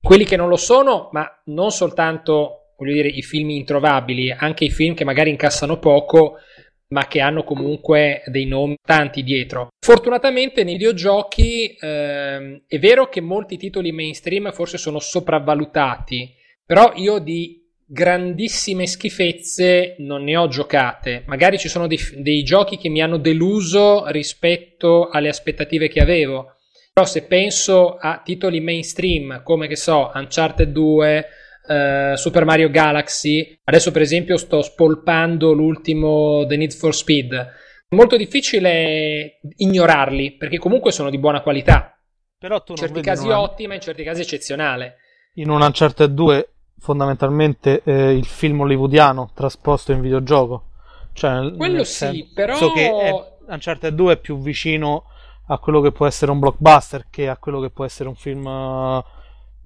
quelli che non lo sono, ma non soltanto, voglio dire, i film introvabili, anche i film che magari incassano poco, ma che hanno comunque dei nomi tanti dietro. Fortunatamente nei videogiochi ehm, è vero che molti titoli mainstream forse sono sopravvalutati, però io di grandissime schifezze non ne ho giocate. Magari ci sono dei, dei giochi che mi hanno deluso rispetto alle aspettative che avevo. Però se penso a titoli mainstream come che so, Uncharted 2, uh, Super Mario Galaxy. Adesso, per esempio, sto spolpando l'ultimo The Need for Speed. È molto difficile ignorarli perché comunque sono di buona qualità. Però tu in certi casi una... ottima, in certi casi eccezionale. In un Uncharted 2, fondamentalmente eh, il film hollywoodiano trasposto in videogioco. Cioè, Quello sì, però. Che è, Uncharted 2 è più vicino a quello che può essere un blockbuster che a quello che può essere un film. Uh,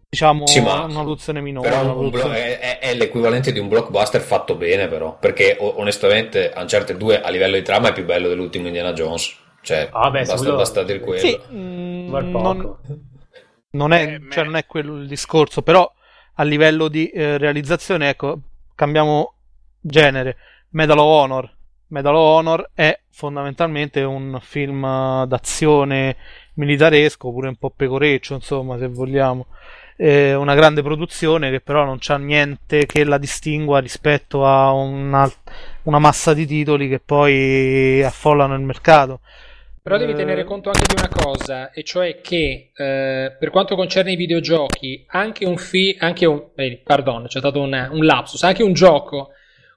diciamo sì, una produzione minore. Però un blo- è, è, l'equivalente di un blockbuster fatto bene, però. Perché onestamente Uncharted 2 a livello di trama è più bello dell'ultimo Indiana Jones. Cioè, ah, beh, basta, basta dire quello. Sì, mm, non, non, è, eh, cioè, non è quello il discorso, però a livello di eh, realizzazione, ecco, cambiamo genere. Medal of Honor. Medal of Honor è fondamentalmente un film d'azione militaresco, pure un po' pecoreccio, insomma, se vogliamo eh, una grande produzione che però non c'ha niente che la distingua rispetto a una, una massa di titoli che poi affollano il mercato. Però devi tenere conto anche di una cosa, e cioè che eh, per quanto concerne i videogiochi, anche un, fi- anche un eh, pardon, c'è stato un, un lapsus, anche un gioco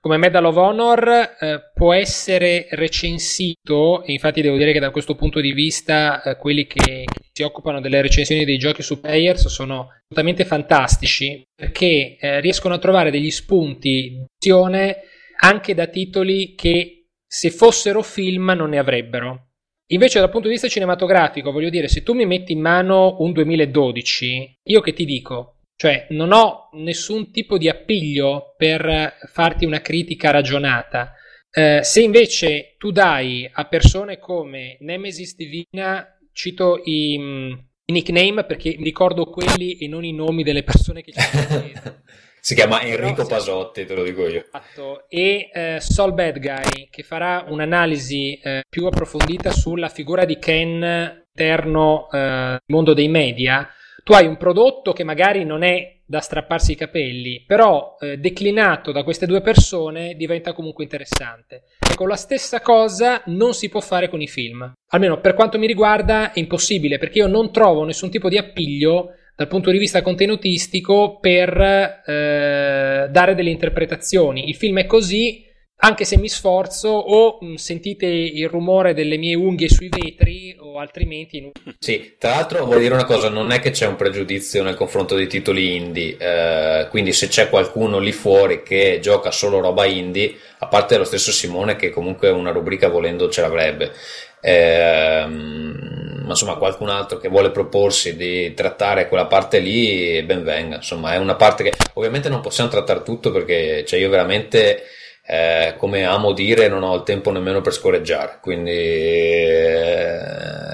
come Medal of Honor eh, può essere recensito, e infatti devo dire che da questo punto di vista eh, quelli che, che, si occupano delle recensioni dei giochi su Players sono assolutamente fantastici perché eh, riescono a trovare degli spunti di azione anche da titoli che se fossero film non ne avrebbero. Invece dal punto di vista cinematografico, voglio dire, se tu mi metti in mano un 2012, io che ti dico? Cioè, non ho nessun tipo di appiglio per farti una critica ragionata. Eh, se invece tu dai a persone come Nemesis Divina, cito i, i nickname perché ricordo quelli e non i nomi delle persone che ci sono Si chiama Enrico Pasotti, te lo dico io. Esatto. E eh, Sol Bad Guy, che farà un'analisi eh, più approfondita sulla figura di Ken all'interno del eh, mondo dei media tu hai un prodotto che magari non è da strapparsi i capelli, però eh, declinato da queste due persone diventa comunque interessante. Ecco, la stessa cosa non si può fare con i film. Almeno per quanto mi riguarda è impossibile, perché io non trovo nessun tipo di appiglio dal punto di vista contenutistico per eh, dare delle interpretazioni. Il film è così, anche se mi sforzo, o mh, sentite il rumore delle mie unghie sui vetri, o altrimenti. Sì, tra l'altro voglio dire una cosa: non è che c'è un pregiudizio nel confronto dei titoli indie, eh, quindi se c'è qualcuno lì fuori che gioca solo roba indie, a parte lo stesso Simone, che comunque una rubrica volendo ce l'avrebbe. Eh, ma insomma qualcun altro che vuole proporsi di trattare quella parte lì ben venga. Insomma è una parte che ovviamente non possiamo trattare tutto perché cioè io veramente eh, come amo dire, non ho il tempo nemmeno per scorreggiare, quindi eh,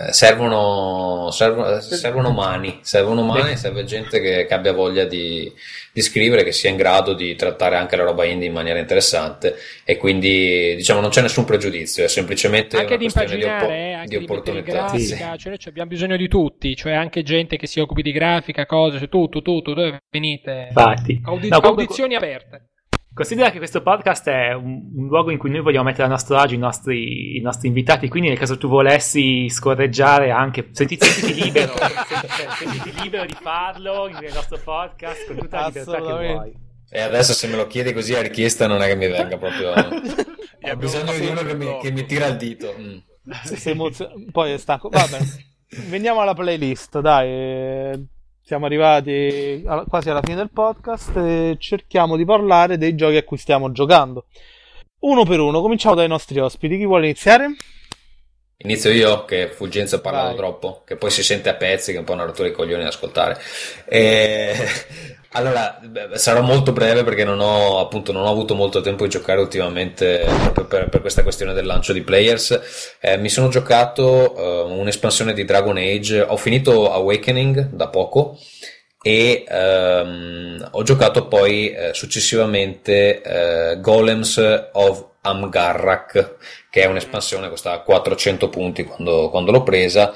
servono, servono, servono, mani, servono mani, serve gente che, che abbia voglia di, di, scrivere, che sia in grado di trattare anche la roba indie in maniera interessante e quindi diciamo non c'è nessun pregiudizio, è semplicemente anche una di questione di, oppo- eh, anche di opportunità. Grafica, sì. cioè, cioè, abbiamo bisogno di tutti, cioè anche gente che si occupi di grafica, cose, cioè, tutto, tutto, dove venite? Infatti. Audi- no, audizioni comunque... aperte. Considera che questo podcast è un, un, luogo in cui noi vogliamo mettere a nostro agio i nostri, i nostri invitati, quindi nel caso tu volessi scorreggiare anche, sentiti, sentiti libero, sentiti libero di farlo nel nostro podcast con tutta la libertà che vuoi. E adesso se me lo chiedi così a richiesta non è che mi venga proprio... Ho bisogno di uno che mi, che mi, tira il dito. Mm. Emozio... Poi è stanco. Vabbè, veniamo alla playlist, dai siamo arrivati quasi alla fine del podcast e cerchiamo di parlare dei giochi a cui stiamo giocando. Uno per uno, cominciamo dai nostri ospiti. Chi vuole iniziare? Inizio io, che Fulgenza ha parlato troppo, che poi si sente a pezzi, che è un po' una rottura di coglioni da ascoltare. E... Allora, sarò molto breve perché non ho, appunto, non ho avuto molto tempo di giocare ultimamente proprio per, per questa questione del lancio di Players. Eh, mi sono giocato uh, un'espansione di Dragon Age, ho finito Awakening da poco e um, ho giocato poi eh, successivamente eh, Golems of Amgarrak, che è un'espansione che costava 400 punti quando, quando l'ho presa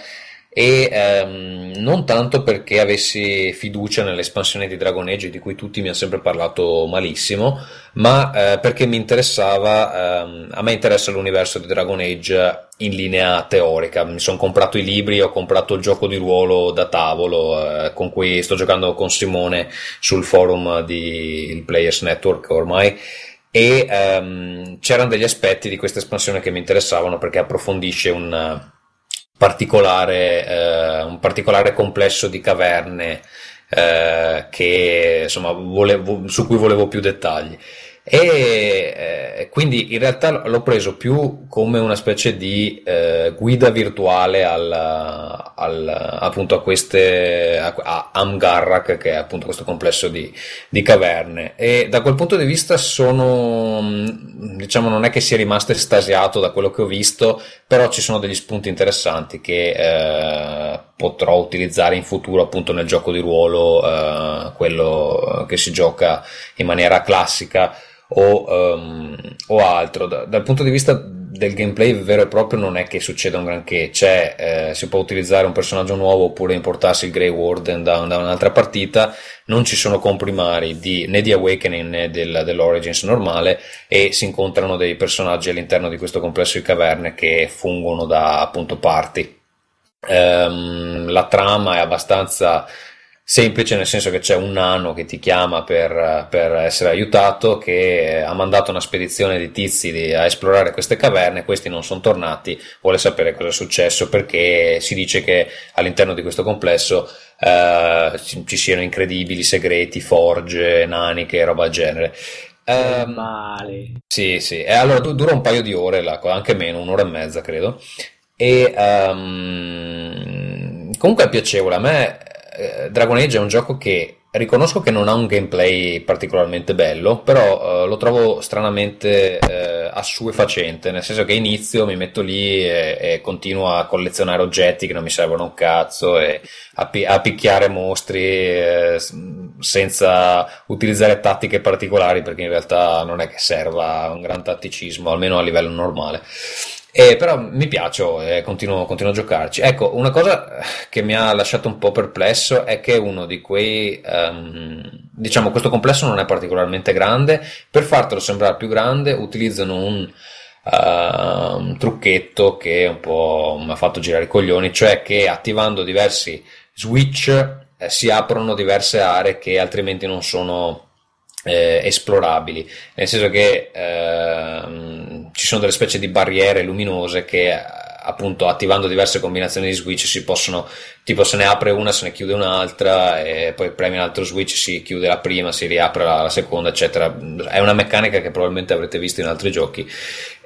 e ehm, non tanto perché avessi fiducia nell'espansione di Dragon Age di cui tutti mi hanno sempre parlato malissimo, ma eh, perché mi interessava, ehm, a me interessa l'universo di Dragon Age in linea teorica, mi sono comprato i libri, ho comprato il gioco di ruolo da tavolo eh, con cui sto giocando con Simone sul forum di Players Network ormai. E ehm, c'erano degli aspetti di questa espansione che mi interessavano perché approfondisce un particolare, eh, un particolare complesso di caverne eh, che, insomma, volevo, su cui volevo più dettagli e eh, quindi in realtà l'ho preso più come una specie di eh, guida virtuale al, al, appunto a queste a, a Amgarrak che è appunto questo complesso di, di, caverne. E da quel punto di vista sono diciamo non è che sia rimasto estasiato da quello che ho visto però ci sono degli spunti interessanti che eh, potrò utilizzare in futuro appunto nel gioco di ruolo eh, quello che si gioca in maniera classica o, um, o altro. Da, dal punto di vista del gameplay vero e proprio non è che succeda un granché, c'è, eh, si può utilizzare un personaggio nuovo oppure importarsi il Grey Warden da, da un'altra partita, non ci sono comprimari di, né di Awakening né del, dell'Origins normale e si incontrano dei personaggi all'interno di questo complesso di caverne che fungono da appunto parti. Um, la trama è abbastanza semplice nel senso che c'è un nano che ti chiama per, per, essere aiutato che ha mandato una spedizione di tizi a esplorare queste caverne questi non sono tornati vuole sapere cosa è successo perché si dice che all'interno di questo complesso eh, ci, ci, siano incredibili segreti forge naniche roba del genere Um, male. Sì, sì. E allora dura un paio di ore, anche meno, un'ora e mezza credo. E um, comunque è piacevole. A me eh, Dragon Age è un gioco che riconosco che non ha un gameplay particolarmente bello, però eh, lo trovo stranamente eh, assuefacente, nel senso che inizio, mi metto lì e, e, continuo a collezionare oggetti che non mi servono un cazzo e a, a picchiare mostri eh, senza utilizzare tattiche particolari perché in realtà non è che serva un gran tatticismo, almeno a livello normale. Eh, però mi piace e eh, continuo, continuo, a giocarci. Ecco, una cosa che mi ha lasciato un po' perplesso è che uno di quei, um, diciamo, questo complesso non è particolarmente grande, per fartelo sembrare più grande utilizzano un, uh, un trucchetto che un po' mi ha fatto girare i coglioni, cioè che attivando diversi switch eh, si aprono diverse aree che altrimenti non sono eh, esplorabili, nel senso che ehm, ci sono delle specie di barriere luminose che appunto attivando diverse combinazioni di switch si possono tipo se ne apre una se ne chiude un'altra e poi premi un altro switch si chiude la prima si riapre la, la seconda eccetera. È una meccanica che probabilmente avrete visto in altri giochi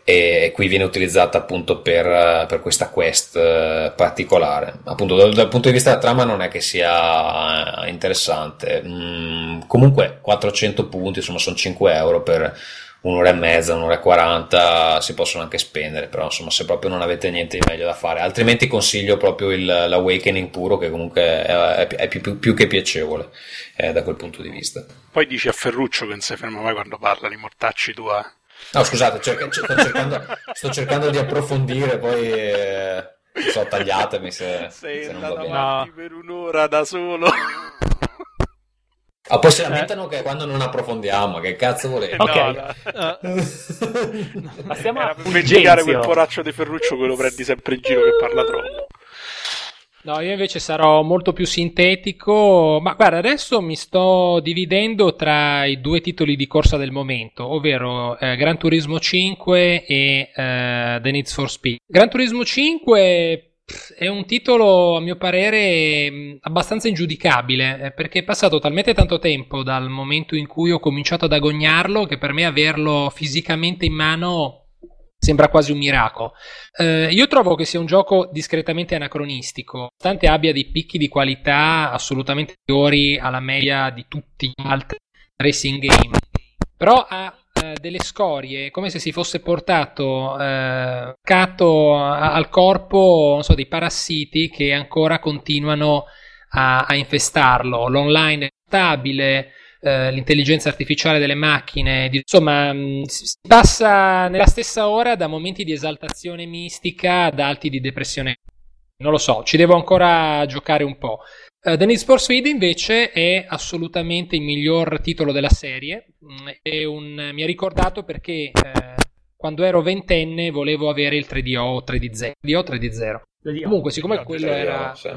e qui viene utilizzata appunto per, per questa quest eh, particolare. Appunto dal, dal, punto di vista della trama non è che sia eh, interessante, mm, comunque 400 punti, insomma sono 5 euro per un'ora e mezza, un'ora e 40 si possono anche spendere, però insomma se proprio non avete niente di meglio da fare, altrimenti consiglio proprio il, l'Awakening puro che comunque è, è, è più, più, che piacevole eh, da quel punto di vista. Poi dici a Ferruccio che non si ferma mai quando parla di mortacci tua. No, scusate, cerca, sto, cercando, sto, cercando, di approfondire, poi eh, so, tagliatemi se, Sei se non va bene. No. per un'ora da solo. Ah, poi si lamentano che quando non approfondiamo, che cazzo volete? Ok, no, no. passiamo Era a per vendicare quel Fulgenzio. poraccio di Ferruccio che lo prendi sempre in giro che parla troppo. No, io invece sarò molto più sintetico, ma guarda, adesso mi sto dividendo tra i due titoli di corsa del momento, ovvero eh, Gran Turismo 5 e eh, The Need for Speed. Gran Turismo 5 pff, è un titolo, a mio parere, abbastanza ingiudicabile, eh, perché è passato talmente tanto tempo dal momento in cui ho cominciato ad agognarlo che per me averlo fisicamente in mano sembra quasi un miracolo. Eh, io trovo che sia un gioco discretamente anacronistico, nonostante abbia dei picchi di qualità assolutamente migliori alla media di tutti gli altri racing game, però ha eh, delle scorie, come se si fosse portato eh, cato al corpo so, dei parassiti che ancora continuano a, a infestarlo. L'online è stabile, eh, l'intelligenza artificiale delle macchine, di- insomma, mh, si passa nella stessa ora da momenti di esaltazione mistica ad alti di depressione. Non lo so, ci devo ancora giocare un po'. Uh, The Need for Speed invece è assolutamente il miglior titolo della serie. Mm, è un- mi ha ricordato perché eh, quando ero ventenne volevo avere il 3DO o 3D0. 3DO 3D0. Comunque, siccome quello era Sì.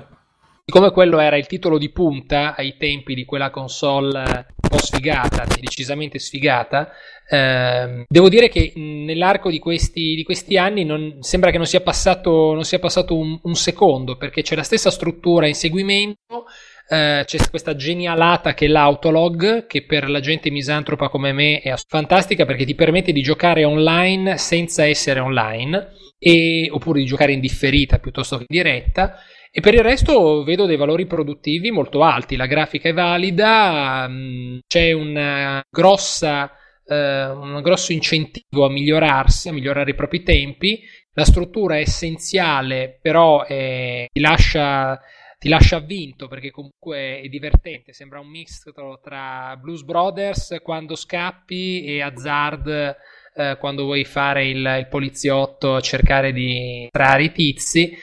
Siccome quello era il titolo di punta ai tempi di quella console po' sfigata, decisamente sfigata, ehm, devo dire che nell'arco di questi, di questi anni non- sembra che non sia passato, non sia passato un, un secondo, perché c'è la stessa struttura in seguimento, eh, c'è questa genialata che è l'autolog, che per la gente misantropa come me è fantastica perché ti permette di giocare online senza essere online, e- oppure di giocare in differita piuttosto che in diretta. E per il resto vedo dei valori produttivi molto alti, la grafica è valida, mh, c'è una grossa, eh, un grosso incentivo a migliorarsi, a migliorare i propri tempi, la struttura è essenziale, però è- ti lascia ti lascia vinto perché comunque è divertente, sembra un mix tra Blues Brothers quando scappi e Hazard eh, quando vuoi fare il, il poliziotto a cercare di trarre i tizi.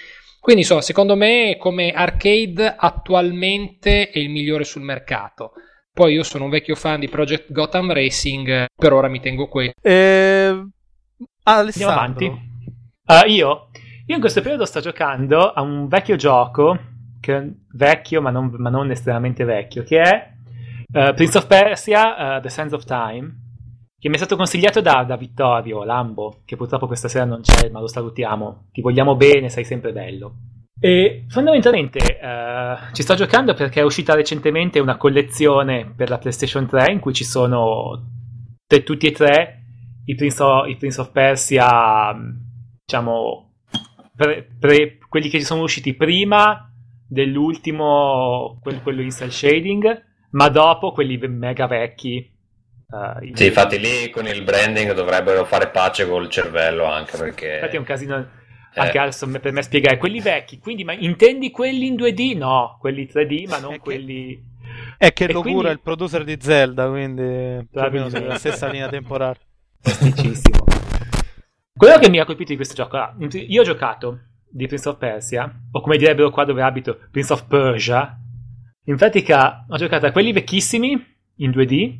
Quindi insomma, secondo me come arcade attualmente è il migliore sul mercato. Poi io sono un vecchio fan di Project Gotham Racing, per ora mi tengo qui. Eh, Andiamo avanti. Uh, io? Io in questo periodo sto giocando a un vecchio gioco, che è vecchio ma non, ma non estremamente vecchio, che è uh, Prince of Persia, uh, The Sands of Time, che mi è stato consigliato da, da Vittorio Lambo, che purtroppo questa sera non c'è, ma lo salutiamo. Ti vogliamo bene, sei sempre bello. E fondamentalmente uh, ci sto giocando perché è uscita recentemente una collezione per la PlayStation 3 in cui ci sono te- tutti e tre i Prince of, i Prince of Persia, diciamo, pre- pre- quelli che ci sono usciti prima dell'ultimo, quel- quello in cell shading, ma dopo quelli mega vecchi. Uh, Sì, infatti lì con il branding dovrebbero fare pace col cervello anche perché... Infatti è un casino Eh. anche adesso per me spiegare quelli vecchi. Quindi, ma intendi quelli in 2D? No, quelli 3D, ma non È che- quelli. È che E lo quindi- cura il producer di Zelda, quindi più o meno Probabilmente. sulla stessa linea temporale. Posticissimo. Quello che mi ha colpito di questo gioco, ah, io ho giocato di Prince of Persia, o come direbbero qua dove abito, Prince of Persia. In pratica ho giocato a quelli vecchissimi in 2D,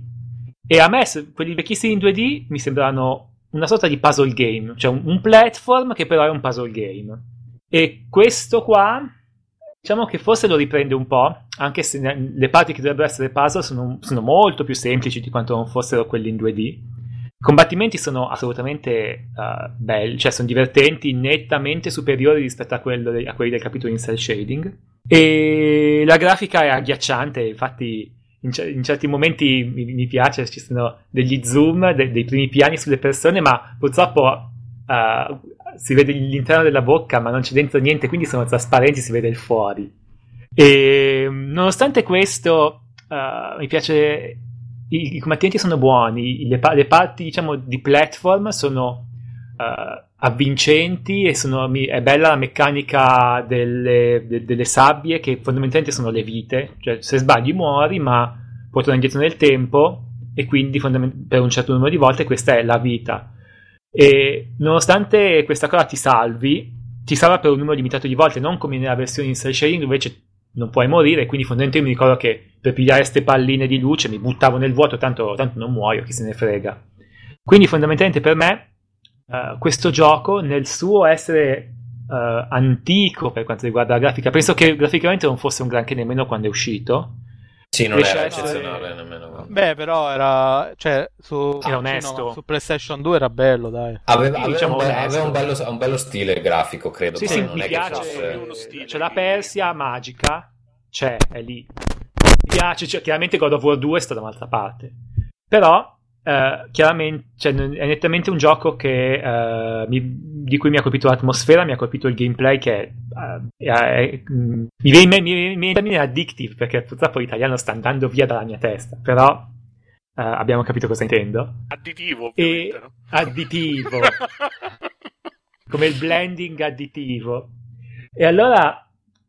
e a me quelli vecchissimi in 2D mi sembrano una sorta di puzzle game, cioè un, un platform che però è un puzzle game. E questo qua, diciamo che forse lo riprende un po', anche se le parti che dovrebbero essere puzzle sono, sono molto più semplici di quanto non fossero quelli in 2D. I combattimenti sono assolutamente uh, belli, cioè sono divertenti, nettamente superiori rispetto a, de- a quelli del capitolo in cell shading. E la grafica è agghiacciante, infatti in, c- in certi momenti mi-, mi, piace, ci sono degli zoom, de- dei primi piani sulle persone, ma purtroppo uh, si vede l'interno della bocca, ma non c'è dentro niente, quindi sono trasparenti, si vede il fuori. E nonostante questo, uh, mi piace. I, I, combattenti sono buoni, le, le parti diciamo di platform sono uh, avvincenti e sono, è bella la meccanica delle, de, delle sabbie che fondamentalmente sono le vite, cioè se sbagli muori, ma puoi tornare indietro nel tempo e quindi per un certo numero di volte questa è la vita. E nonostante questa cosa ti salvi, ti salva per un numero limitato di volte, non come nella versione in cell shading dove invece non puoi morire. Quindi fondamentalmente mi ricordo che per pigliare queste palline di luce mi buttavo nel vuoto, tanto, tanto non muoio, chi se ne frega. Quindi fondamentalmente per me uh, questo gioco nel suo essere uh, antico per quanto riguarda la grafica, penso che graficamente non fosse un granché nemmeno quando è uscito sì, non era eccezionale nemmeno. Beh, però era. Cioè, su, era onesto. No, su PlayStation 2 era bello, dai. Aveva, aveva, diciamo un, be- aveva un, bello, un, bello, stile grafico, credo. Sì, sì, mi piace. Fosse... C'è la Persia magica, c'è, è lì. Mi piace, cioè, chiaramente God of War 2 sta da un'altra parte. Però Uh, chiaramente cioè, è nettamente un gioco che, uh, mi, di cui mi ha colpito l'atmosfera, mi ha colpito il gameplay che uh, è, mm, mi viene in termine addictive perché purtroppo l'italiano sta andando via dalla mia testa, però abbiamo capito cosa intendo. Additivo. E, no? Additivo. come il blending additivo. E allora,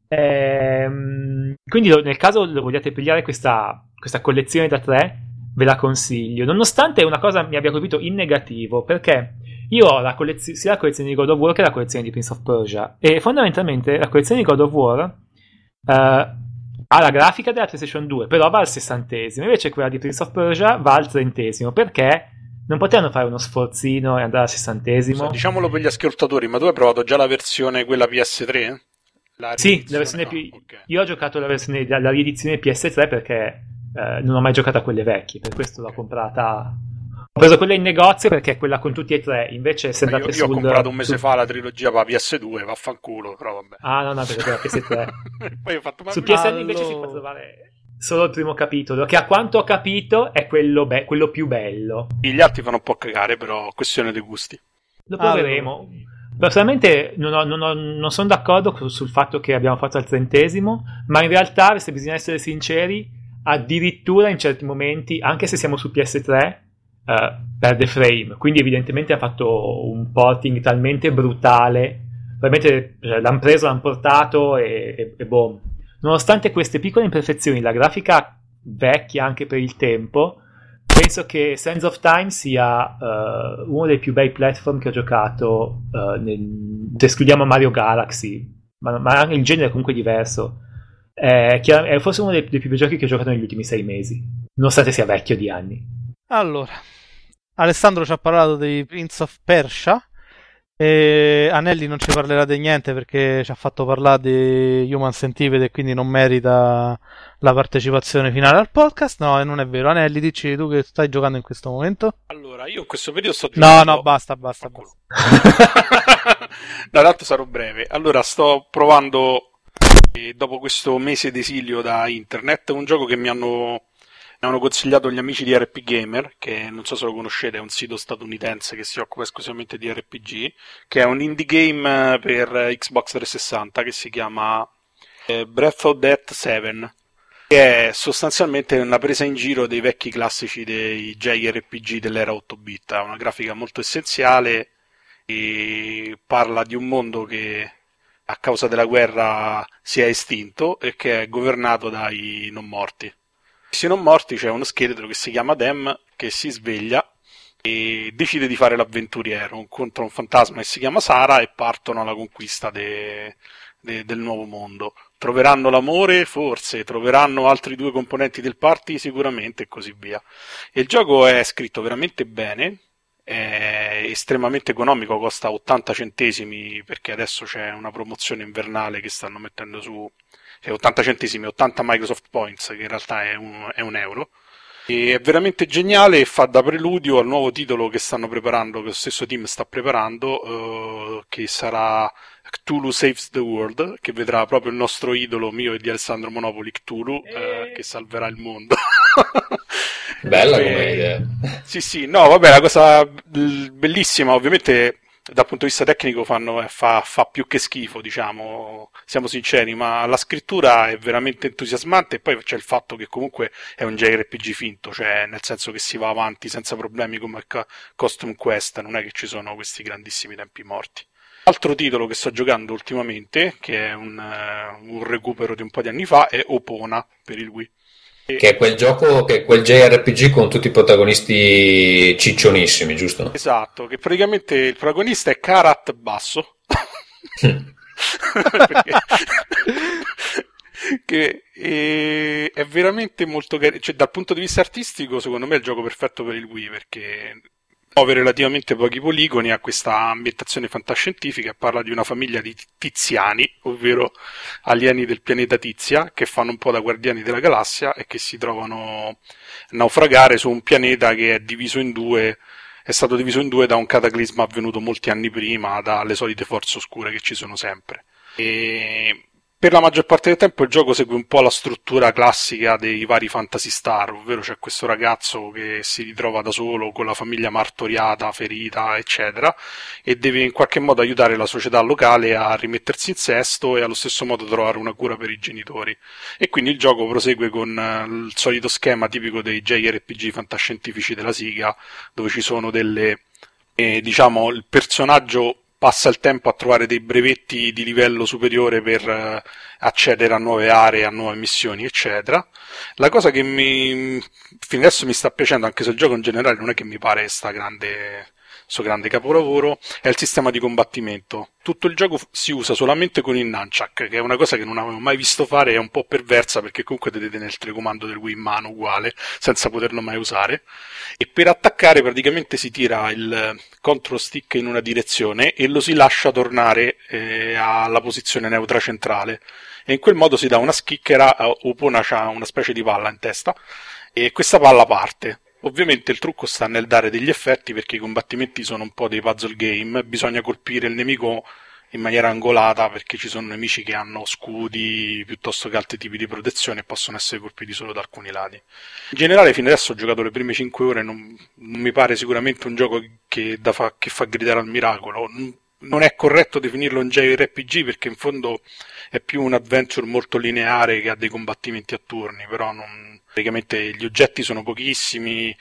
ehm, quindi nel caso lo vogliate pigliare questa, questa collezione da tre, ve la consiglio, nonostante una cosa mi abbia colpito in negativo, perché io ho la collezio- sia la collezione di God of War che la collezione di Prince of Persia, e fondamentalmente la collezione di God of War uh, ha la grafica della PlayStation 2, però va al sessantesimo, invece quella di Prince of Persia va al trentesimo, perché non potevano fare uno sforzino e andare al sessantesimo? So, diciamolo per gli ascoltatori, ma tu hai provato già la versione quella PS3? La sì, la versione no, più... okay. io ho giocato la versione la riedizione PS3 perché eh, non ho mai giocato a quelle vecchie, per questo l'ho comprata. Ho preso quella in negozio perché è quella con tutti e tre. Invece, se andate io, io ho comprato un mese sul... fa la trilogia per la PS2, vaffanculo, però vabbè. Ah, no, no, perché per la PS3. Poi ho fatto Su PSN allora... invece si può trovare solo il primo capitolo, che a quanto ho capito è quello, be- quello più bello. Gli altri fanno un po' cagare, però questione dei gusti. Lo proveremo. Allora. Personalmente non, ho, non, ho, non, sono d'accordo sul fatto che abbiamo fatto al trentesimo, ma in realtà, se bisogna essere sinceri, addirittura in certi momenti, anche se siamo su PS3, uh, eh, perde frame. Quindi evidentemente ha fatto un porting talmente brutale. Probabilmente cioè, l'hanno preso, l'hanno portato e, e, e boom. Nonostante queste piccole imperfezioni, la grafica vecchia anche per il tempo, penso che Sands of Time sia uh, uno dei più bei platform che ho giocato. Uh, nel... escludiamo Mario Galaxy, ma, ma anche il genere è comunque diverso. È, è forse uno dei, dei più bei giochi che ho giocato negli ultimi sei mesi, nonostante sia vecchio di anni. Allora, Alessandro ci ha parlato di Prince of Persia. E Anelli non ci parlerà di niente perché ci ha fatto parlare di Human Centipede e quindi non merita la partecipazione finale al podcast. No, non è vero. Anelli, dici tu che stai giocando in questo momento? Allora, io in questo periodo sto giocando. No, no, basta, basta. basta. no, l'altro sarò breve. Allora, sto provando dopo questo mese d'esilio da internet, un gioco che mi hanno, mi hanno consigliato gli amici di RP Gamer, che non so se lo conoscete, è un sito statunitense che si occupa esclusivamente di RPG, che è un indie game per Xbox 360 che si chiama eh, Breath of Death 7 che è sostanzialmente una presa in giro dei vecchi classici dei JRPG dell'era 8-bit, ha una grafica molto essenziale e parla di un mondo che a causa della guerra si è estinto e che è governato dai non morti. Questi non morti c'è uno scheletro che si chiama Dem che si sveglia e decide di fare l'avventuriero, incontra un fantasma che si chiama Sara e partono alla conquista de, de, del nuovo mondo. Troveranno l'amore? Forse, troveranno altri due componenti del party? Sicuramente e così via. E il gioco è scritto veramente bene, è estremamente economico, costa 80 centesimi perché adesso c'è una promozione invernale che stanno mettendo su 80 centesimi, 80 Microsoft Points, che in realtà è un, è un euro. E è veramente geniale e fa da preludio al nuovo titolo che stanno preparando, che lo stesso team sta preparando, uh, che sarà Cthulhu Saves the World, che vedrà proprio il nostro idolo mio e di Alessandro Monopoli, Cthulhu, eh, che salverà il mondo. Bella come idea. Sì, sì, no, vabbè, la cosa bellissima, ovviamente dal punto di vista tecnico fanno, fa, fa, più che schifo, diciamo, siamo sinceri, ma la scrittura è veramente entusiasmante e poi c'è il fatto che comunque è un JRPG finto, cioè nel senso che si va avanti senza problemi come Custom Quest, non è che ci sono questi grandissimi tempi morti. Altro titolo che sto giocando ultimamente, che è un, uh, un recupero di un po' di anni fa, è Opona per il Wii. Che è quel gioco, che è quel JRPG con tutti i protagonisti ciccionissimi, giusto? Esatto, che praticamente il protagonista è Karat Basso. che è, è, veramente molto carino. Cioè, dal punto di vista artistico, secondo me è il gioco perfetto per il Wii perché muove relativamente pochi poligoni, ha questa ambientazione fantascientifica e parla di una famiglia di tiziani, ovvero alieni del pianeta Tizia, che fanno un po' da guardiani della galassia e che si trovano a naufragare su un pianeta che è diviso in due è stato diviso in due da un cataclisma avvenuto molti anni prima, dalle solite forze oscure che ci sono sempre. E per la maggior parte del tempo il gioco segue un po' la struttura classica dei vari Fantasy Star, ovvero c'è questo ragazzo che si ritrova da solo con la famiglia martoriata, ferita, eccetera, e deve in qualche modo aiutare la società locale a rimettersi in sesto e allo stesso modo trovare una cura per i genitori. E quindi il gioco prosegue con eh, il solito schema tipico dei JRPG fantascientifici della Siga, dove ci sono delle eh, diciamo il personaggio passa il tempo a trovare dei brevetti di livello superiore per uh, accedere a nuove aree, a nuove missioni, eccetera. La cosa che mi, fino adesso mi sta piacendo, anche se il gioco in generale non è che mi pare sta grande suo grande capolavoro, è il sistema di combattimento. Tutto il gioco si usa solamente con il nunchuck, che è una cosa che non avevo mai visto fare, è un po' perversa perché comunque tenete nel telecomando del Wii in mano uguale, senza poterlo mai usare. E per attaccare praticamente si tira il control stick in una direzione e lo si lascia tornare eh, alla posizione neutra centrale. E in quel modo si dà una schicchera, Upona ha una specie di palla in testa, e questa palla parte Ovviamente il trucco sta nel dare degli effetti perché i combattimenti sono un po' dei puzzle game, bisogna colpire il nemico in maniera angolata perché ci sono nemici che hanno scudi piuttosto che altri tipi di protezione e possono essere colpiti solo da alcuni lati. In generale fino adesso ho giocato le prime 5 ore, non, non mi pare sicuramente un gioco che, fa, che fa gridare al miracolo. Non è corretto definirlo un JRPG perché in fondo è più un adventure molto lineare che ha dei combattimenti a turni, però non, praticamente gli oggetti sono pochissimi,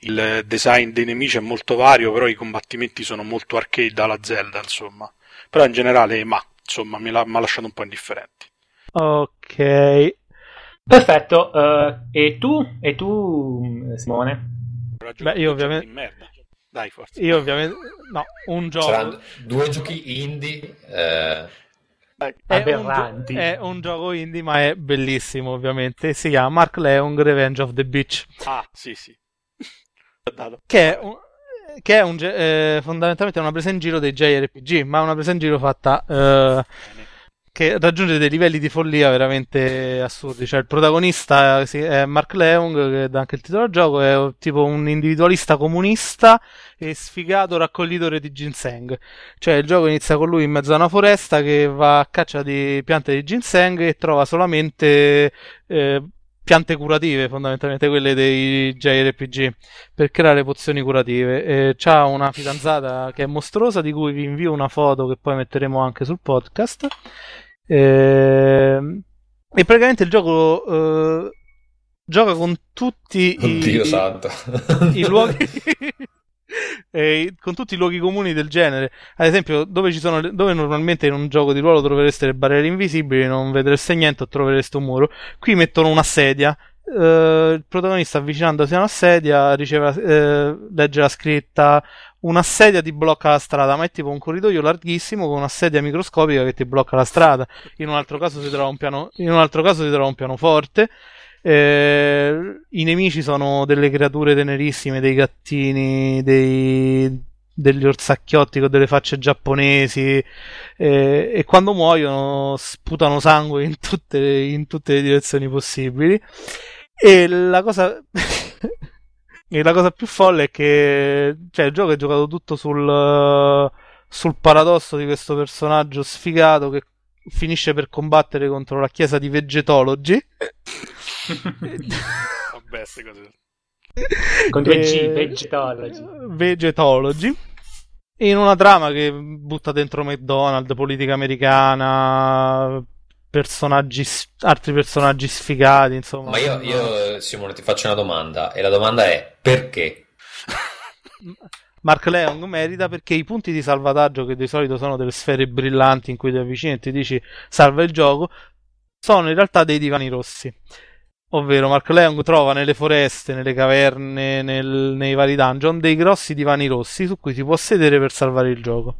il design dei nemici è molto vario, però i combattimenti sono molto arcade alla Zelda, insomma. Però in generale, ma, insomma, mi, ha lasciato un po' indifferenti. Ok. Perfetto, uh, e tu? E tu, Simone? Beh, io ovviamente... Dai, forza. Io ovviamente... No, un gioco... Saranno due giochi indie... Eh è un, è un, gioco indie, ma è bellissimo, ovviamente. Si chiama Mark Leong Revenge of the Beach. Ah, sì, sì. che è, un, che è un, eh, fondamentalmente una presa in giro dei JRPG, ma una presa in giro fatta eh, che raggiunge dei livelli di follia veramente assurdi. Cioè, il protagonista è Mark Leung, che dà anche il titolo del gioco, è tipo un individualista comunista e sfigato raccoglitore di ginseng. Cioè, il gioco inizia con lui in mezzo a una foresta che va a caccia di piante di ginseng e trova solamente eh, piante curative, fondamentalmente quelle dei JRPG, per creare pozioni curative. E c'ha una fidanzata che è mostruosa, di cui vi invio una foto che poi metteremo anche sul podcast. E, ehm, e praticamente il gioco eh, gioca con tutti Oddio i, santo. i luoghi. eh, con tutti i luoghi comuni del genere. Ad esempio, dove, sono, dove, normalmente in un gioco di ruolo trovereste le barriere invisibili, non vedreste niente o trovereste un muro, qui mettono una sedia. Uh, il protagonista avvicinandosi a una sedia riceve, uh, legge la scritta una sedia ti blocca la strada, ma è tipo un corridoio larghissimo con una sedia microscopica che ti blocca la strada. In un altro caso si trova un, piano, in un, altro caso si trova un pianoforte. Eh, I nemici sono delle creature tenerissime, dei gattini, dei, degli orsacchiotti con delle facce giapponesi eh, e quando muoiono sputano sangue in tutte, in tutte le direzioni possibili. E la cosa e la cosa più folle è che cioè, il gioco è giocato tutto sul, sul paradosso di questo personaggio sfigato che finisce per combattere contro la chiesa di Vegetology Vabbè, queste cose con due G, Vegetology. Vegetology. In una trama che butta dentro McDonald's, politica americana, personaggi, altri personaggi sfigati, insomma. Ma io, io, Simone, ti faccio una domanda, e la domanda è perché? Mark Leong merita perché i punti di salvataggio, che di solito sono delle sfere brillanti in cui ti avvicini e ti dici salva il gioco, sono in realtà dei divani rossi. Ovvero Mark Leong trova nelle foreste, nelle caverne, nel, nei vari dungeon dei grossi divani rossi su cui si può sedere per salvare il gioco.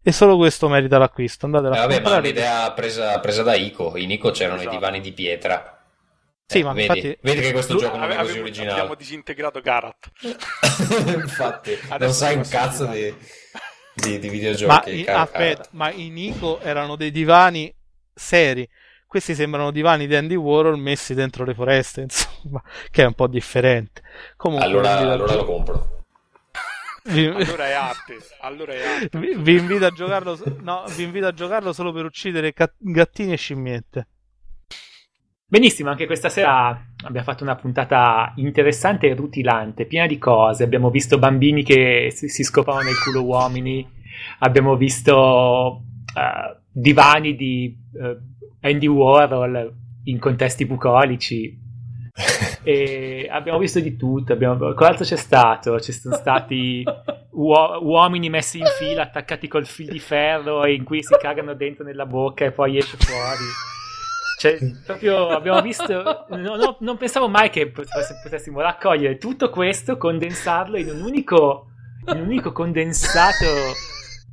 E solo questo merita l'acquisto. Andatela eh, vabbè, ma l'idea presa, presa, da Ico. In Ico c'erano esatto. i divani di pietra. Sì, eh, ma vedi, infatti... vedi che questo gioco non è così originale. Abbiamo disintegrato Garat. infatti, Adesso non sai un cazzo di, di, di, videogiochi. Ma in, aspetta, ma in Ico erano dei divani seri questi sembrano divani di Andy Warhol messi dentro le foreste, insomma, che è un po' differente. Comunque, allora, allora lo compro. Vi... Allora è arte. Allora è arte. Vi, vi, invito a giocarlo, no, vi invito a giocarlo solo per uccidere gattini e scimmiette. Benissimo, anche questa sera abbiamo fatto una puntata interessante e rutilante, piena di cose. Abbiamo visto bambini che si, si scopavano nel culo uomini, abbiamo visto uh, divani di uh, Andy Warhol in contesti bucolici. e abbiamo visto di tutto. Abbiamo... Cos'altro c'è stato? Ci sono stati uo- uomini messi in fila, attaccati col fil di ferro, in cui si cagano dentro nella bocca e poi esce fuori. Cioè, proprio abbiamo visto. No, no, non pensavo mai che potessimo raccogliere tutto questo, condensarlo in un unico, in un unico condensato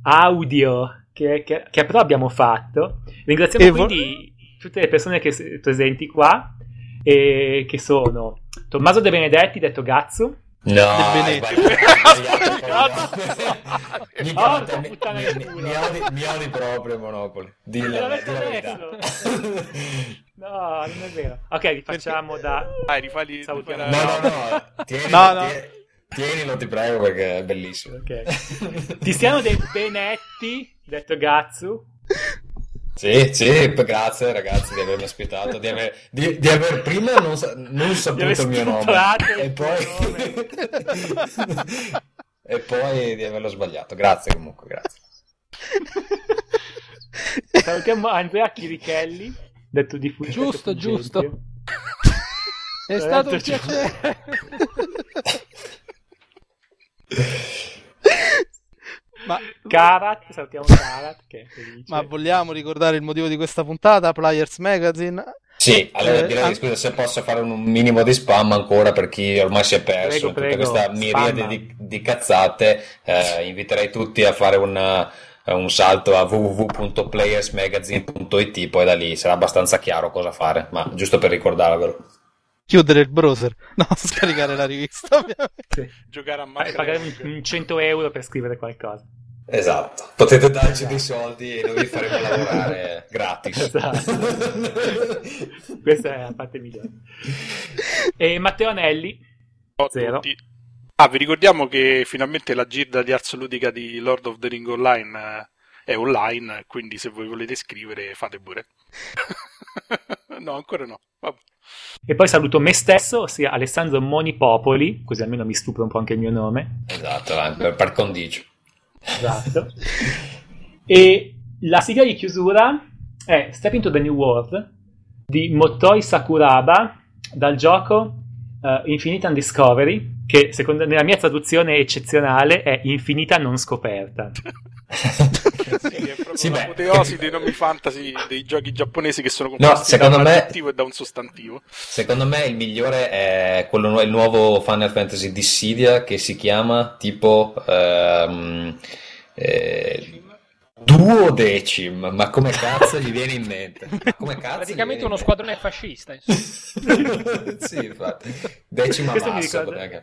audio che, che, che però abbiamo fatto. Ringraziamo e quindi vo- tutte le persone che sono presenti qua, e che sono Tommaso De Benedetti, detto Gazzu. No, Benedetti. mi, oh, mi, mi, mi odi proprio Monopoli. Dillo, dillo la verità. No, non è vero. Ok, rifacciamo da. Dai, rifali. Salutiamo. No, no, no. Tieni, no, no. Tieni, tienilo, ti prego, perché è bellissimo. Ok. Tiziano De Benetti, detto Gazzu. Sì, sì, grazie ragazzi di avermi ospitato, di aver, di, di aver prima non, non saputo il mio nome e poi... e poi di averlo sbagliato. Grazie comunque, grazie. Salutiamo Andrea Chirichelli, detto di Fuggente Giusto, giusto. È stato un piacere. Ma Karat, salutiamo Karat che Ma vogliamo ricordare il motivo di questa puntata? Players Magazine. Sì, allora eh, direi an... scusa se posso fare un minimo di spam ancora per chi ormai si è perso prego, tutta questa miriade di, di, cazzate. Eh, inviterei tutti a fare una, un salto a www.playersmagazine.it, poi da lì sarà abbastanza chiaro cosa fare, ma giusto per ricordarvelo chiudere il browser, no, scaricare la rivista. Sì. Giocare a Mario. Pagare un 100 euro per scrivere qualcosa. Esatto, potete darci dei soldi e noi vi faremo lavorare gratis. Esatto. Questa è la parte migliore. E Matteo Anelli, zero. Ah, vi ricordiamo che finalmente la girda di Arts Ludica di Lord of the Ring Online eh, è online, quindi se voi volete scrivere fate pure. no, ancora no. Vabbè. E poi saluto me stesso, ossia Alessandro Monipopoli, così almeno mi stupro un po' anche il mio nome. Esatto, per, per condicio. Esatto. e la sigla di chiusura è Step into the New World di Motoi Sakuraba dal gioco uh, Infinite Undiscovery, che secondo nella mia traduzione eccezionale è Infinita non scoperta. sì, l'apoteosi dei nomi fantasy dei giochi giapponesi che sono composti no, secondo da un me, e da un sostantivo. Secondo me il migliore è quello, il nuovo Final Fantasy Dissidia che si chiama tipo ehm, eh, Duodecim, ma come cazzo gli viene in mente? Come cazzo Praticamente uno squadrone fascista. sì, infatti. Decima Questo ricorda,